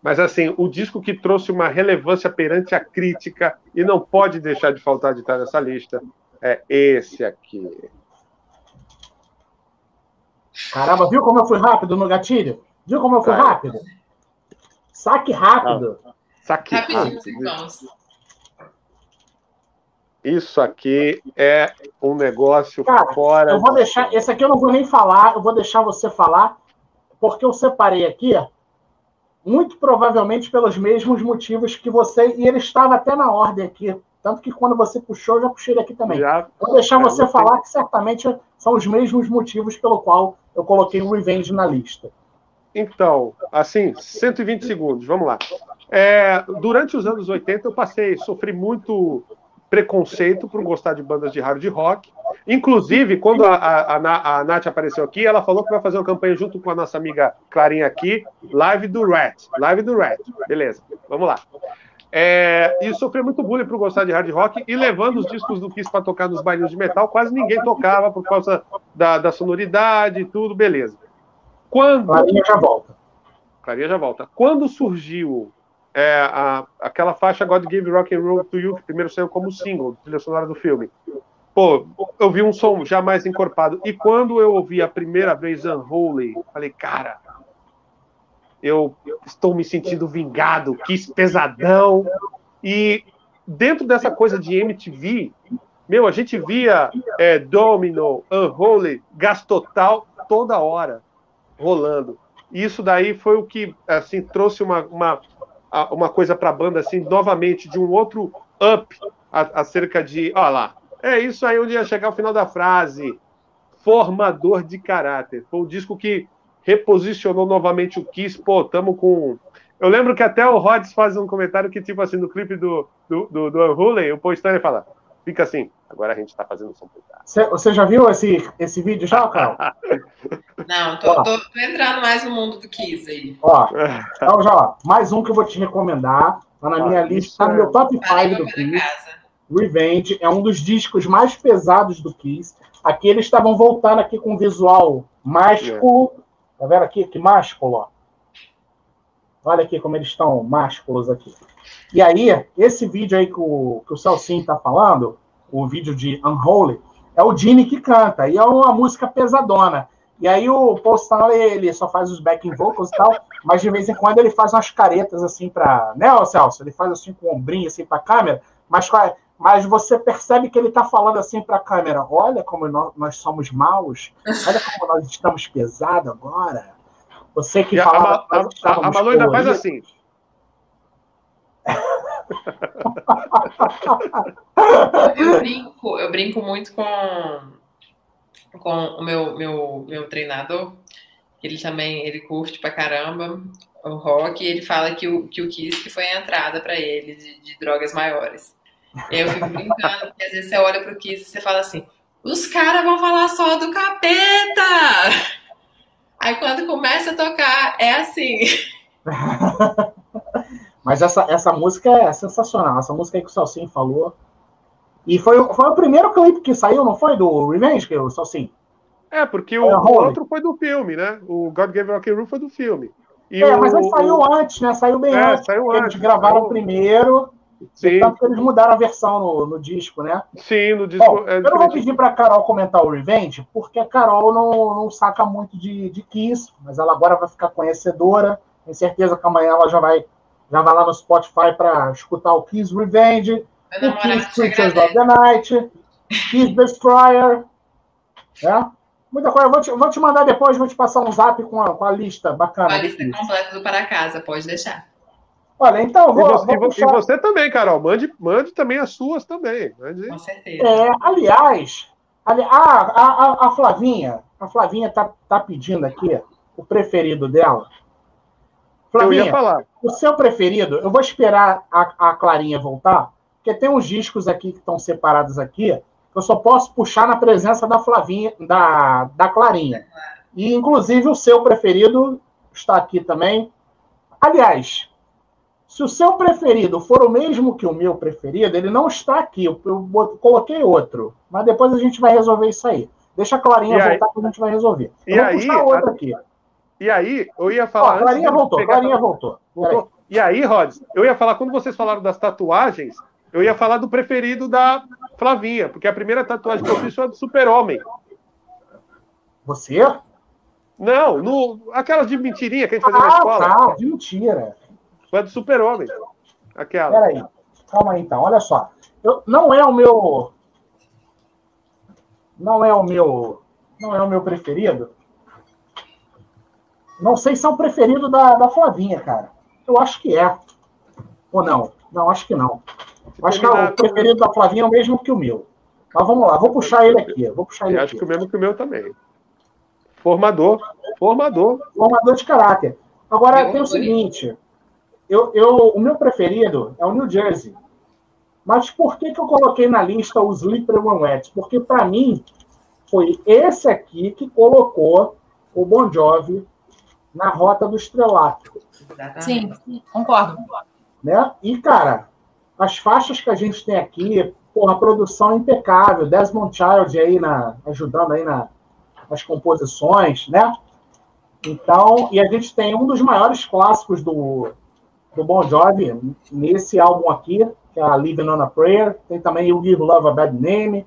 Mas assim, o disco que trouxe uma relevância perante a crítica e não pode deixar de faltar de estar nessa lista é esse aqui. Caramba, viu como eu fui rápido no gatilho? Viu como eu fui rápido? Saque rápido. Saque rápido. Isso aqui é um negócio Cara, fora. Eu vou deixar. Esse aqui eu não vou nem falar, eu vou deixar você falar, porque eu separei aqui, muito provavelmente pelos mesmos motivos que você. E ele estava até na ordem aqui. Tanto que quando você puxou, eu já puxei ele aqui também. Já, vou deixar é, você falar que certamente são os mesmos motivos pelo qual eu coloquei o Revenge na lista. Então, assim, 120 segundos, vamos lá. É, durante os anos 80, eu passei, sofri muito preconceito por gostar de bandas de hard rock. Inclusive, quando a, a, a, Nath apareceu aqui, ela falou que vai fazer uma campanha junto com a nossa amiga Clarinha aqui, live do Rat. Live do Rat. Beleza, vamos lá. É, e sofreu muito bullying por gostar de hard rock e levando os discos do Kiss para tocar nos bailinhos de metal, quase ninguém tocava por causa da, da sonoridade e tudo, beleza. Quando. Clarinha já volta. Clarinha já volta. Quando surgiu é, a, aquela faixa God Gave Rock and Roll to You, que primeiro saiu como single, trilha sonora do filme. Pô, eu vi um som já mais encorpado. E quando eu ouvi a primeira vez Unholy, falei, cara, eu estou me sentindo vingado, quis pesadão. E dentro dessa coisa de MTV, meu, a gente via é, Domino, Unholy, Gastotal toda hora rolando. E isso daí foi o que assim trouxe uma, uma uma coisa para a banda, assim, novamente, de um outro up acerca de. Olha lá, é isso aí onde ia chegar o final da frase. Formador de caráter. Foi o disco que reposicionou novamente o Kiss. Pô, estamos com. eu lembro que até o Rods faz um comentário que, tipo assim, no clipe do, do, do, do Unholy, o Paul Stanley fala, fica assim, agora a gente tá fazendo som pesado. Você já viu esse, esse vídeo já, Carol? Não, tô, tô, tô, entrando mais no mundo do Kiss aí. Ó, então já, mais um que eu vou te recomendar, tá na minha lista, tá no meu top 5 do Kiss. Revenge é um dos discos mais pesados do Kiss. Aqui eles estavam voltando aqui com um visual másculo. Tá vendo aqui? Que másculo, ó. Olha aqui como eles estão másculos aqui. E aí, esse vídeo aí que o, que o Celcinho tá falando, o vídeo de Unholy, é o Gene que canta. E é uma música pesadona. E aí o Paul Stanley, ele só faz os backing vocals e tal, mas de vez em quando ele faz umas caretas assim para, né, Celso? Ele faz assim com o ombrinho assim para a câmera, mas mas você percebe que ele está falando assim para a câmera: olha como nós, nós, somos maus, olha como nós estamos pesados agora. Você que fala. A, a, a, a Malu ainda faz assim. eu brinco, eu brinco muito com, com o meu, meu, meu treinador. Ele também ele curte pra caramba o rock e ele fala que o, que o Kiss que foi a entrada para ele de, de drogas maiores. Eu fico brincando, porque às vezes você olha pro Kiss e você fala assim: os caras vão falar só do capeta! Aí quando começa a tocar, é assim. Mas essa, essa música é sensacional. Essa música aí que o Salsinho falou. E foi, foi o primeiro clipe que saiu, não foi? Do Revenge, que o Salsinho? É, porque o, o, outro foi do filme, né? O God Gave Rock and Roll foi do filme. E é, o, mas ele saiu antes, né? Saiu bem é, antes. Saiu eles antes, gravaram saiu... primeiro Sim. Tanto que eles mudaram a versão no, no disco, né? Sim, no disco. Bom, é eu não vou pedir para Carol comentar o Revenge, porque a Carol não, não saca muito de, de Kiss, mas ela agora vai ficar conhecedora. Tenho certeza que amanhã ela já vai, já vai lá no Spotify para escutar o Kiss Revenge, o Kiss Creatures of the Night, Kiss Destroyer. Né? Muita coisa. Eu vou te, vou te mandar depois, vou te passar um zap com a, com a lista bacana. A lista completa do Para Casa, pode deixar. Olha, então, vou, e, você, vou puxar... e você também, Carol. Mande, mande também as suas também. Mande. Com certeza. É, aliás, ali, a, a, a, Flavinha, a Flavinha tá, tá pedindo aqui o preferido dela. Flavinha, eu ia falar. o seu preferido, eu vou esperar a, a Clarinha voltar, porque tem uns discos aqui que estão separados aqui, que eu só posso puxar na presença da Flavinha, da, da Clarinha. E, inclusive, o seu preferido está aqui também. Aliás, se o seu preferido for o mesmo que o meu preferido, ele não está aqui. Eu, eu coloquei outro. Mas depois a gente vai resolver isso aí. Deixa a Clarinha e voltar aí? que a gente vai resolver. Eu e aí, outro aqui. E aí, eu ia falar. Ó, Clarinha voltou, Clarinha voltou. voltou. E aí, Rods, eu ia falar, quando vocês falaram das tatuagens, eu ia falar do preferido da Flavinha, porque a primeira tatuagem que eu fiz foi a do Super-Homem. Você? Não, no, aquelas de mentirinha que a gente fazia ah, na escola. Tá, de mentira. Foi do Super-Homem. Aquela. Peraí. Calma aí, então. Olha só. Eu, não é o meu. Não é o meu. Não é o meu preferido. Não sei se é o preferido da, da Flavinha, cara. Eu acho que é. Ou não? Não, acho que não. Acho que é o preferido da Flavinha é o mesmo que o meu. Mas vamos lá, vou puxar ele aqui. Vou puxar ele Eu acho que o mesmo que o meu também. Formador. Formador. Formador de caráter. Agora tem o seguinte: eu, eu, o meu preferido é o New Jersey. Mas por que, que eu coloquei na lista os Slipper One Wet? Porque, para mim, foi esse aqui que colocou o Bon Jovi na rota do estrelato. Sim, concordo. Né? E, cara, as faixas que a gente tem aqui, porra, a produção é impecável. Desmond Child aí na, ajudando aí na, nas composições, né? Então, e a gente tem um dos maiores clássicos do, do Bon Jovi nesse álbum aqui, que é a Living on a Prayer. Tem também You Give Love a Bad Name.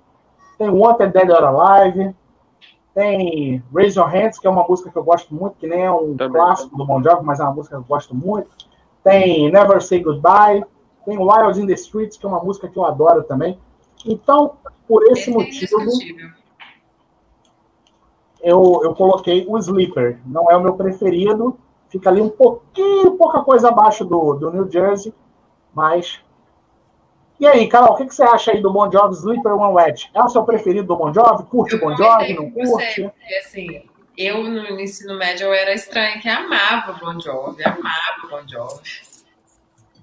Tem Wanted Dead or Alive. Tem Raise Your Hands, que é uma música que eu gosto muito, que nem é um também. clássico do Bon Jovi, mas é uma música que eu gosto muito. Tem Never Say Goodbye. Tem Wild in the Streets, que é uma música que eu adoro também. Então, por esse, esse é motivo, eu, eu coloquei o Sleeper. Não é o meu preferido, Fica ali um pouquinho, pouca coisa abaixo do, do New Jersey, mas. E aí, Carol, o que, que você acha aí do Bon Jovi Sleeper One Wedge? É o seu preferido do Bon Jovi? Curte o Bon Jovi? Não curte? Você, assim, eu no ensino médio eu era estranha, que amava Bon Jovi, amava Bon Jovi.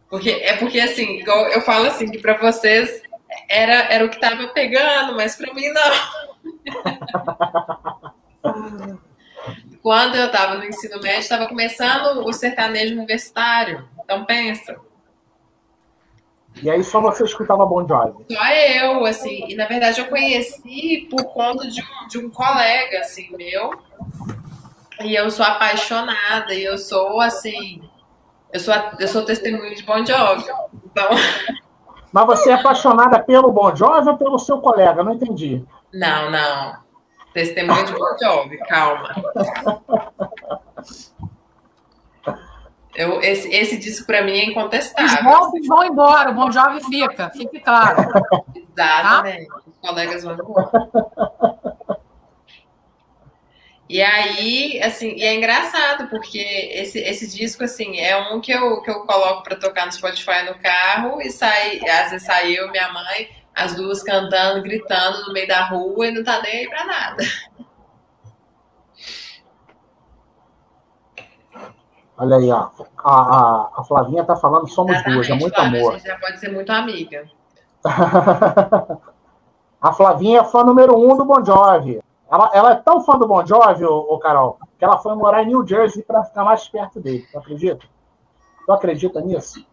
Porque, é porque, assim, igual eu falo assim, que para vocês era, era o que estava pegando, mas para mim não. Quando eu estava no ensino médio, estava começando o sertanejo universitário. Então, pensa. E aí só você escutava Bon Jovi? Só eu, assim. E, na verdade, eu conheci por conta de um, de um colega, assim, meu. E eu sou apaixonada. E eu sou, assim... Eu sou, eu sou testemunho de Bon Jovi. Então... Mas você é apaixonada pelo Bon Jovi ou pelo seu colega? Não entendi. Não, não. Testemunho de Bon Jovi, calma. Eu, esse, esse disco para mim é incontestável. Os vão embora, o Bon Jovi fica, fique claro. Exatamente. Tá? Os colegas vão embora. E aí, assim, e é engraçado, porque esse, esse disco, assim, é um que eu, que eu coloco para tocar no Spotify no carro e sai, às vezes sai eu, minha mãe, as duas cantando, gritando no meio da rua e não tá nem aí pra nada. Olha aí, ó. A, a, a Flavinha tá falando somos Exatamente, duas, é muito Flávia, amor. A gente já pode ser muito amiga. a Flavinha é fã número um do Bon Jovi. Ela, ela é tão fã do Bon Jovi, ô, ô Carol, que ela foi morar em New Jersey para ficar mais perto dele. Tu acredita? Tu acredita nisso?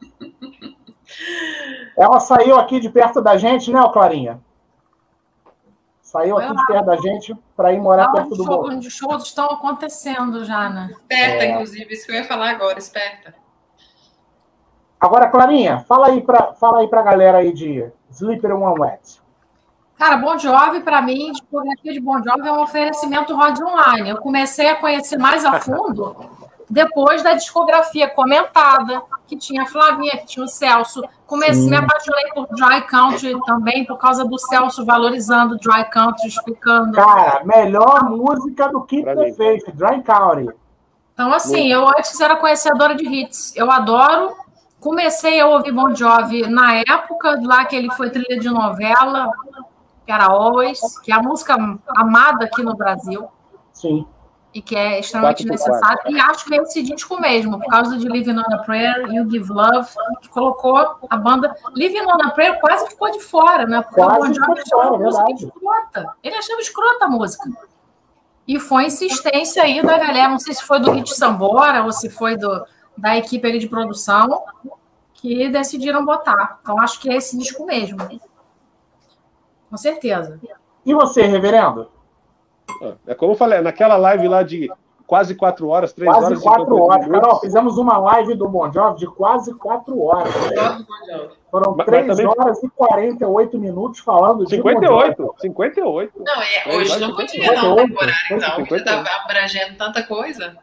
Ela saiu aqui de perto da gente, né, Clarinha? Saiu aqui de perto da gente para ir morar perto do show, Os shows estão acontecendo já, né? Esperta, é. inclusive, isso que eu ia falar agora, esperta. Agora, Clarinha, fala aí para fala aí pra galera aí de Sleeper One Wet. Cara, Bon Jovi, para mim, discografia de Bon Jovi é um oferecimento Rods Online. Eu comecei a conhecer mais a fundo depois da discografia comentada, que tinha a Flavinha, que tinha o Celso. Comecei, me apaixonei por Dry Country também, por causa do Celso valorizando Dry Country, explicando. Cara, melhor música do que The Faith, Dry Country. Então, assim, eu antes era conhecedora de hits. Eu adoro. Comecei a ouvir Bon Jovi na época lá que ele foi trilha de novela, que era Always, que é a música amada aqui no Brasil. Sim e que é extremamente necessário. E acho que é esse disco mesmo, por causa de Living on a Prayer e o Give Love, que colocou a banda. Living on a Prayer quase ficou de fora, né? Porque quase o Bon Jovi achava a música escrota. Ele achava escrota a música. E foi insistência aí da galera, não sei se foi do Hit Sambora ou se foi do, da equipe ali de produção, que decidiram botar. Então acho que é esse disco mesmo. Com certeza. E você, reverendo? É como eu falei, naquela live lá de quase quatro horas, três quase horas. Quase quatro horas. Carol, fizemos uma live do Bon Jovi de quase quatro horas. Foram mas, três também... horas e 48 minutos falando 58, de 58, 58. Não, é, hoje não podia não demorar, então. 58. Estava abrangendo tanta coisa.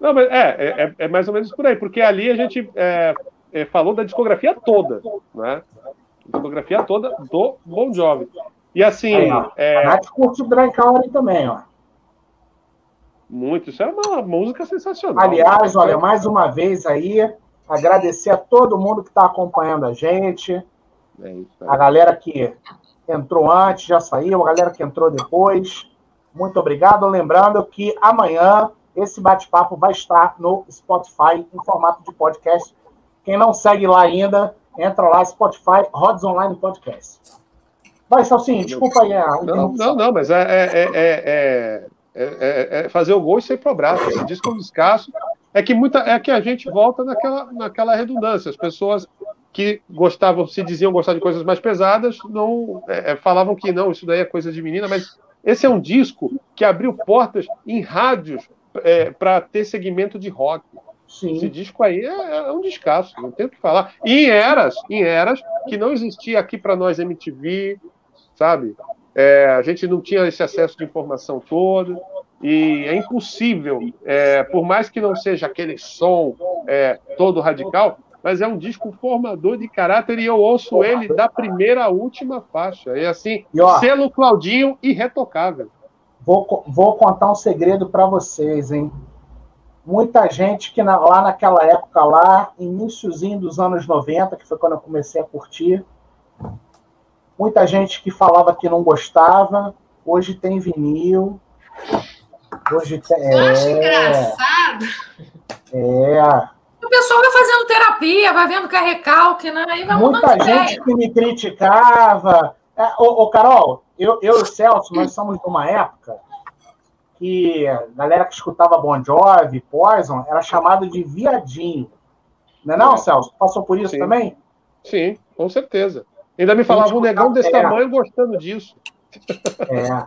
Não, mas é, é, é, é, mais ou menos por aí, porque ali a gente é, é, falou da discografia toda, né? Discografia toda do Bon Jovi. E assim. Aí, é... A Nath curte o Dry também, ó. Muito, isso é uma música sensacional. Aliás, olha, mais uma vez aí, agradecer a todo mundo que está acompanhando a gente. É isso, é. A galera que entrou antes, já saiu, a galera que entrou depois. Muito obrigado. Lembrando que amanhã esse bate-papo vai estar no Spotify em formato de podcast. Quem não segue lá ainda, entra lá, Spotify, Rods Online Podcast. Vai, Salsinho, desculpa aí a Não, não, não, mas é, é, é, é, fazer o gol e sair pro braço. Esse disco é um descasso. É que, muita, é que a gente volta naquela, naquela redundância. As pessoas que gostavam, se diziam gostar de coisas mais pesadas, não falavam que não, isso daí é coisa de menina, mas esse é um disco que abriu portas em rádios para ter segmento de rock. Sim. Esse disco aí é, é, um descasso, não tem o que falar. E em eras, em eras que não existia aqui para nós MTV, sabe? É, a gente não tinha esse acesso de informação todo e é impossível, é, por mais que não seja aquele som é, todo radical, mas é um disco formador de caráter e eu ouço ele da primeira à última faixa. É assim, e, ó, selo Claudinho irretocável. Vou, vou contar um segredo para vocês, hein? Muita gente que na, lá naquela época, lá, iníciozinho dos anos 90, que foi quando eu comecei a curtir, Muita gente que falava que não gostava, hoje tem vinil. Hoje Eu acho engraçado. É. O pessoal vai fazendo terapia, vai vendo que é recalque, né? Aí vai Muita gente ideia. que me criticava. É, ô, ô, Carol, eu, eu e o Celso, nós somos de uma época que a galera que escutava Bon Jovi, Poison, era chamado de viadinho. Não é não, É. Celso? Passou por isso Sim. também? Sim, com certeza. Ainda me falava um negão desse É. tamanho gostando disso. É.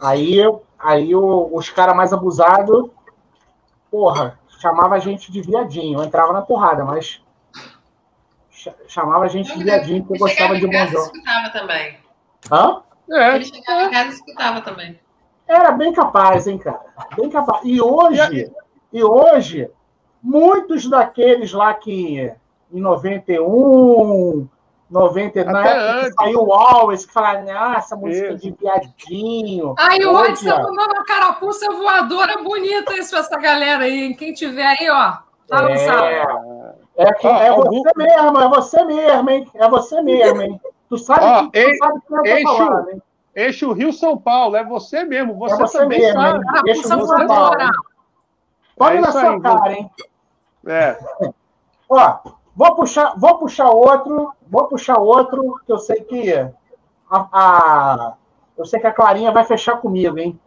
Aí, aí o- os caras mais abusados, porra, chamava a gente de viadinho. Eu entrava na porrada, mas cha- chamava a gente de viadinho porque Ele gostava de em Bon casa e Jovi. escutava também. Hã? É, Ele chegava em casa e escutava também. Era bem capaz, hein, cara? Bem capaz. E hoje, e hoje, muitos daqueles lá que em 91, 90, na Até época que antes. saiu o Always, que falaram, ah, essa música Isso. de viadinho. Aí o Hoje, Watson tá mandando uma carapuça voadora bonita isso pra essa galera aí. Quem tiver aí, ó, tá no É. É, que, Ó, é algum- você mesmo, é você mesmo, hein? É você mesmo, hein? Tu sabe, Ó, tu ei- sabe quem eu tô enche o- falando, hein? Enche o Rio São Paulo, é você mesmo. Você, É você também mesmo, sabe. hein? Carapuça Deixa eu você voadora. Pode É na isso sua aí, cara, hein? É. Ó, vou puxar, vou puxar outro, vou puxar outro, que eu sei que a, a- eu sei que a Clarinha vai fechar comigo, hein?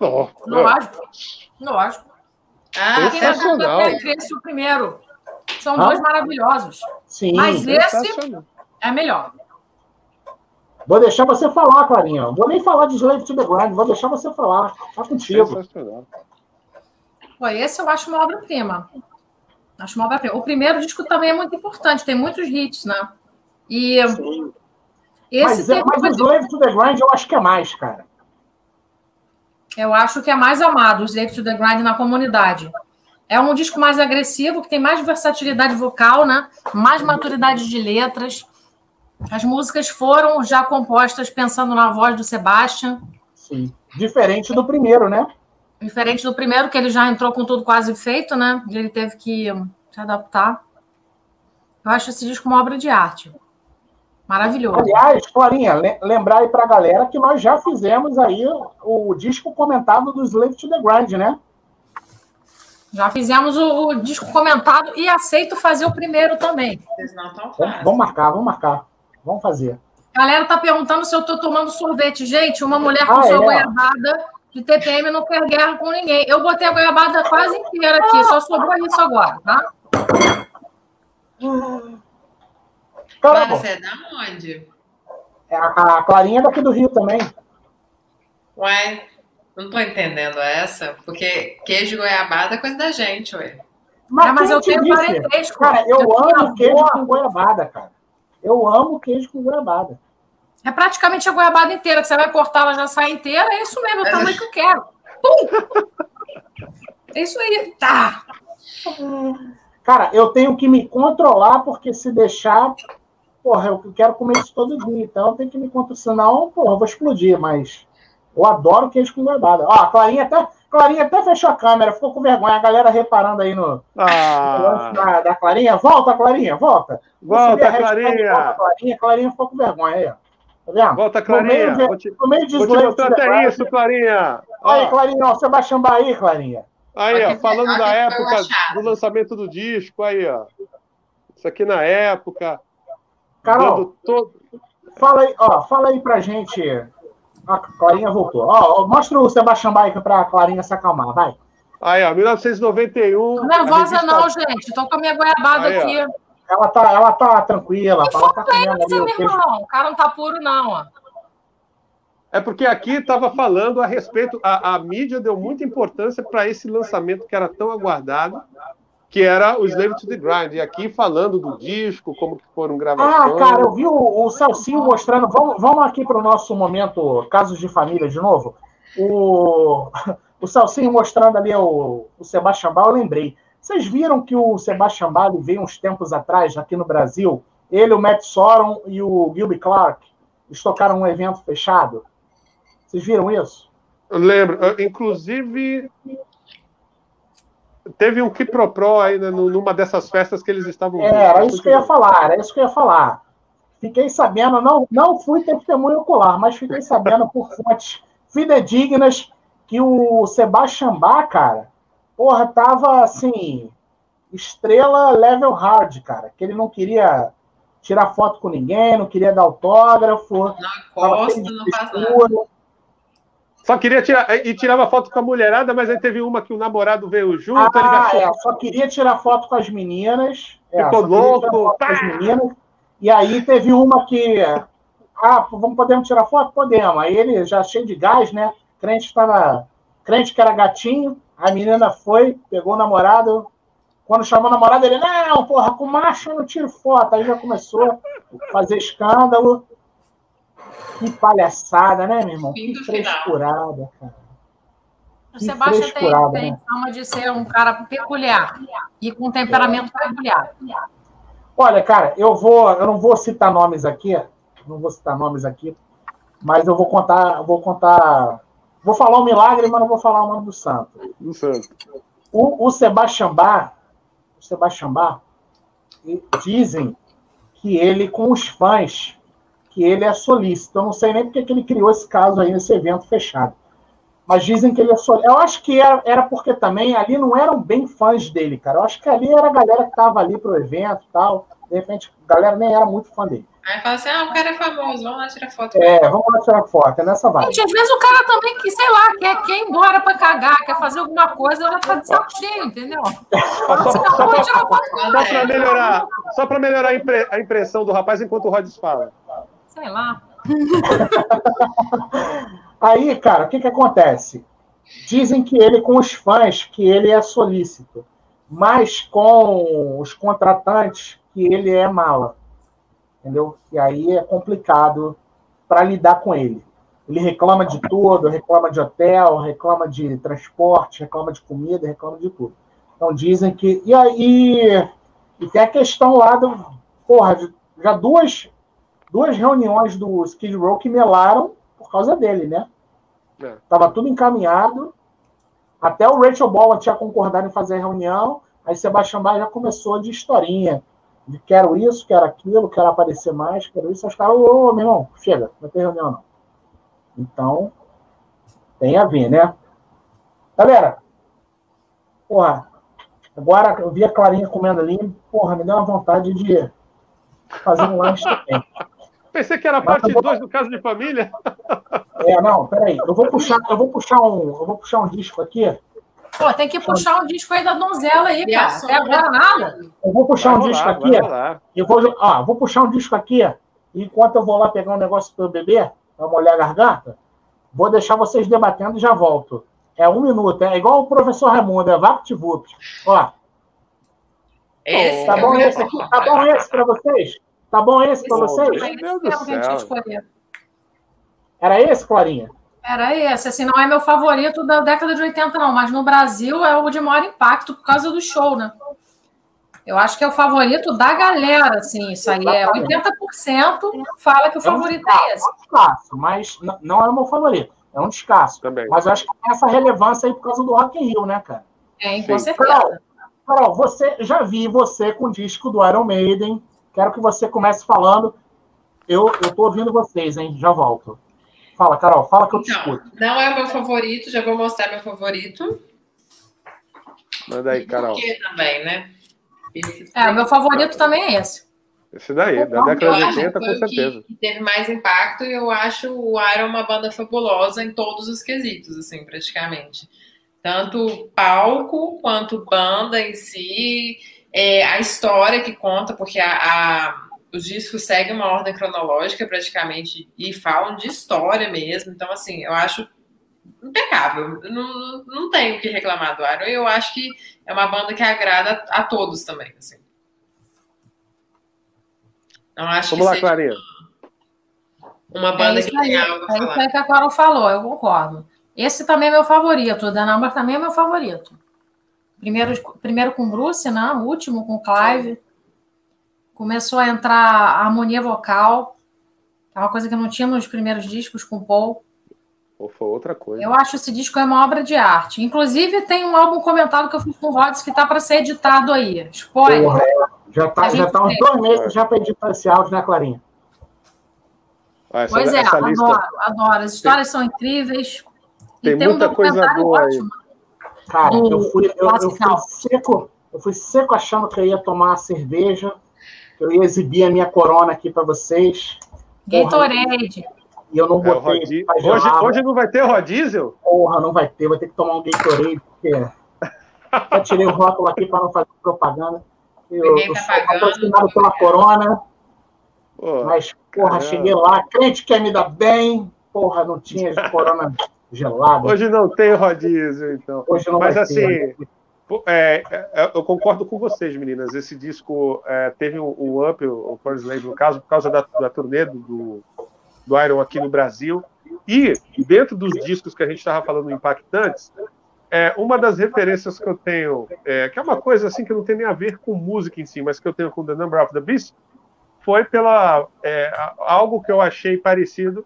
Ó, Lógico. Lógico. Ah, Quem é Sensacional. da entre esse e o primeiro. São Ah. dois maravilhosos. Sim. Mas esse é melhor. Vou deixar você falar, Clarinha. Não Vou nem falar de Slave to the Grind, vou deixar você falar. Tá contigo. Pô, esse eu acho uma obra-prima. Acho uma. O primeiro disco também é muito importante, tem muitos hits, né? E Sim. esse Mas, é- teve mas o Slave to the Grind eu acho que é mais, cara. Eu acho que é mais amado, o Slave to the Grind na comunidade. É um disco mais agressivo, que tem mais versatilidade vocal, né? Mais maturidade de letras. As músicas foram já compostas pensando na voz do Sebastian, Sim. Diferente do primeiro, né? Diferente do primeiro, que ele já entrou com tudo quase feito, né? E ele teve que se adaptar. Eu acho esse disco uma obra de arte. Maravilhoso. Aliás, Clarinha, le- lembrar aí pra galera que nós já fizemos aí o, disco comentado do Slave to the Grind, né? Já fizemos o, o disco comentado e aceito fazer o primeiro também. Não fáceis. vamos marcar, vamos marcar. Vamos fazer. A galera tá perguntando se eu tô tomando sorvete. Gente, uma mulher com Ah, sua é? goiabada de TPM não quer guerra com ninguém. Eu botei a goiabada quase inteira aqui, só sobrou isso agora, tá? Cara, Mas você é da onde? a, a Clarinha é daqui do Rio também. Ué, não tô entendendo essa, porque queijo goiabada é coisa da gente, ué. É, mas quem eu te tenho disse? parentesco. Cara, eu Eu tenho amo queijo com goiabada, cara. Eu amo queijo com goiabada. É praticamente a goiabada inteira, que você vai cortar, ela já sai inteira. É isso mesmo, é o tamanho que eu quero. Pum! É isso aí. Tá. Cara, eu tenho que me controlar, porque se deixar, porra, eu quero comer isso todo dia. Então eu tenho que me controlar, senão, porra, eu vou explodir, mas eu adoro queijo com goiabada. Ó, a Clarinha até, Clarinha até fechou a câmera, ficou com vergonha. A galera reparando aí no, Ah, da, da Clarinha. Volta, Clarinha, volta. volta, Clarinha. Volta, Clarinha. Clarinha ficou com vergonha aí, ó. Tá vendo? Volta, No meio Clarinha. de- Vou te, No meio de vou te mostrar até isso, Clarinha. Aí, Ó, Clarinha, ó, você vai chamar aí, Clarinha. aí, ó, falando da época do lançamento do disco, aí, ó. Isso aqui na época. Carol, todo... Fala aí, ó, fala aí pra gente. A Clarinha voltou. Ó, ó, mostra o Sebastião Baica pra Clarinha se acalmar, vai. Aí, ó, 1991. Tô nervosa, revista- não, gente. Tô com a minha goiabada Aí, ó. Ela tá, ela tá tranquila, ela tá comendo ali Mas, o meu queijo. irmão, o cara não tá puro, não, ó. É porque aqui estava falando a respeito, a, a mídia deu muita importância para esse lançamento que era tão aguardado, que era o Slave to the Grind. E aqui falando do disco, como que foram Ah, gravações. cara, eu vi o, o Celcinho mostrando. Vamos, vamos aqui para o nosso momento Casos de Família de novo. O, o Celcinho mostrando ali o, o Sebastião Bach, eu lembrei. Vocês viram que o Sebastião Bach veio uns tempos atrás, aqui no Brasil? Ele, o Matt Sorum e o Gilby Clark, eles tocaram um evento fechado. Vocês viram isso? Eu lembro, inclusive teve um né, nu- numa dessas festas que eles estavam. É, era isso que eu ia falar, era isso que eu ia falar. Fiquei sabendo, não, não fui testemunho ocular, mas fiquei sabendo por fontes fidedignas que o Sebastian Bach, cara, porra, tava assim, estrela level hard, cara, que ele não queria tirar foto com ninguém, não queria dar autógrafo. Não encosta, não faz nada. Só queria tirar. E tirava foto com a mulherada, mas aí teve uma que o namorado veio junto. Ah, ele é, só queria tirar foto com as meninas. É, Ficou louco. as meninas. E aí teve uma que. Ah, vamos, podemos tirar foto? Podemos. Aí ele já cheio de gás, né? Crente estava. Crente que era gatinho. A menina foi, pegou o namorado. Quando chamou o namorado, ele, não, porra, com macho eu não tiro foto. Aí já começou a fazer escândalo. Que palhaçada, né, meu irmão? Que frescurada, cara. O Sebastião tem, tem né? fama de ser um cara peculiar e com temperamento é. peculiar. Olha, cara, eu vou, eu não vou citar nomes aqui, não vou citar nomes aqui, mas eu vou contar, vou contar, vou falar um milagre, mas não vou falar o nome do santo. Do santo. O, o Sebastião Bar, o Sebastião Bar, dizem que ele com os fãs que ele é solícito. Eu não sei nem porque que ele criou esse caso aí nesse evento fechado. Mas dizem que ele é solícito. Eu acho que era, era porque também ali não eram bem fãs dele, cara. Eu acho que ali era a galera que estava ali pro evento e tal. De repente, a galera nem era muito fã dele. Aí fala assim: ah, o cara é famoso, vamos lá tirar foto. É, vamos lá tirar foto, é nessa vibe. Gente, às vezes o cara também, que, sei lá, quer, quer ir embora pra cagar, quer fazer alguma coisa, já tá de saco cheio, entendeu? Só, só, só, pra, só, pra, melhorar, só pra melhorar a, impre, a impressão do rapaz enquanto o Rods fala. Sei lá. Aí, cara, o que, que acontece? Dizem que ele, com os fãs, que ele é solícito, mas com os contratantes, que ele é mala. Entendeu? E aí é complicado para lidar com ele. Ele reclama de tudo, reclama de hotel, reclama de transporte, reclama de comida, reclama de tudo. Então dizem que. E aí. E tem a questão lá do. Porra, já duas duas reuniões do Skid Row que melaram por causa dele, né? É. Tava tudo encaminhado. Até o Rachel Bola tinha concordado em fazer a reunião. Aí Sebastião Bach já começou de historinha. Quero isso, quero aquilo, quero aparecer mais, quero isso. Os caras, ô, meu irmão, chega, não tem reunião não. Então, tem a ver, né? Galera, porra, agora eu vi a Clarinha comendo ali, porra, me deu uma vontade de fazer um lanche também. Pensei que era parte 2 do caso de família. É, não, peraí. Eu vou puxar, eu vou puxar um, eu vou puxar um disco aqui. Pô, tem que puxar um disco aí da donzela aí, cara. Até agora nada. Eu vou puxar vai um rolar, disco aqui. Eu vou, ó, vou puxar um disco aqui. Enquanto eu vou lá pegar um negócio para o bebê, para molhar a garganta, vou deixar vocês debatendo e já volto. É um minuto, é igual o professor Raimundo, é VaptVupt. Ó. Esse tá bom esse aqui? Tá bom esse para vocês? Tá bom esse para vocês? Meu Deus do céu. Era esse, Clarinha? Era esse. Assim, não é meu favorito da década de 80, não, mas no Brasil é o de maior impacto por causa do show, né? Eu acho que é o favorito da galera, assim, isso aí é 80% fala que o é favorito um descasso, é esse. É um descasso, mas não é o meu favorito. É um descasso. Também. Mas eu acho que tem essa relevância aí por causa do Rock in Rio, né, cara? É, com certeza. Carol, Carol, você, já vi você com o disco do Iron Maiden, Quero que você comece falando. Eu estou ouvindo vocês, hein? Já volto. Fala, Carol, fala que eu te não, escuto. Não é o meu favorito, já vou mostrar meu favorito. Manda aí, Carol. Por quê também, né? Esse é, o meu favorito também é esse. Esse daí, da década de 80, com certeza. Que, que teve mais impacto e eu acho o Iron uma banda fabulosa em todos os quesitos, assim, praticamente. Tanto palco quanto banda em si é, a história que conta, porque a, a, os discos seguem uma ordem cronológica praticamente e falam de história mesmo. Então, assim, eu acho impecável. Não, não tenho o que reclamar do Iron. Eu acho que é uma banda que agrada a, todos também. Assim. Não acho Vamos lá, Clarinha. Uma banda é que tem algo a falar. É isso que a Carol falou, eu concordo. Esse também é meu favorito. O Number também é meu favorito. Primeiro, primeiro com Bruce, né? O último com Clive. Começou a entrar a harmonia vocal. É uma coisa que não tinha nos primeiros discos com Paul. Ou foi outra coisa. Eu acho esse disco é uma obra de arte. Inclusive, tem um álbum comentado que eu fiz com o Rods que está para ser editado aí. Spoiler. Porra, já está já tá uns dois meses já para editar esse áudio, né, Clarinha? Essa, pois é, adoro, lista... adoro. As histórias tem, são incríveis. Tem, tem muita um coisa boa ótimo. aí. Cara, eu fui, eu, eu, fui seco, eu fui seco achando que eu ia tomar uma cerveja, eu ia exibir a minha corona aqui para vocês. Gatorade. E eu não é, botei. É, hoje, hoje não vai ter rodízio? Porra, não vai ter, vou ter que tomar um Gatorade, porque. Já tirei o rótulo aqui para não fazer propaganda. Eu, eu sou patrocinado pela Corona. Porra, mas, porra, caramba. cheguei lá, crente quer me dar bem. Porra, não tinha Corona gelado. Hoje não tem rodízio, então. Hoje não mas assim. É, é, eu concordo com vocês, meninas. Esse disco é, teve um, um up, o Force Slave, no caso, por causa da, da turnê do, do Iron aqui no Brasil. E dentro dos discos que a gente estava falando impactantes, é, uma das referências que eu tenho, é, que é uma coisa assim que não tem nem a ver com música em si, mas que eu tenho com The Number of the Beast, foi pela é, algo que eu achei parecido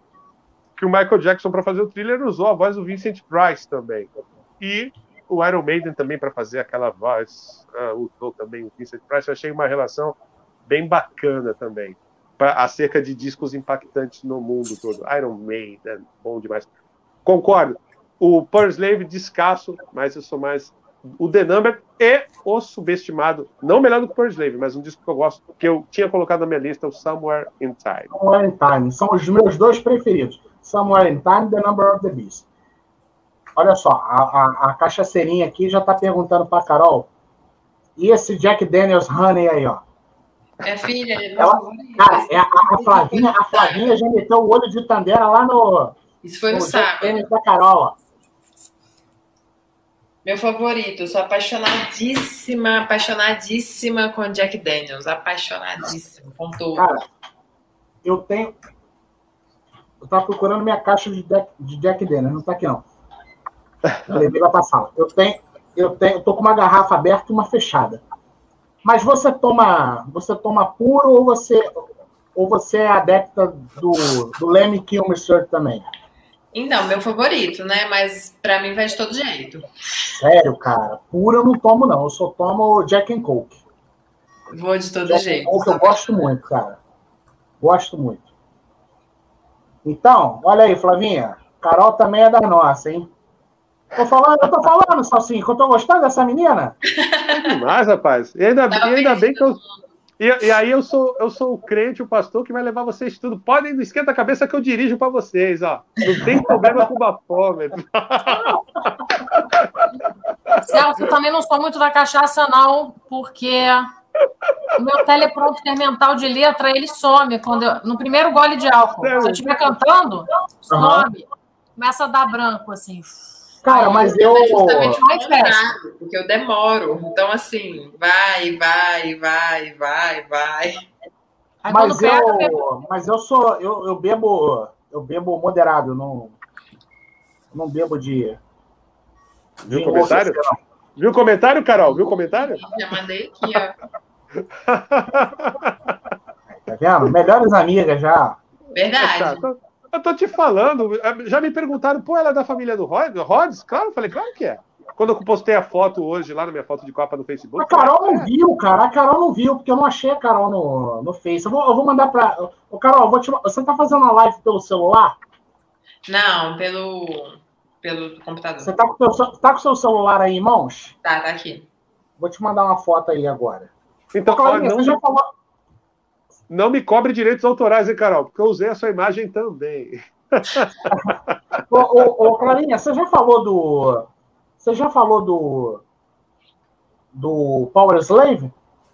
que o Michael Jackson para fazer o thriller usou a voz do Vincent Price também e o Iron Maiden também para fazer aquela voz uh, usou também o Vincent Price. Eu achei uma relação bem bacana também pra, acerca de discos impactantes no mundo todo. Iron Maiden, bom demais. Concordo. O Power Slave, descasso, mas eu sou mais o The Number e o subestimado, não melhor do que o Power Slave, mas um disco que eu gosto, que eu tinha colocado na minha lista, o Somewhere in Time. Somewhere in Time, são os meus dois preferidos. Somewhere in Time, The Number of the Beast. Olha só, a, a, a cachaceirinha aqui já está perguntando para Carol, e esse Jack Daniels Honey aí, ó? É filha, ela, cara, é a, a, Flavinha, a Flavinha já meteu o olho de Tandera lá no. Isso foi no, no sábado. da Carol, ó. Meu favorito, sou apaixonadíssima, apaixonadíssima com Jack Daniels, apaixonadíssima com tudo. Cara, eu tenho. Eu tava procurando minha caixa de Jack, de Jack Daniels, não tá aqui não. Eu levei lá pra sala. Eu tenho, eu tenho, eu tô com uma garrafa aberta e uma fechada. Mas você toma, você toma puro ou você, ou você é adepta do, do Lemmy Kilmister também? Então, meu favorito, né? Mas para mim vai de todo jeito. Sério, cara. Puro eu não tomo, não. Eu só tomo Jack and Coke. Vou de todo Jack jeito. Coke eu gosto muito, cara. Gosto muito. Então, olha aí, Flavinha. Carol também é da nossa, hein? Tô falando, eu tô falando, só assim, que eu tô gostando dessa menina. É demais, rapaz. E ainda, e ainda bem que eu. E, e, aí eu sou, eu sou o crente, o pastor, que vai levar vocês tudo. Podem, não esquenta a cabeça que eu dirijo para vocês, ó. Não tem problema com o bafômetro. Celso, eu também não sou muito da cachaça, não, porque o meu teleprompter mental de letra, ele some quando eu, no primeiro gole de álcool. Se eu estiver cantando, some. Começa a dar branco, assim. Cara, mas eu. porque eu demoro. Então, assim, vai, vai, vai, vai, vai. Mas eu, mas eu sou. Eu, eu bebo. Eu bebo moderado, não. Não bebo de. Viu o comentário? Viu o comentário, Carol? Viu o comentário? Já mandei aqui, ó. tá vendo? Melhores amigas já. Verdade. Eu tô te falando, é, já me perguntaram, pô, ela é da família do Rhodes? Claro, eu falei, claro que é. Quando eu postei a foto hoje lá na minha foto de Copa no Facebook. A Carol não viu, cara. A Carol não viu, porque eu não achei a Carol no, no Face. Eu vou, eu vou mandar pra. Ô, Carol, vou te... você tá fazendo a live pelo celular? Não, pelo, pelo computador. Você tá com, o seu, tá com seu celular aí em mãos? Tá, tá aqui. Vou te mandar uma foto aí agora. Então, Ô, não... você já falou. Não me cobre direitos autorais, hein, Carol? Porque eu usei a sua imagem também. ô, ô, ô, Clarinha, você já falou do. Você já falou do. Do Power Slave?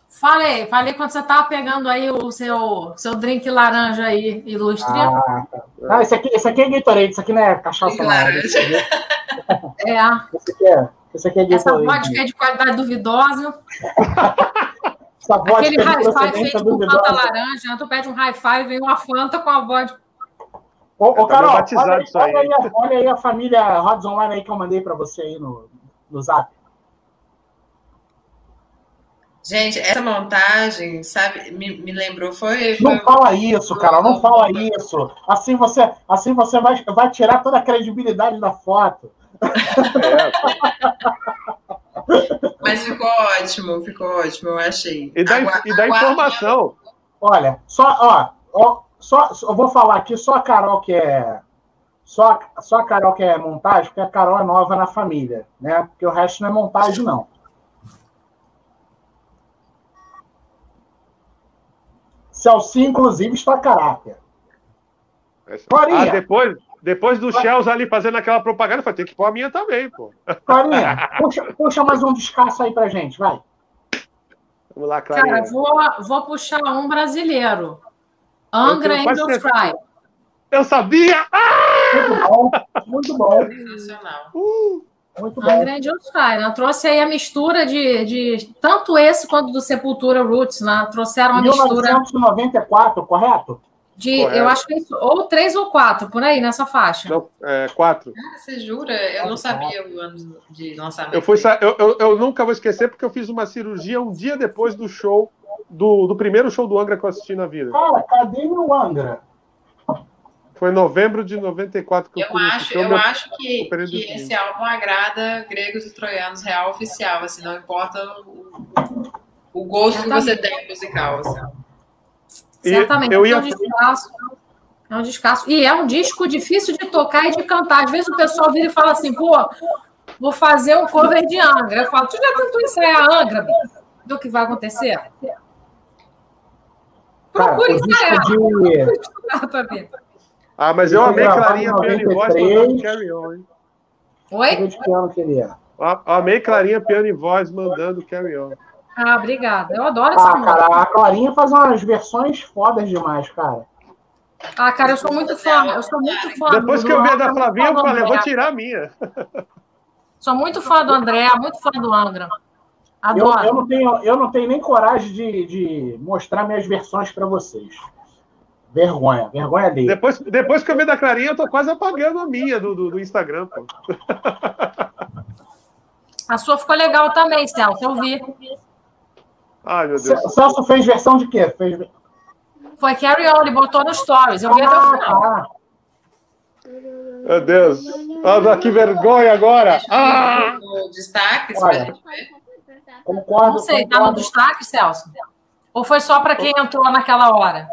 Falei, falei quando você estava pegando aí o seu, seu drink laranja aí, ilustre. Ah, tá. ah, esse, aqui, esse aqui é Gatorade, isso aqui não é cachaça. Laranja. É. Esse aqui é, esse aqui é Gatorade. Essa vodka é de qualidade duvidosa. Essa vodka Aquele high five feito com Fanta laranja, né? tu pede um high five, vem uma Fanta com a vodka. Ô, ô Carol, olha, olha, aí, olha, aí, a família Rods Online aí que eu mandei para você aí no, no zap. Gente, essa montagem, sabe, me, me lembrou, foi, foi, Não fala isso, Carol, não fala isso. Assim você, assim você vai, vai tirar toda a credibilidade da foto. É. Mas ficou ótimo, ficou ótimo, eu achei. E dá, e dá informação. Olha, só, ó, ó, só, eu vou falar aqui, só a Carol que é. Só, só a Carol que é montagem, porque a Carol é nova na família, né? Porque o resto não é montagem, não. Celcinho, inclusive, está caráter. Clarinha. Ah, depois, depois do Chelsea ali fazendo aquela propaganda, vai ter que pôr a minha também, pô. Clarinha, puxa, puxa mais um descasso aí pra gente, vai. Vamos lá, Clarinha. Cara, vou, vou puxar um brasileiro. Angra Angels Cry. Eu sabia! Ah! Muito bom, muito bom. Sensacional. Uh, muito bom. Angra Angels Cry. Né? Trouxe aí a mistura de, de tanto esse quanto do Sepultura Roots, né? Trouxeram uma mistura 1994, correto? De, Correto. eu acho que é isso, ou três ou quatro, por aí, nessa faixa. Não, é, quatro. Ah, você jura? Eu não sabia o ano de lançamento. Eu, fui, eu, eu, eu nunca vou esquecer porque eu fiz uma cirurgia um dia depois do show, do, do primeiro show do Angra que eu assisti na vida. Cara, cadê meu Angra? Foi em novembro de 94 que eu, Eu acho, show. eu Meu- acho que, que esse álbum agrada gregos e troianos real oficial, assim, não importa o, o gosto que você tem musical. Assim. Certamente. eu é ia- um descasso. É um descasso. E é um disco difícil de tocar e de cantar. Às vezes o pessoal vira e fala assim, pô, vou fazer um cover de Angra. Eu falo, tu já tentou ensaiar Angra, bicho? Do que vai acontecer? Procure ensaiar. de. Procure. Ah, mas eu Foi amei gravado Clarinha Piano e Voz 93. mandando Carry On, hein? Oi? é? Ah, Amei Clarinha Piano e Voz mandando Carry On. Ah, obrigada. Eu adoro essa Ah, música. cara, a Clarinha faz umas versões fodas demais, cara. Ah, cara, eu sou muito fã. Eu sou muito fã. Depois que eu vi a da Flavinha, eu falei, eu vou tirar a minha. Sou muito fã do André, muito fã do Angra. Eu, Adoro. eu, não tenho, eu não tenho nem coragem de, de mostrar minhas versões pra vocês. Vergonha, vergonha dele. Depois, depois que eu vi da Clarinha, eu tô quase apagando a minha do, do, do Instagram, pô. A sua ficou legal também, Celso. Eu vi. Ai, meu Deus. O Celso fez versão de quê? Fez... Foi Carry On, ele botou no Stories. Eu vi até o Ah, final. tá. Meu Deus. Olha que vergonha agora. Ah! No destaques Olha. pra gente ver. Concordo. Não sei, tá no destaque, Celso? Ou foi só para quem entrou naquela hora?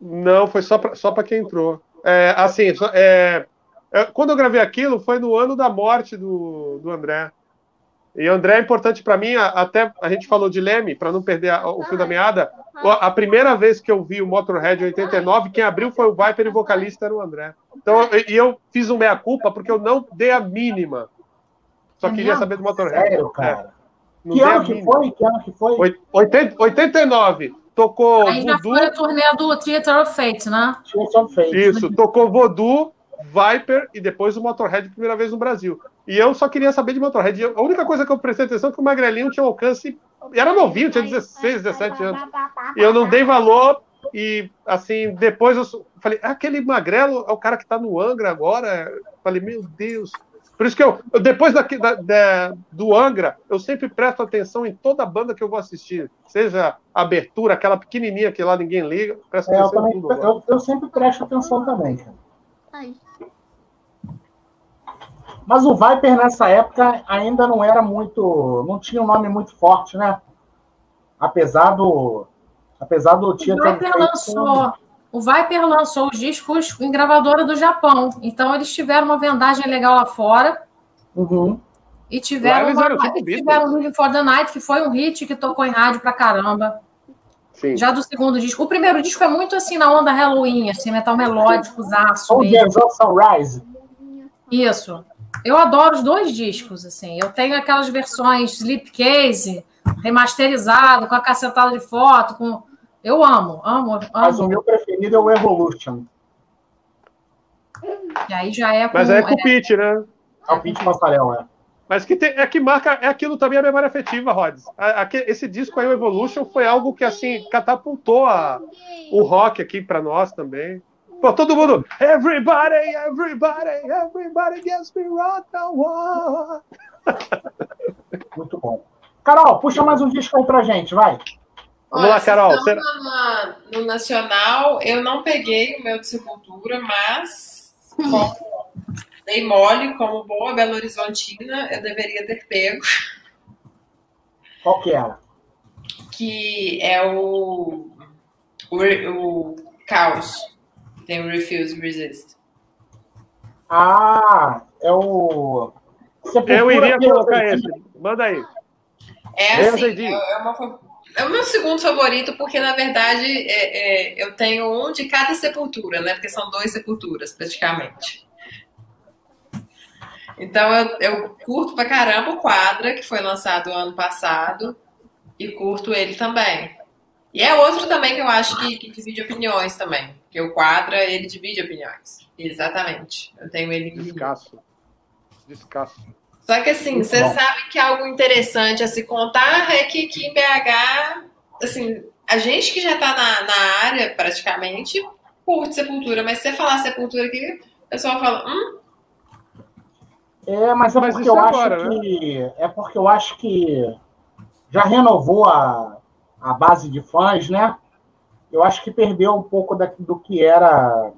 Não, foi só pra, só pra quem entrou. É, assim, só- é, é, quando eu gravei aquilo, foi no ano da morte do, do André. E o André é importante pra mim, até a gente falou de Leme, para não perder a- o fio da meada. A primeira vez que eu vi o Motorhead em 89, quem abriu foi o Viper e o vocalista era o André. Então, e eu fiz um meia-culpa porque eu não dei a mínima. Só É queria mesmo? saber do Motorhead. Sério, É, cara. não Que ano que foi? Que ano que foi? Oit- 80 89, tocou Aí já Voodoo. foi a turnê do Theater of Fate, né? Tinha só feito. Isso, tocou Voodoo, Viper e depois o Motorhead primeira vez no Brasil. E eu só queria saber de Motorhead. A única coisa que eu prestei atenção é que o Magrelinho tinha um alcance. Era novinho, tinha 16, 17 anos. E eu não dei valor. E assim, depois eu falei, "Ah, aquele magrelo é o cara que tá no Angra agora. Falei, meu Deus. Por isso que eu, eu- depois daqui, da- da- do Angra, eu sempre presto atenção em toda banda que eu vou assistir. Seja a abertura, aquela pequenininha que lá ninguém liga. Presto É, eu, atenção em também, eu, eu sempre presto atenção também, cara. Mas o Viper nessa época ainda não era muito. não tinha um nome muito forte, né? Apesar do. Apesar do O Tia ter Viper feito- lançou. O Viper lançou os discos em gravadora do Japão. Então eles tiveram uma vendagem legal lá fora. Uhum. E tiveram, uma, tipo e tiveram Living for the Night, que foi um hit que tocou em rádio pra caramba. Sim. Já do segundo disco. O primeiro disco é muito assim na onda Halloween, assim, metal melódico, zaço. Jazz of Sunrise. Isso. Eu adoro os dois discos, assim. Eu tenho aquelas versões Slipcase, remasterizado, com a cacetada de foto, com. Eu amo, amo, Mas o amo. meu preferido é o Evolution. E aí já é com. Mas aí é com é, o Pete, né? É o Pete Passarel, é. Mas que tem, é que marca, é aquilo também a memória afetiva, Rods. Esse disco aí, o Evolution, foi algo que, assim, catapultou a- o rock aqui pra nós também. Pô, todo mundo, everybody, everybody, everybody gets me rock and roll. Muito bom. Carol, puxa mais um disco aí pra gente, vai. Vamos lá, Carol. Será- na- no Nacional, eu não peguei o meu de Sepultura, mas como dei mole, como boa Belo Horizontina, eu deveria ter pego, Qual que era? que é o, o, o Caos. Tem o Refuse Resist. Ah, é o. Sepultura eu iria colocar esse. Manda aí. É assim, é, é, uma, é o meu segundo favorito, porque na verdade é, é, eu tenho um de cada sepultura, né? Porque são dois sepulturas, praticamente. Então eu, eu curto pra caramba o Quadra, que foi lançado ano passado, e curto ele também. E é outro também que eu acho que, que divide opiniões também. Porque o Quadra, ele divide opiniões. Exatamente. Eu tenho ele. Descasso. Descasso. Só que assim, Muito você bom. sabe que algo interessante a se contar é que, que em BH, assim, a gente que já está na, na área praticamente curte sepultura, mas se você falar sepultura aqui, o pessoal fala, hum? É, mas é mas porque eu agora, acho né? que. É porque eu acho que já renovou a, a base de fãs, né? Eu acho que perdeu um pouco da, do que era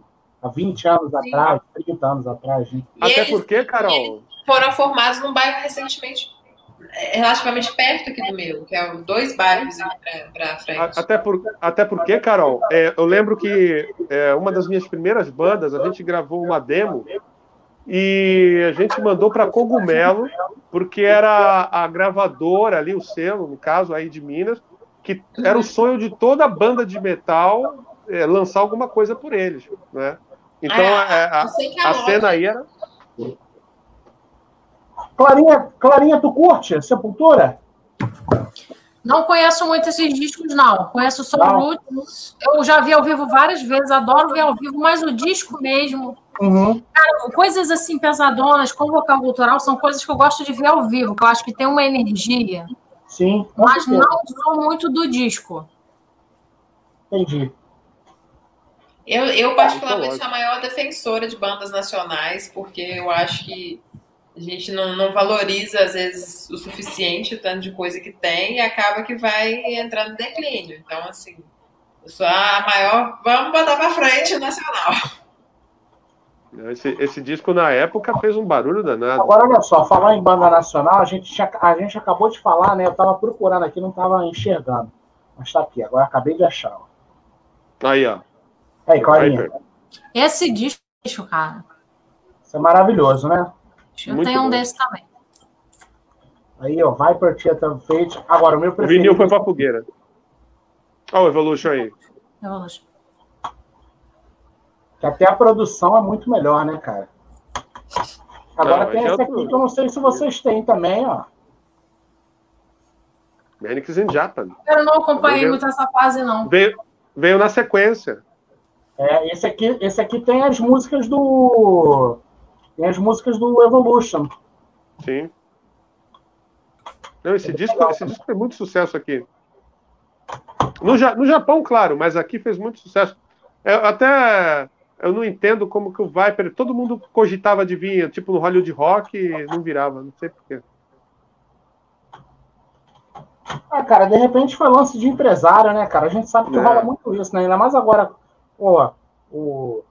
há 20 anos Sim. atrás, 30 anos atrás. Né? Até eles, porque, Carol. foram formados num bairro recentemente é, relativamente perto aqui do meu, que é dois bairros para frente. Até, por, até porque, Carol, é, eu lembro que é, uma das minhas primeiras bandas, a gente gravou uma demo e a gente mandou para Cogumelo, porque era a gravadora ali, o selo, no caso aí de Minas, que era o sonho de toda banda de metal é, lançar alguma coisa por eles, né? Então é, a, a, a cena aí era. Clarinha, Clarinha, tu curte Sepultura? Não conheço muito esses discos, não. Conheço só o Roots. Eu já vi ao vivo várias vezes, adoro ver ao vivo, mas o disco mesmo. Uhum. Cara, coisas assim pesadonas, com vocal cultural, são coisas que eu gosto de ver ao vivo, que eu acho que tem uma energia. Sim. Mas não sou muito do disco. Entendi. Eu, eu particularmente, sou a maior defensora de bandas nacionais, porque eu acho que a gente não, não valoriza, às vezes, o suficiente o tanto de coisa que tem e acaba que vai entrando no declínio. Então, assim, eu sou a maior. Vamos botar para frente o nacional. Esse, esse, disco, na época, fez um barulho danado. Agora, olha só, falar em banda nacional, a gente, tinha, a gente acabou de falar, né? Eu estava procurando aqui, não estava enxergando. Mas está aqui, agora acabei de achar. Aí, ó. Aí, Clarinha. Esse disco, cara. Isso é maravilhoso, né? Eu Muito tenho bom. um desses também. Aí, ó, Viper Theater Fate. Agora, o meu preferido. O vinil foi pra fogueira. Olha o Evolution aí. Evolution. Até a produção é muito melhor, né, cara? Agora não, tem esse aqui que eu não sei se vocês têm também, ó. Manix in Japan. Eu não acompanhei veio, muito essa fase, não. Veio, veio na sequência. É, esse aqui, esse aqui tem as músicas do. Tem as músicas do Evolution. Sim. Não, esse, disco, esse disco fez muito sucesso aqui. No, no Japão, claro, mas aqui fez muito sucesso. Eu, até eu não entendo como que o Viper. Todo mundo cogitava de vir, tipo no Hollywood Rock, e não virava, não sei porquê. Ah, cara, de repente foi lance de empresário, né, cara? A gente sabe que é. rola muito isso, né? Ainda mais agora, pô, o,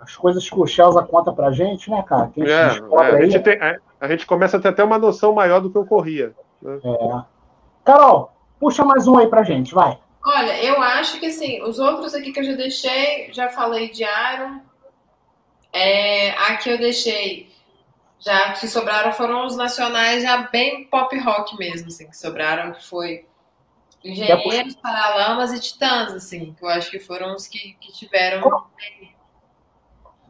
as coisas que o Chelsea conta pra gente, né, cara? É, é, a, gente tem, a, a, gente começa a ter até uma noção maior do que ocorria. Né? É. Carol, puxa mais um aí pra gente, vai. Olha, eu acho que assim, os outros aqui que eu já deixei, já falei de Iron. É, aqui eu deixei, já que sobraram foram os nacionais, já bem pop rock mesmo, assim, que sobraram, que foi Engenheiros, Paralamas e Titãs, assim, que eu acho que foram os que, que tiveram.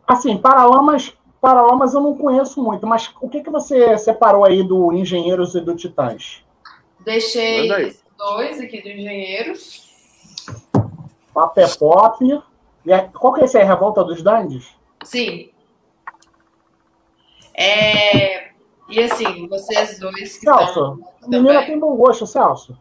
Assim, Paralamas, Paralamas eu não conheço muito, mas o que, que você separou aí do Engenheiros e do Titãs? Deixei dois aqui do Engenheiros. Papé Pop. E a, qual que é esse aí? Revolta dos Dandes? Sim. É, e assim, vocês dois que Celso, menina tem bom gosto, Celso.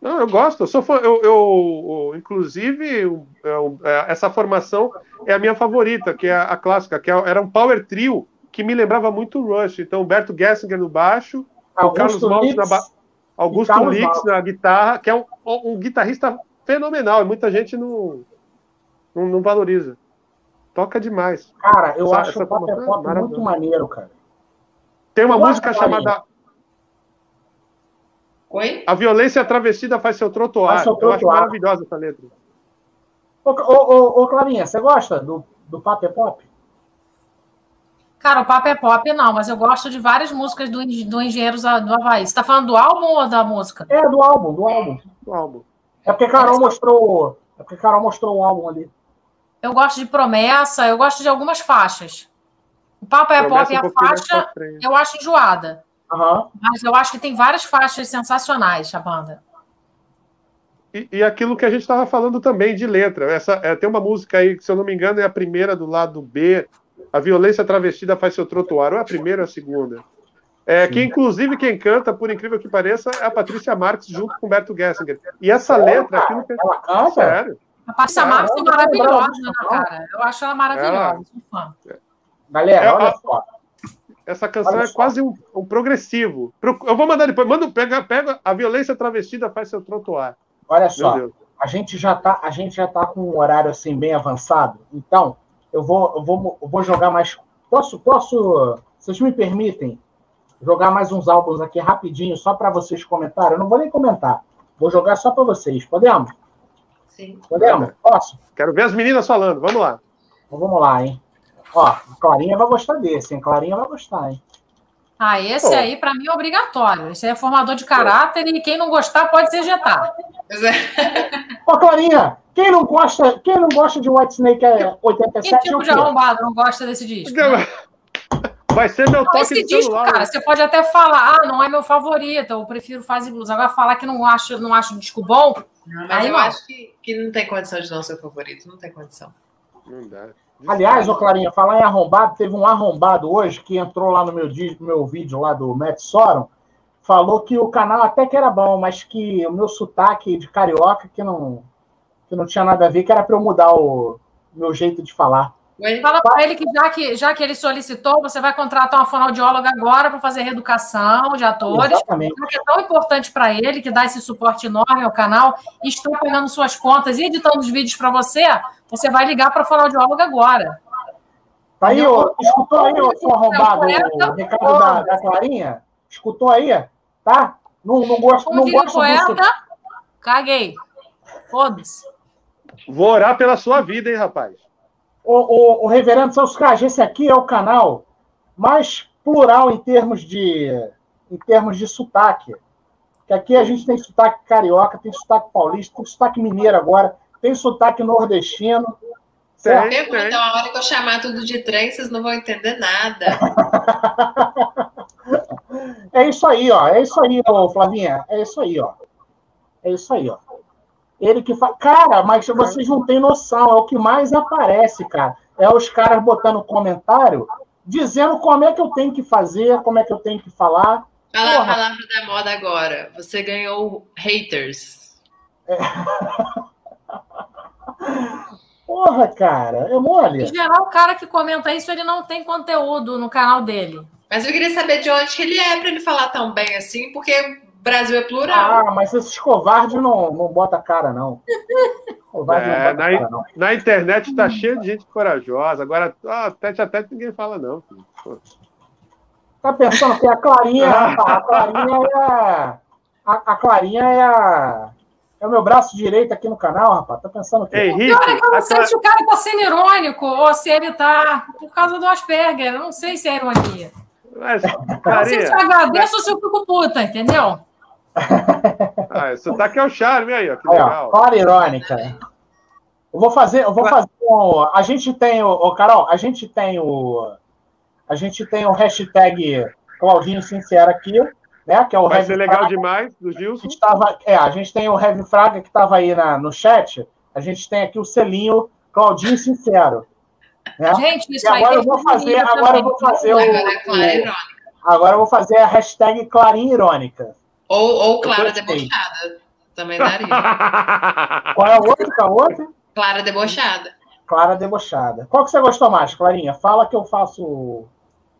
Não, eu gosto. Eu sou fã, eu, eu, eu inclusive, eu, é, essa formação é a minha favorita, que é a, a clássica, que é, era um power trio que me lembrava muito o Rush. Então, Humberto Gessinger no baixo, Augusto o Carlos Maltz na. Augusto Lix na guitarra, que é um, um, guitarrista fenomenal, e muita gente não, não, não, valoriza. Toca demais. Cara, eu essa, acho essa o pop, pop muito maneiro, cara. Tem uma eu música chamada. Oi? A violência travestida faz seu trotuar. Faz seu trotuar. Eu acho maravilhosa essa letra. Ô, ô, ô, ô, Clarinha, você gosta do, do é Pop? Cara, o Papo é Pop não, mas eu gosto de várias músicas do, do Engenheiros do Havaí. Você tá falando do álbum ou da música? É, do álbum, do álbum. Do álbum. É porque Carol mostrou. É porque Carol mostrou o álbum ali. Eu gosto de promessa, eu gosto de algumas faixas. O Papo é Pop e a faixa eu acho enjoada. Uhum. Mas eu acho que tem várias faixas sensacionais a banda. E, e aquilo que a gente estava falando também de letra. Essa, é, tem uma música aí, que, se eu não me engano, é a primeira do lado B. A violência travestida faz seu trotuar. Ou é a primeira ou a segunda? É, que inclusive quem canta, por incrível que pareça, é a Patrícia Marques junto com o Humberto Gessinger. E essa letra. Ela canta? Sério. A Patrícia Marques é maravilhosa, né, cara? Eu acho ela maravilhosa. Ela... Galera, é, olha só. Essa canção olha é só. quase um, um, progressivo. Eu vou mandar depois. Manda, pega, pega a violência travestida faz seu trotuar. Olha só, a gente já tá, a gente já tá com um horário assim bem avançado. Então, eu vou, eu vou, eu vou jogar mais. Posso, posso? Vocês me permitem jogar mais uns álbuns aqui rapidinho, só para vocês comentarem? Eu não vou nem comentar. Vou jogar só para vocês. Podemos? Sim. Podemos? Posso? Quero ver as meninas falando. Vamos lá. Então, vamos lá, hein? Ó, Clarinha vai gostar desse, hein? Clarinha vai gostar, hein? Ah, esse Pô. aí, para mim, é obrigatório. Esse aí é formador de caráter e quem não gostar pode se ejetar. Ô, Clarinha, quem não gosta, quem não gosta de White Snake é 87? Que tipo de arrombado não gosta desse disco? Né? Vai ser meu toque esse disco, celular. cara, você pode até falar, ah, não é meu favorito, eu prefiro Fase Blues. Agora falar que não acho, não acho um disco bom. Não, mas aí eu não. acho que, que não tem condição de não ser favorito, não tem condição. Não dá. Aliás, ô Clarinha, falar em arrombado, teve um arrombado hoje que entrou lá no meu, no meu vídeo lá do Matt Sorum, falou que o canal até que era bom, mas que o meu sotaque de carioca que não, que não tinha nada a ver, que era para eu mudar o meu jeito de falar. Fala para ele que já, que já que ele solicitou, você vai contratar uma fonoaudióloga agora para fazer reeducação de atores. Exatamente. Que é tão importante para ele, que dá esse suporte enorme ao canal, e está pegando suas contas e editando os vídeos para você, você vai ligar para a fonoaudióloga agora. Tá aí, ó, escutou aí, ô, seu arrombado, o recado da, da Clarinha? Escutou aí? Tá? Não, não gosto, Como não gosto poeta, disso. caguei. Foda-se. Vou orar pela sua vida, hein, rapaz? O, o, o Reverendo Salscage, esse aqui é o canal mais plural em termos de, em termos de sotaque. Que aqui a gente tem sotaque carioca, tem sotaque paulista, tem sotaque mineiro agora, tem sotaque nordestino. Certo? Pergunta, a hora que eu chamar tudo de trem, vocês não vão entender nada. é isso aí, ó. É isso aí, ó, Flavinha. É isso aí, ó. É isso aí, ó. Ele que fala. Cara, mas vocês não têm noção. É o que mais aparece, cara. É os caras botando comentário dizendo como é que eu tenho que fazer, como é que eu tenho que falar. Fala Porra. a palavra da moda agora. Você ganhou haters. É. Porra, cara, é mole. Em geral, o cara que comenta isso, ele não tem conteúdo no canal dele. Mas eu queria saber de onde que ele é para ele falar tão bem assim, porque Brasil é plural. Ah, mas esses covardes não, não bota cara, não. Covarde é, não na, cara, não. na internet tá cheio de gente corajosa. Agora, ah, tete a tete ninguém fala, não. Filho. Tá pensando que a Clarinha, a Clarinha é a, a Clarinha é a é o meu braço direito aqui no canal, rapaz. Tá pensando que. Henrique, Olha, eu não sei se o cara tá sendo irônico ou se ele tá por causa do Asperger. Eu não sei se é ironia. Mas, não sei se eu agradeço ou se eu fico puta, entendeu? ah, isso tá aqui é o charme aí, ó. Que legal. Ó, irônica. Eu vou fazer, eu vou fazer um, A gente tem o. Oh, Carol, a gente tem o. A gente tem o hashtag Claudinho Sincero aqui né? Que é o Vai Heavy ser legal Fraga, demais, do Gilson. A é, a gente tem o Heavy Fraga que estava aí na, no chat. A gente tem aqui o selinho Claudinho Sincero. Né? Gente, isso e agora eu vou fazer, agora eu vou fazer o, o, agora eu vou fazer a hashtag Clarinha Irônica. Ou, ou Clara Debochada. Também daria. Qual é o outro? Qual é o outro? Clara Debochada. Clara Debochada. Qual que você gostou mais, Clarinha? Fala que eu faço o,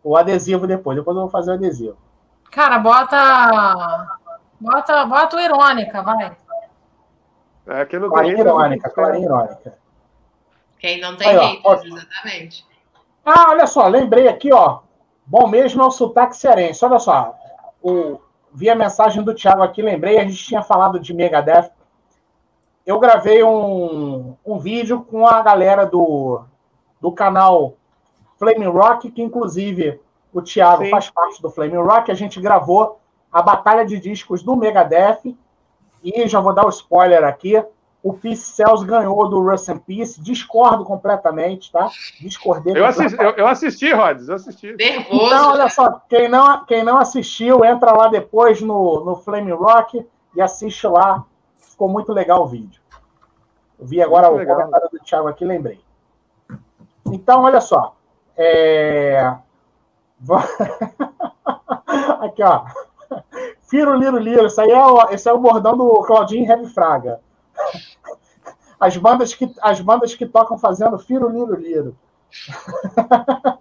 o adesivo depois. Depois eu vou fazer o adesivo. Cara, bota. Bota, bota o irônica, vai. É, que não tem irônica, clara irônica. Quem não tem Aí, haters, exatamente. Ah, olha só, lembrei aqui, ó. Bom mesmo é o sotaque cearense. Olha só, o, vi a mensagem do Thiago aqui, lembrei, a gente tinha falado de Megadeth. eu gravei um, um vídeo com a galera do, do canal Flame Rock, que inclusive o Thiago Sim. faz parte do Flame Rock. A gente gravou a batalha de discos do Megadeth. E já vou dar o um spoiler aqui. O Peace Cells ganhou do Russ and Peace. Discordo completamente, tá? Discordei. Eu assisti, eu, eu assisti Rods, eu assisti. Nervoso. Então, olha só, quem não, quem não assistiu, entra lá depois no, no Flame Rock e assiste lá. Ficou muito legal o vídeo. Eu vi agora muito o legal. comentário do Thiago aqui, lembrei. Então, olha só. É... aqui, ó. Firo, liro, liro. Isso aí é o, esse é o bordão do Claudinho Heavy Fraga. As bandas que, as bandas que tocam fazendo Firo, liro, liro.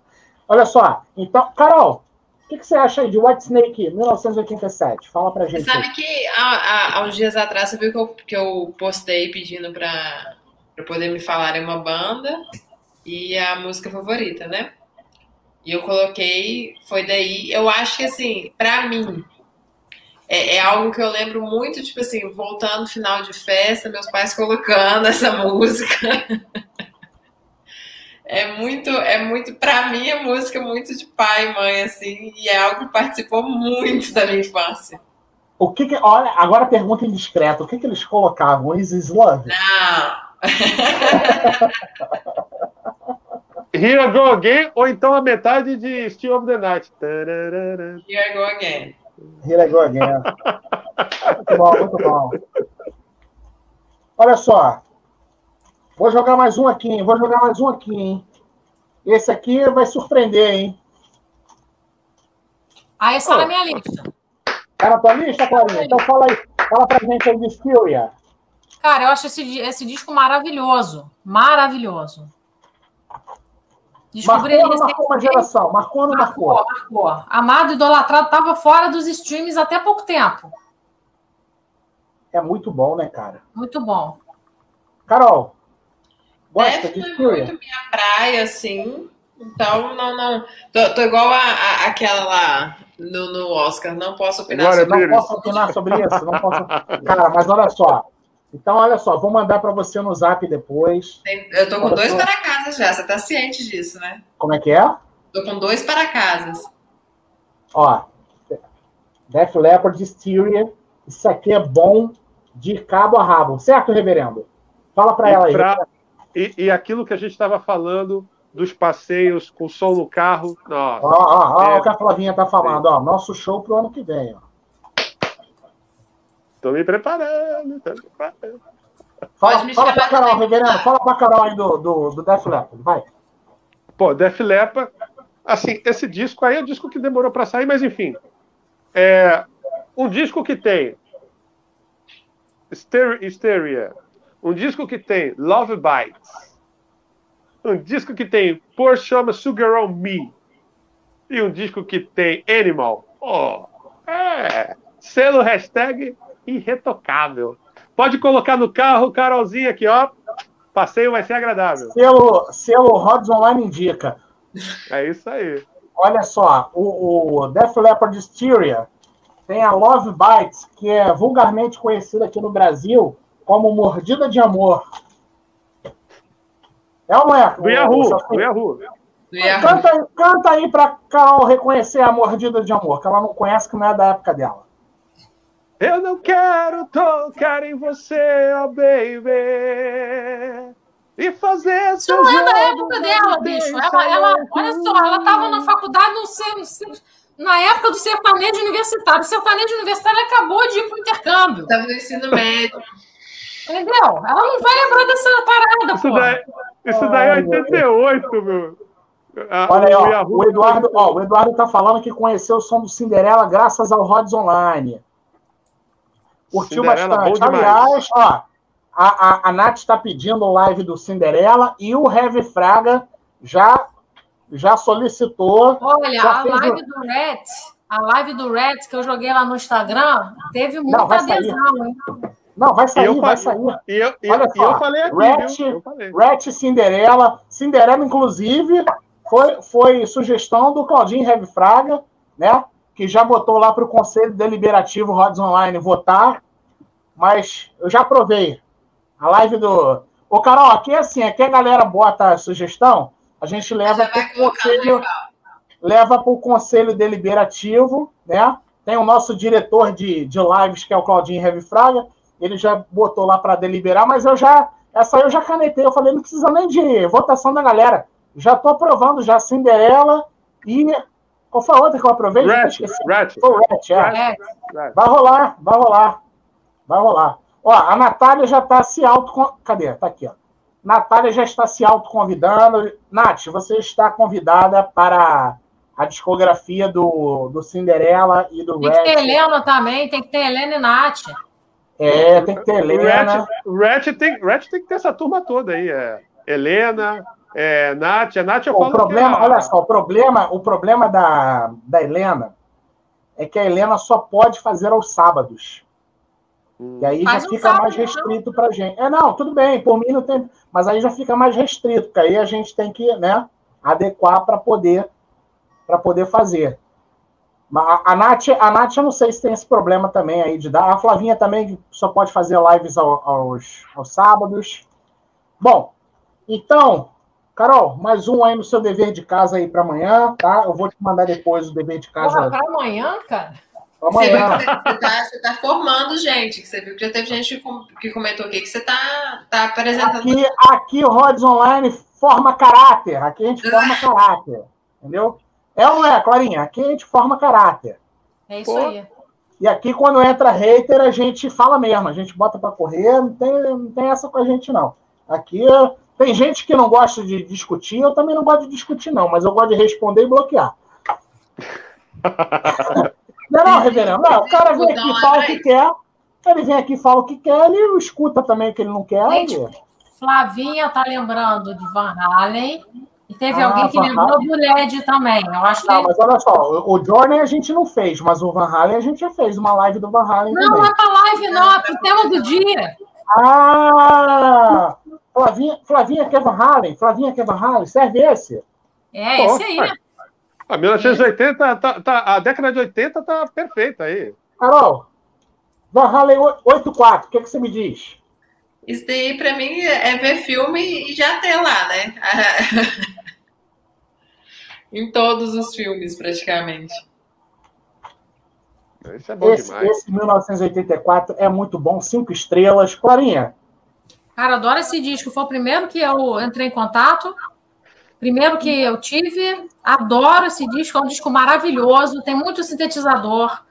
Olha só. Então, Carol, o que, que, você acha aí de White Snake 1987? Fala pra gente. Você sabe que há, há, uns dias atrás você viu que eu, que eu postei pedindo pra, pra poder me falar em uma banda e a música favorita, né? E eu coloquei, foi daí. Eu acho que, assim, pra mim, é, é, algo que eu lembro muito, tipo assim, voltando final de festa, meus pais colocando essa música. é muito, é muito, para mim, a música é muito de pai e mãe, assim, e é algo que participou muito da minha infância. O que, que olha, agora pergunta indiscreta, o que, que eles colocavam? Is Love? Não. Here I Go Again, ou então a metade de Still of the Night. Here I Go Again. Here I go again. muito bom, muito bom. Olha só. Vou jogar mais um aqui, hein? Vou jogar mais um aqui, hein? Esse aqui vai surpreender, hein? Ah, esse tá na minha lista. Tá na tua lista, Clarinha? Então fala aí. Fala pra gente aí de Furia. Cara, eu acho esse, esse disco maravilhoso. Maravilhoso. Descobri marcou, ele marcou uma geração, marcou ou não marcou? Marcou, marcou. Amado idolatrado estava fora dos streams até pouco tempo. É muito bom, né, cara? Muito bom. Carol, gosta Essa de foi muito minha praia, assim. Então, não, não. Tô, tô igual a, a, aquela lá no, no Oscar. Não posso opinar Glória sobre isso. Não posso opinar sobre isso. Não posso... Cara, mas olha só. Então, olha só, vou mandar para você no zap depois. Eu tô com dois para casa já, você tá ciente disso, né? Como é que é? Tô com dois para casas. Ó, Def Leppard, Styria, isso aqui é bom de cabo a rabo, certo, reverendo? Fala para ela aí. Pra... E, e, aquilo que a gente estava falando dos passeios com som no carro. Nossa, ó, ó, ó, é... o que a Flavinha tá falando, ó, nosso show pro ano que vem, ó. Tô me preparando, tô me preparando. Fala, me fala pra Carol, reverendo, fala pra Carol aí do, do, do Def Leppard, vai. Pô, Def Leppard, assim, esse disco aí é um disco que demorou para sair, mas enfim. É um disco que tem Hysteria, um disco que tem Love Bites, um disco que tem Por Chama Sugar on Me, e um disco que tem Animal. Oh, é. Selo hashtag irretocável. Pode colocar no carro, Carolzinha aqui, ó. Passeio vai ser agradável. Selo, selo Rods Online indica. É isso aí. Olha só, o, o Def Leppard Styria tem a Love Bites, que é vulgarmente conhecida aqui no Brasil como Mordida de Amor. É ou não é? Do Yahoo, do Yahoo. Canta, canta aí pra Carol reconhecer a Mordida de Amor, que ela não conhece, que não é da época dela. Eu não quero tocar em você, oh baby. E fazer Isso não é da época dela, bicho. Ela, ela, olha só, ela estava na faculdade no, na época do sertanejo universitário. O sertanejo universitário acabou de ir para o intercâmbio. Estava no ensino médio. Entendeu? Ela não vai lembrar dessa parada, isso pô. Daí, isso daí é 88, meu. Olha aí, ó, o Eduardo, ó, o Eduardo tá falando que conheceu o som do Cinderela graças ao Rods Online. Curtiu Cinderela, bastante. Aliás, ó, a, a, a Nath está pedindo o live do Cinderela e o Heavy Fraga já, já solicitou. Olha, já a live o... do Red, a live do Red que eu joguei lá no Instagram, teve muita Não, adesão, hein? Não, vai sair, eu vai sair. Eu, eu, Olha só, eu falei aqui, Rat, eu falei. Rat Cinderela. Cinderela, inclusive, foi, foi sugestão do Claudinho Heavy Fraga, né? Que já botou lá para o Conselho Deliberativo Rods Online votar, mas eu já provei. A live do. Ô, Carol, aqui é assim, aqui a galera bota a sugestão, a gente leva para o conselho, leva para o conselho deliberativo, né? Tem o nosso diretor de, de lives, que é o Claudinho Heavy Fraga, ele já botou lá para deliberar, mas eu já. Essa eu já canetei, eu falei, não precisa nem de votação da galera. Já estou aprovando já Cinderela e. Qual foi a outra que eu aprovei? Rat, Rat. Foi o Rat, é. Rat. Vai rolar, vai rolar. Vai rolar. Ó, a Natália já está se auto. Cadê? Tá aqui, ó. Natália já está se autoconvidando. Nath, você está convidada para a discografia do, do Cinderela e do Tem que ter Helena também, tem que ter Helena e Nath. É, tem que ter Helena. O Rat, tem, Rat tem que ter essa turma toda aí. É. Helena, é, Nath. A Nath eu o falo problema, é... Olha só, o problema, o problema da, da Helena é que a Helena só pode fazer aos sábados. E aí Faz já fica sábado, mais restrito para gente. É, não, tudo bem, por mim não tem. Mas aí já fica mais restrito, porque aí a gente tem que né, adequar para poder, poder fazer. A, a, Nath, a Nath, eu não sei se tem esse problema também aí de dar. A Flavinha também só pode fazer lives ao, aos, aos sábados. Bom, então, Carol, mais um aí no seu dever de casa aí para amanhã, tá? Eu vou te mandar depois o dever de casa. Para amanhã, cara? Amanhã. Você, está tá formando gente, que você viu que já teve gente que comentou aqui que você está tá apresentando. Aqui, aqui o Rods Online forma caráter. Aqui a gente forma caráter. Entendeu? É ou não é, Clarinha? Aqui a gente forma caráter. É isso Pô. aí. E aqui, quando entra hater, a gente fala mesmo, a gente bota para correr, não tem, não tem essa com a gente, não. Aqui tem gente que não gosta de discutir, eu também não gosto de discutir, não, mas eu gosto de responder e bloquear. Não, não, reverendo. Não, o cara vem aqui e fala o que quer. Ele vem aqui e fala o que quer, ele escuta também o que ele não quer. Gente, Flavinha tá lembrando de Van Halen. E teve ah, alguém que Van lembrou Halen. do LED também. Eu acho não, que... mas olha só, o Journey a gente não fez, mas o Van Halen a gente já fez uma live do Van Halen. Não, também. não é pra live, não, é pro tema do dia. Ah! Flavinha, Flavinha quer Van Halen, Flavinha quer Van Halen, serve esse? É, esse aí. A 1980, tá, tá, a década de 80 tá perfeita aí. Carol, Van Halen 84, o que, é que você me diz? Isso daí, pra mim, é ver filme e já ter lá, né? em todos os filmes, praticamente. Esse é bom esse, demais. Esse 1984 é muito bom, cinco estrelas. Clarinha. Cara, adoro esse disco. Foi o primeiro que eu entrei em contato. Primeiro que eu tive, adoro esse disco, é um disco maravilhoso, tem muito sintetizador.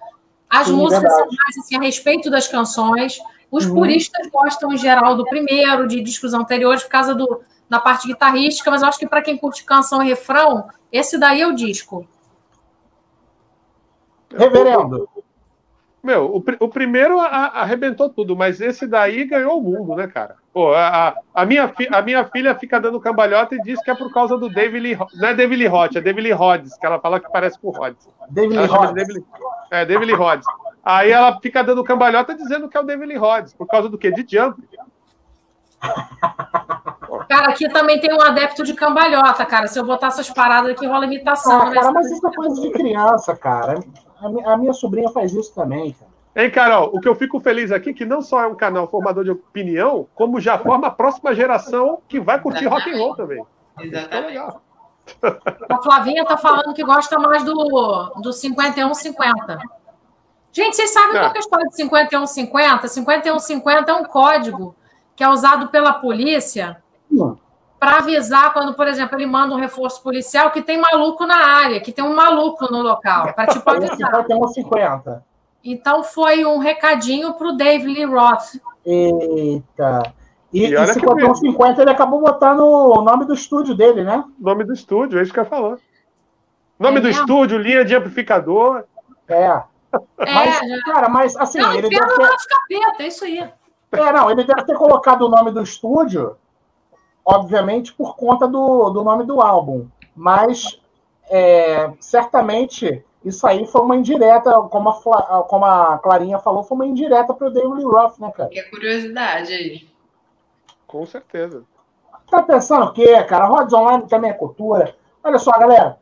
As Sim, músicas verdade. são mais assim, a respeito das canções. Os uhum. puristas gostam, em geral, do primeiro, de discos anteriores, por causa do, da parte guitarrística, mas eu acho que para quem curte canção e refrão, esse daí é o disco. Reverendo. Meu, o, o primeiro a, a, arrebentou tudo, mas esse daí ganhou o mundo, né, cara? Pô, a, a, minha, a minha filha fica dando cambalhota e diz que é por causa do David Lee, não é David Lee Roth, é David Lee Rhodes, que ela fala que parece com o Rhodes. David Lee Rhodes. David, é, David Lee Rhodes. Aí ela fica dando cambalhota dizendo que é o David Lee Rhodes, por causa do quê? De Jump. Cara, aqui também tem um adepto de cambalhota, cara. Se eu botar essas paradas aqui, rola imitação. Ah, cara, mas isso é coisa de criança, cara. A minha sobrinha faz isso também, cara. Hein, Carol? O que eu fico feliz aqui é que não só é um canal formador de opinião, como já forma a próxima geração que vai curtir rock and roll também. Exatamente. legal. A Flavinha tá falando que gosta mais do, do 5150. Gente, vocês sabem é. qual é a história de 5150? 5150 é um código que é usado pela polícia para avisar quando, por exemplo, ele manda um reforço policial que tem maluco na área, que tem um maluco no local, para tipo avisar. 5150. Então foi um recadinho para o Dave Lee Roth. Eita. E, e, e 5150 ele acabou botando o nome do estúdio dele, né? Nome do estúdio, é isso que eu falou. Nome é do mesmo? estúdio, linha de amplificador. É. é mas, já... cara, mas assim. Não, ele deve ter... capeta, é isso aí. É, não, ele deve ter colocado o nome do estúdio, obviamente, por conta do, do nome do álbum. Mas é, certamente isso aí foi uma indireta, como a, como a Clarinha falou, foi uma indireta para o David Roth, né, cara? Que curiosidade aí. Com certeza. Tá pensando o quê, cara? Rods Online também é cultura. Olha só, galera.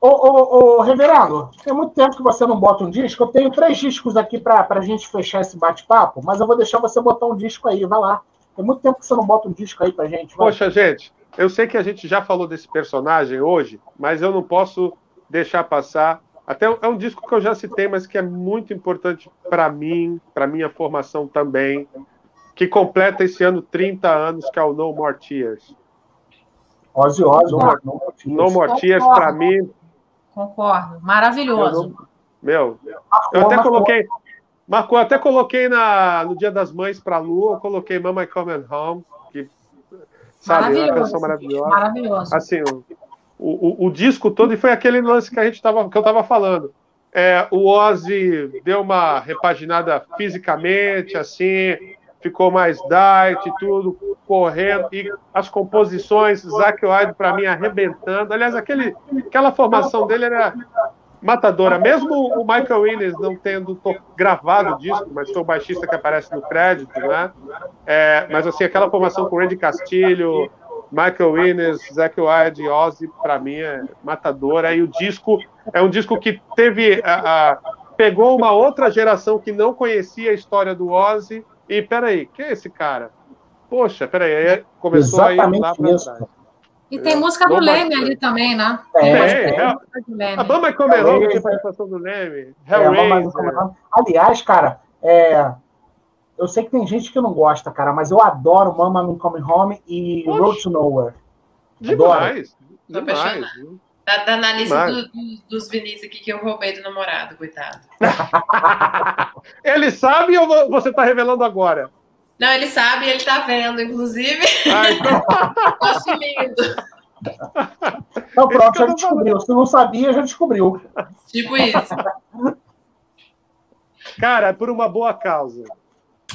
Ô, ô, ô, Reverendo, tem muito tempo que você não bota um disco. Eu tenho três discos aqui para a gente fechar esse bate-papo, mas eu vou deixar você botar um disco aí, vai lá. Tem muito tempo que você não bota um disco aí pra gente. Vai. Poxa, gente, eu sei que a gente já falou desse personagem hoje, mas eu não posso deixar passar. Até é um disco que eu já citei, mas que é muito importante para mim, para minha formação também, que completa esse ano 30 anos, que é o No More Tears. Ozzy Ozzy, No, More, no no More Tears, para mim, Concordo. Maravilhoso. Meu, eu até coloquei. Marcou, até coloquei na, no Dia das Mães para Lu, eu coloquei Mama Coming Home, que sabe, é uma canção maravilhosa. Maravilhoso. Assim, o, o, o, disco todo, e foi aquele lance que a gente tava, que eu estava falando. É, o Ozzy deu uma repaginada fisicamente, assim, ficou mais diet e tudo, correndo, e as composições, Zac Wilde para mim arrebentando. Aliás, aquele, aquela formação dele era matadora. Mesmo o Michael Williams não tendo gravado o disco, mas foi o baixista que aparece no crédito, né? É, mas assim, aquela formação com Randy Castilho, Michael Williams, Zac Wilde e Ozzy, para mim é matadora. E o disco é um disco que teve a, a, pegou uma outra geração que não conhecia a história do Ozzy e peraí, quem é esse cara? Poxa, peraí, aí começou Exatamente a ir lá pra trás. E tem música do Leme ali também, né? Tem, é, a Bamba Comerão, que tem participação do Leme. É, Aliás, cara, é, eu sei que tem gente que não gosta, cara, mas eu adoro Mama No Come Home e Poxa. Road to Nowhere. Demais, adoro. demais. Tá, tá na lista do, do, dos Vinícius aqui que eu roubei do namorado, coitado. ele sabe ou você tá revelando agora? Não, ele sabe, ele tá vendo, inclusive. Ah, então... Acho lindo. Então pronto, já descobriu. Se não sabia, já descobriu. Tipo isso. Cara, é por uma boa causa.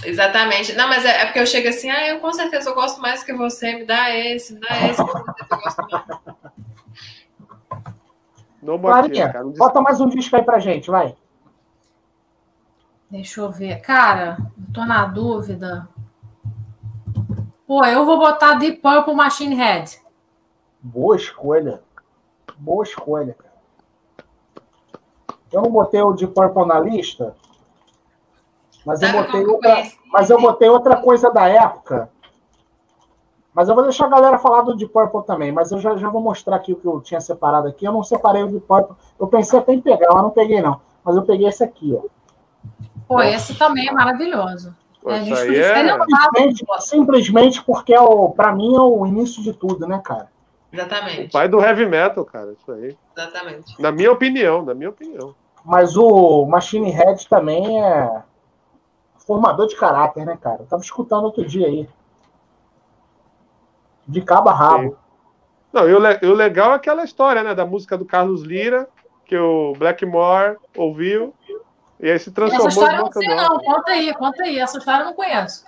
Exatamente. Não, mas é, é, porque eu chego assim, ah, eu com certeza eu gosto mais que você, me dá esse, me dá esse, com certeza eu gosto mais. No Clarinha, cara, bota mais um disco aí pra gente, vai. Deixa eu ver. Cara, tô na dúvida. Pô, eu vou botar Deep Purple Machine Head. Boa escolha. Boa escolha, cara. Eu não botei o Deep Purple na lista, mas eu botei outra, mas eu botei outra coisa da época mas eu vou deixar a galera falar do Deep Purple também, mas eu já, já vou mostrar aqui o que eu tinha separado aqui. Eu não separei o Deep Purple. Eu pensei até em pegar, mas não peguei não. Mas eu peguei esse aqui, ó. Pô, esse também é maravilhoso. É, aí é... Simplesmente, simplesmente porque, é o, pra mim, é o início de tudo, né, cara? Exatamente. O pai do heavy metal, cara, isso aí. Exatamente. Na minha opinião, na minha opinião. Mas o Machine Head também é formador de caráter, né, cara? Eu tava escutando outro dia aí. De cabo a rabo. Não, e o, e o legal é aquela história, né? Da música do Carlos Lira, que o Blackmore ouviu, e aí se transformou Essa história eu não sei, não. Conta aí, conta aí. Essa história eu não conheço.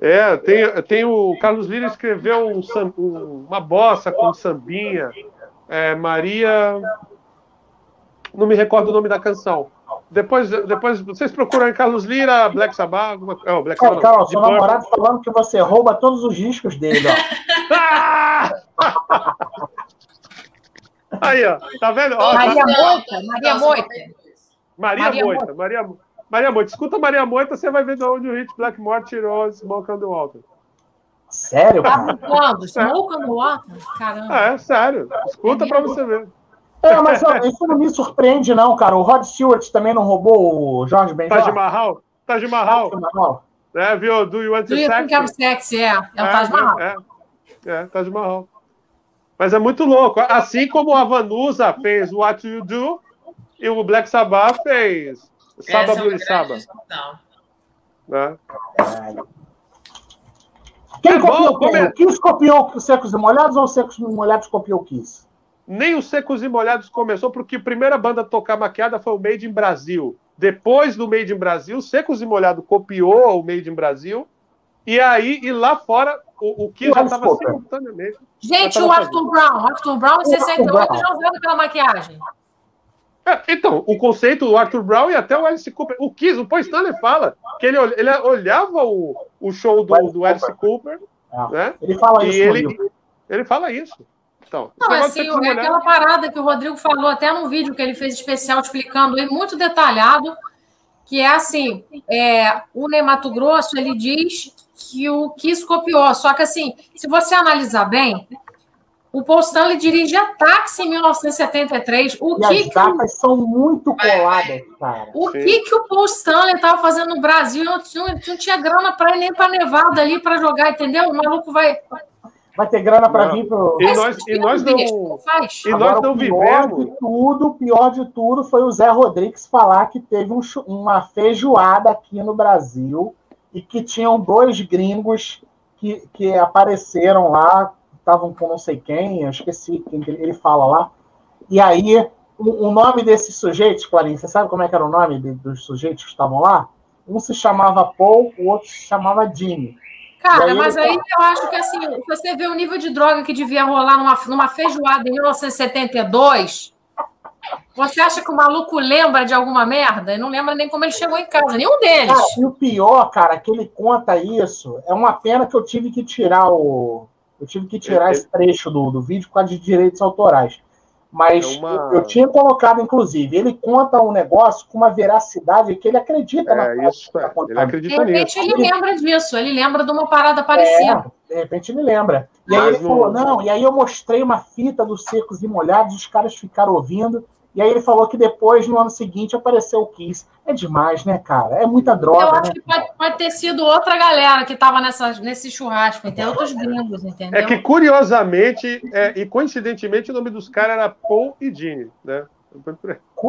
É, tem, tem o Carlos Lira escreveu um, um, uma bossa com sambinha. É, Maria. Não me recordo o nome da canção. Depois, depois vocês procuram em Carlos Lira, Black Sabbath, alguma oh, Black Sabbath. Carol, seu namorado falando que você rouba todos os discos dele, ó. Aí, ó, tá vendo? Ó, Maria Moita, Maria Moita. Maria, Maria Moita, Maria, Maria Moita. Escuta Maria Moita, você vai ver de onde o Hit Blackmore tirou Smoke on the Water. Sério? Tá quando? Smoke on the Water? Caramba. É, sério. Escuta é pra você ver. É, mas isso não me surpreende, não, cara. O Rod Stewart também não roubou o Jorge Ben Taj Mahal? Taj Mahal. Taj Mahal. É, viu? Do You Want to Do you think I'm sexy? É, é o é, Taj Mahal. É, é, é, Taj Mahal. Mas é muito louco. Assim como a Vanusa fez What You Do e o Black Sabbath fez Saba Blue Saba. Né? Quem é copiou bom, quem? O Kiss copiou os Secos e Molhados ou os Secos e Molhados copiou o Kiss? nem os Secos e Molhados começou, porque a primeira banda a tocar maquiada foi o Made in Brasil. Depois do Made in Brasil, Secos e Molhados copiou o Made in Brasil, e aí, e lá fora, o, o que já estava simultaneamente. Gente, o Arthur Brown, Arthur Brown em 68 já usando aquela maquiagem. É, então, o conceito do Arthur Brown e até o Alice Cooper. O Kiss, o Paul Stanley fala que ele, ele olhava o, o show do, do Alice Cooper. É. Né? Ele fala isso. Ele, ele fala isso. Então, não, assim, é aquela parada que o Rodrigo falou até num vídeo que ele fez especial explicando muito detalhado, que é assim, é, o Ney Mato Grosso, ele diz que o Kiss copiou, só que assim, se você analisar bem, o Paul Stanley dirigia táxi em 1973. O e que as datas que... são muito coladas, cara. O que, que o Paul Stanley estava fazendo no Brasil? Não, não, não tinha grana para ir nem para Nevada ali para jogar, entendeu? O maluco vai. Vai ter grana para vir pro. E nós, e nós não. E nós não vivemos. De tudo, o pior de tudo foi o Zé Rodrigues falar que teve um, uma feijoada aqui no Brasil e que tinham dois gringos que, que apareceram lá estavam com não sei quem, eu esqueci quem ele fala lá. E aí, o, o nome desses sujeitos, Clarinha, você sabe como é que era o nome de, dos sujeitos que estavam lá? Um se chamava Paul, o outro se chamava Jimmy. Cara, aí mas aí eu acho que assim, você vê o nível de droga que devia rolar numa, numa feijoada em 1972. Você acha que o maluco lembra de alguma merda? Ele não lembra nem como ele chegou em casa, nenhum deles. Cara, e o pior, cara, que ele conta isso, é uma pena que eu tive que tirar o, eu tive que tirar é, esse trecho do, do vídeo por causa de direitos autorais. Mas é uma... eu, eu, tinha colocado, inclusive, ele conta um negócio com uma veracidade que ele acredita é, na isso, é. Ele acredita de repente nisso. ele lembra disso, ele lembra de uma parada parecida. É, de repente ele lembra. E aí ele no... falou, não, e aí eu mostrei uma fita dos secos e molhados, os caras ficaram ouvindo. E aí ele falou que depois, no ano seguinte, apareceu o Kiss. É demais, né, cara? É muita droga. Eu acho né? que pode, pode, ter sido outra galera que estava nesse churrasco, tem outros gringos, entendeu? É que, curiosamente, é, e coincidentemente, o nome dos caras era Paul e Gene, né?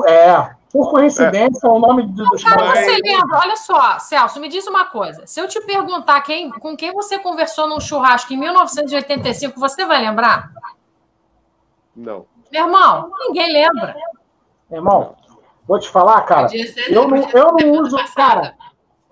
É, por coincidência, é. o nome dos caras. Você lembra? Olha só, Celso, me diz uma coisa. Se eu te perguntar quem, com quem você conversou num churrasco em 1985, você vai lembrar? Não. Meu irmão, ninguém lembra. Irmão, vou te falar, cara. eu não, eu não uso, cara.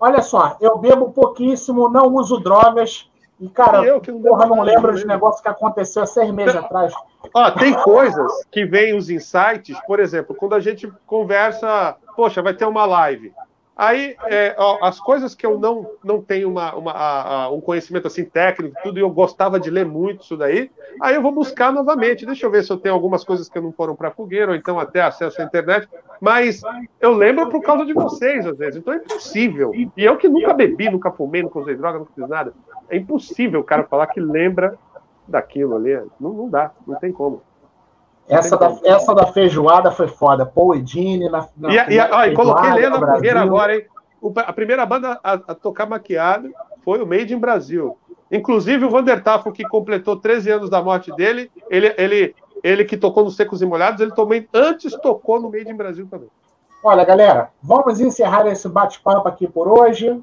Olha só, eu bebo pouquíssimo, não uso drogas. E, cara, eu que não porra, não lembro de negócio que aconteceu há seis meses atrás. Ó, tem coisas que vêm os insights, por exemplo, quando a gente conversa, poxa, vai ter uma live. Aí, é, ó, as coisas que eu não, não tenho uma, uma a, a, um conhecimento assim técnico, tudo, e eu gostava de ler muito isso daí, aí eu vou buscar novamente. Deixa eu ver se eu tenho algumas coisas que não foram para fogueira, ou então até acesso à internet. Mas eu lembro por causa de vocês, às vezes. Então é impossível. E eu que nunca bebi, nunca fumei, nunca usei droga, nunca fiz nada. É impossível o cara falar que lembra daquilo ali. Não, não dá, não tem como. Essa da, essa da feijoada foi foda. Paul e Gene na, na E, e, ó, e coloquei Lena fogueira agora, hein? A primeira banda a, a, tocar maquiado foi o Made in Brasil. Inclusive o Vander Tafo, que completou 13 anos da morte dele, ele, ele, ele que tocou nos Secos e Molhados, ele também antes tocou no Made in Brasil também. Olha, galera, vamos encerrar esse bate-papo aqui por hoje.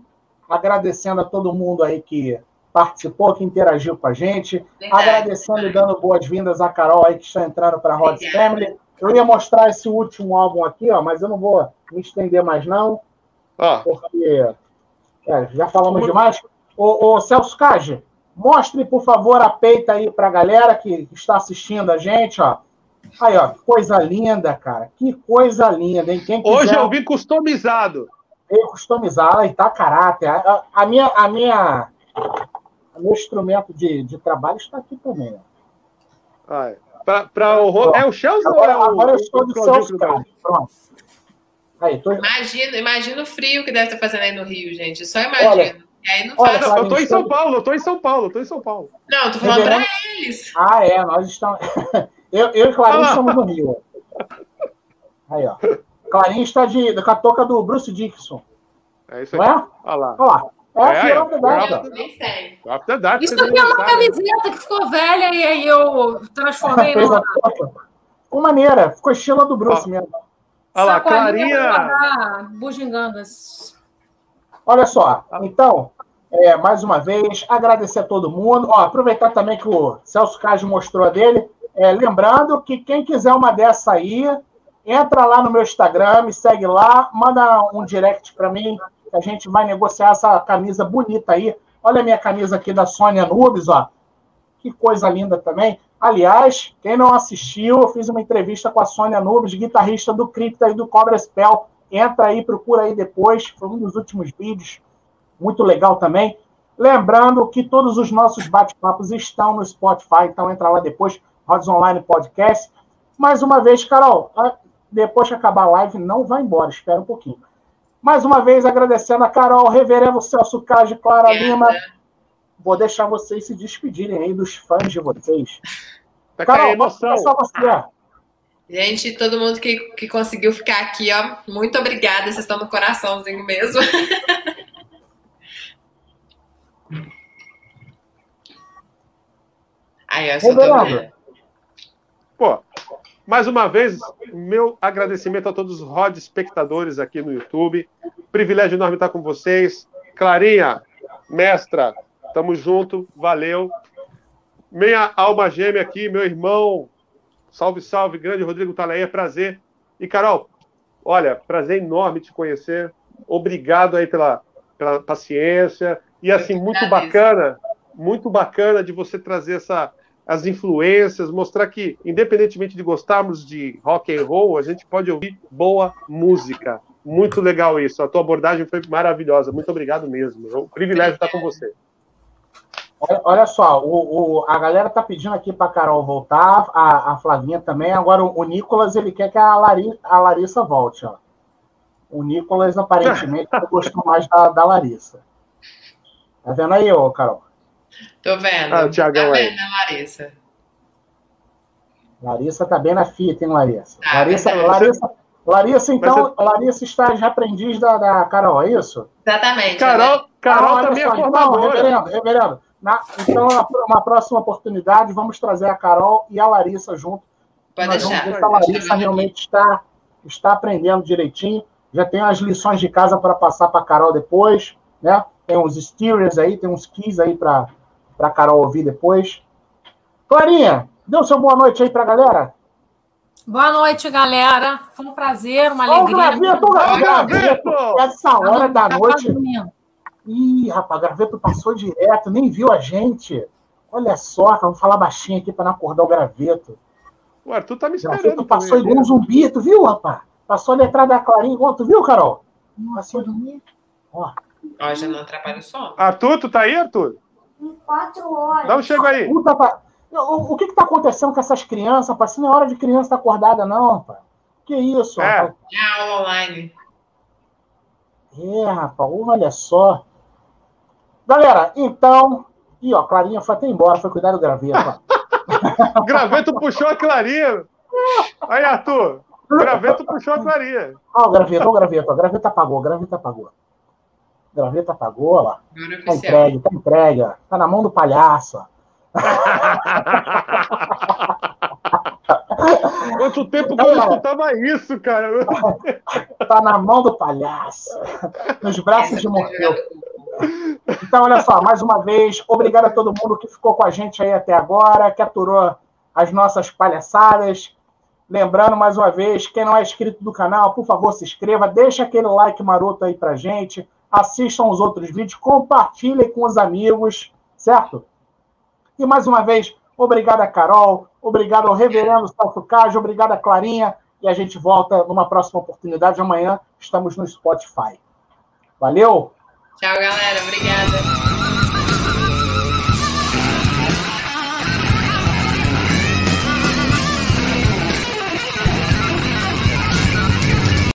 Agradecendo a todo mundo aí que participou, que interagiu com a gente. Verdade. Agradecendo e dando boas-vindas à Carol aí que está entrando para a Rod Family. Eu ia mostrar esse último álbum aqui, ó, mas eu não vou me estender mais, não. Ah. Porque é, já falamos demais. Ô, ô Celso Cage, mostre, por favor, a peita aí para a galera que está assistindo a gente, ó. Aí, ó, que coisa linda, cara. Que coisa linda, hein? Quem quiser... Hoje eu vi customizado. Veio customizado, e tá caráter. A, a, minha, a minha meu instrumento de, de trabalho está aqui também. Ah, é. Pra, pra o, é o Chelsea agora, ou é o, agora eu estou de Celso Pronto. Aí, tô... imagina, imagina o frio que deve estar fazendo aí no Rio, gente. Só imagina. Olha, aí não olha, faz... eu estou em São Paulo, eu estou em São Paulo, eu estou em São Paulo. Não, estou falando para eles. Ah, é, nós estamos. eu, eu e Clarinha ah. estamos no Rio. Aí, ó. Clarinha está de, com a toca do Bruce Dixon. É isso aí. Não é? Olha lá. Olha lá. É, é, After Dark. Isso aqui é uma camiseta que ficou velha e aí eu transformei numa. Ficou maneira, ficou estilo do Bruce mesmo. Olha lá, Clarinha. Bugigangas. Olha só, então, é, mais uma vez, agradecer a todo mundo. Ó, aproveitar também que o Celso Cage mostrou a dele. É, lembrando que quem quiser uma dessa aí, entra lá no meu Instagram, me segue lá, manda um direct para mim, a gente vai negociar essa camisa bonita aí. Olha a minha camisa aqui da Sônia Nubes, ó. Que coisa linda também. Aliás, quem não assistiu, eu fiz uma entrevista com a Sônia Nubes, guitarrista do Cripta e do Cobra Spell. Entra aí, procura aí depois. Foi um dos últimos vídeos. Muito legal também. Lembrando que todos os nossos bate-papos estão no Spotify, então entra lá depois. Rods Online Podcast. Mais uma vez, Carol, depois que acabar a live, não vai embora, espera um pouquinho. Mais uma vez, agradecendo a Carol, Reverendo Celso Cage, Clara Lima. Vou deixar vocês se despedirem aí dos fãs de vocês. Tá Carol, emoção. só você. Gente, todo mundo que, que conseguiu ficar aqui, ó, muito obrigada. Vocês estão no coraçãozinho mesmo. Aí, eu tô Pô, mais uma vez, meu agradecimento a todos os Rod espectadores aqui no YouTube. Privilégio enorme estar com vocês. Clarinha, mestra, tamo junto, valeu. Minha alma gêmea aqui, meu irmão, salve, salve, grande Rodrigo Talaia, prazer. E Carol, olha, prazer enorme te conhecer. Obrigado aí pela, pela paciência. E assim, muito bacana, muito bacana de você trazer essa, as influências, mostrar que, independentemente de gostarmos de rock and roll, a gente pode ouvir boa música. Muito legal isso. A tua abordagem foi maravilhosa. Muito obrigado mesmo. É um privilégio estar com você. Olha, só, o, o, a galera tá pedindo aqui para Carol voltar, a, a, Flavinha também. Agora o, o, Nicolas ele quer que a, Lari, a Larissa volte. Ó. O Nicolas aparentemente gostou mais da, da Larissa. Tá vendo aí, ô, Carol? Tô vendo. Ah, o Thiagão tá vendo, Larissa? Larissa tá bem na fita, hein, Larissa? Ah, Larissa, Larissa, Larissa, então, Mas, Larissa está já aprendiz da, da Carol, é isso? Exatamente. Carol, né? Carol, Carol também é formadora. Então, reverendo, reverendo, na, então, uma próxima oportunidade, vamos trazer a Carol e a Larissa junto. Pode Nós deixar. Vamos ver se a Larissa realmente está, está aprendendo direitinho. Já tem as lições de casa para passar para a Carol depois, né? Tem uns steers aí, tem uns keys aí para a Carol ouvir depois. Clarinha, dê seu boa noite aí para a galera. Boa noite, galera. Foi um prazer, uma alegria. Ô, graveto, ô, graveto. Essa hora da noite. Ih, rapaz, graveto passou direto, nem viu a gente. Olha só, vamos falar baixinho aqui para não acordar o graveto. O Arthur tá me esperando. Graveto passou igual um zumbi, tu viu, rapaz? Passou a letra da Clarinha igual, tu viu, Carol? Passou dormir. Ó. Ó, já não atrapalha o sono. Arthur, tu tá aí, Arthur? Em quatro horas. Dá um chego aí. Puta, pá. O, o que que tá acontecendo com essas crianças, rapaz? Não é hora de criança estar tá acordada, não, rapaz. Que isso, é. rapaz? É aula online. É, rapaz, olha só. Galera, então. Ih, ó, Clarinha foi até embora, foi cuidar do graveto. o graveto puxou a Clarinha. Aí, Arthur. O graveto puxou a Clarinha. Ó, o graveto, ó, o graveto. O graveto apagou, o graveto apagou. Ó lá. Tá entregue, tá entregue. Tá na mão do palhaço. Quanto tempo que eu não escutava isso, cara? tá na mão do palhaço. Nos braços de Morfeu. Então, olha só, mais uma vez, obrigado a todo mundo que ficou com a gente aí até agora, que aturou as nossas palhaçadas. Lembrando, mais uma vez, quem não é inscrito do canal, por favor, se inscreva, deixa aquele like maroto aí pra gente, assistam os outros vídeos, compartilhem com os amigos, certo? E mais uma vez, obrigado a Carol, obrigado ao Reverendo Celso Cajo, obrigado a Clarinha, e a gente volta numa próxima oportunidade. Amanhã estamos no Spotify. Valeu! Tchau, galera. Obrigada.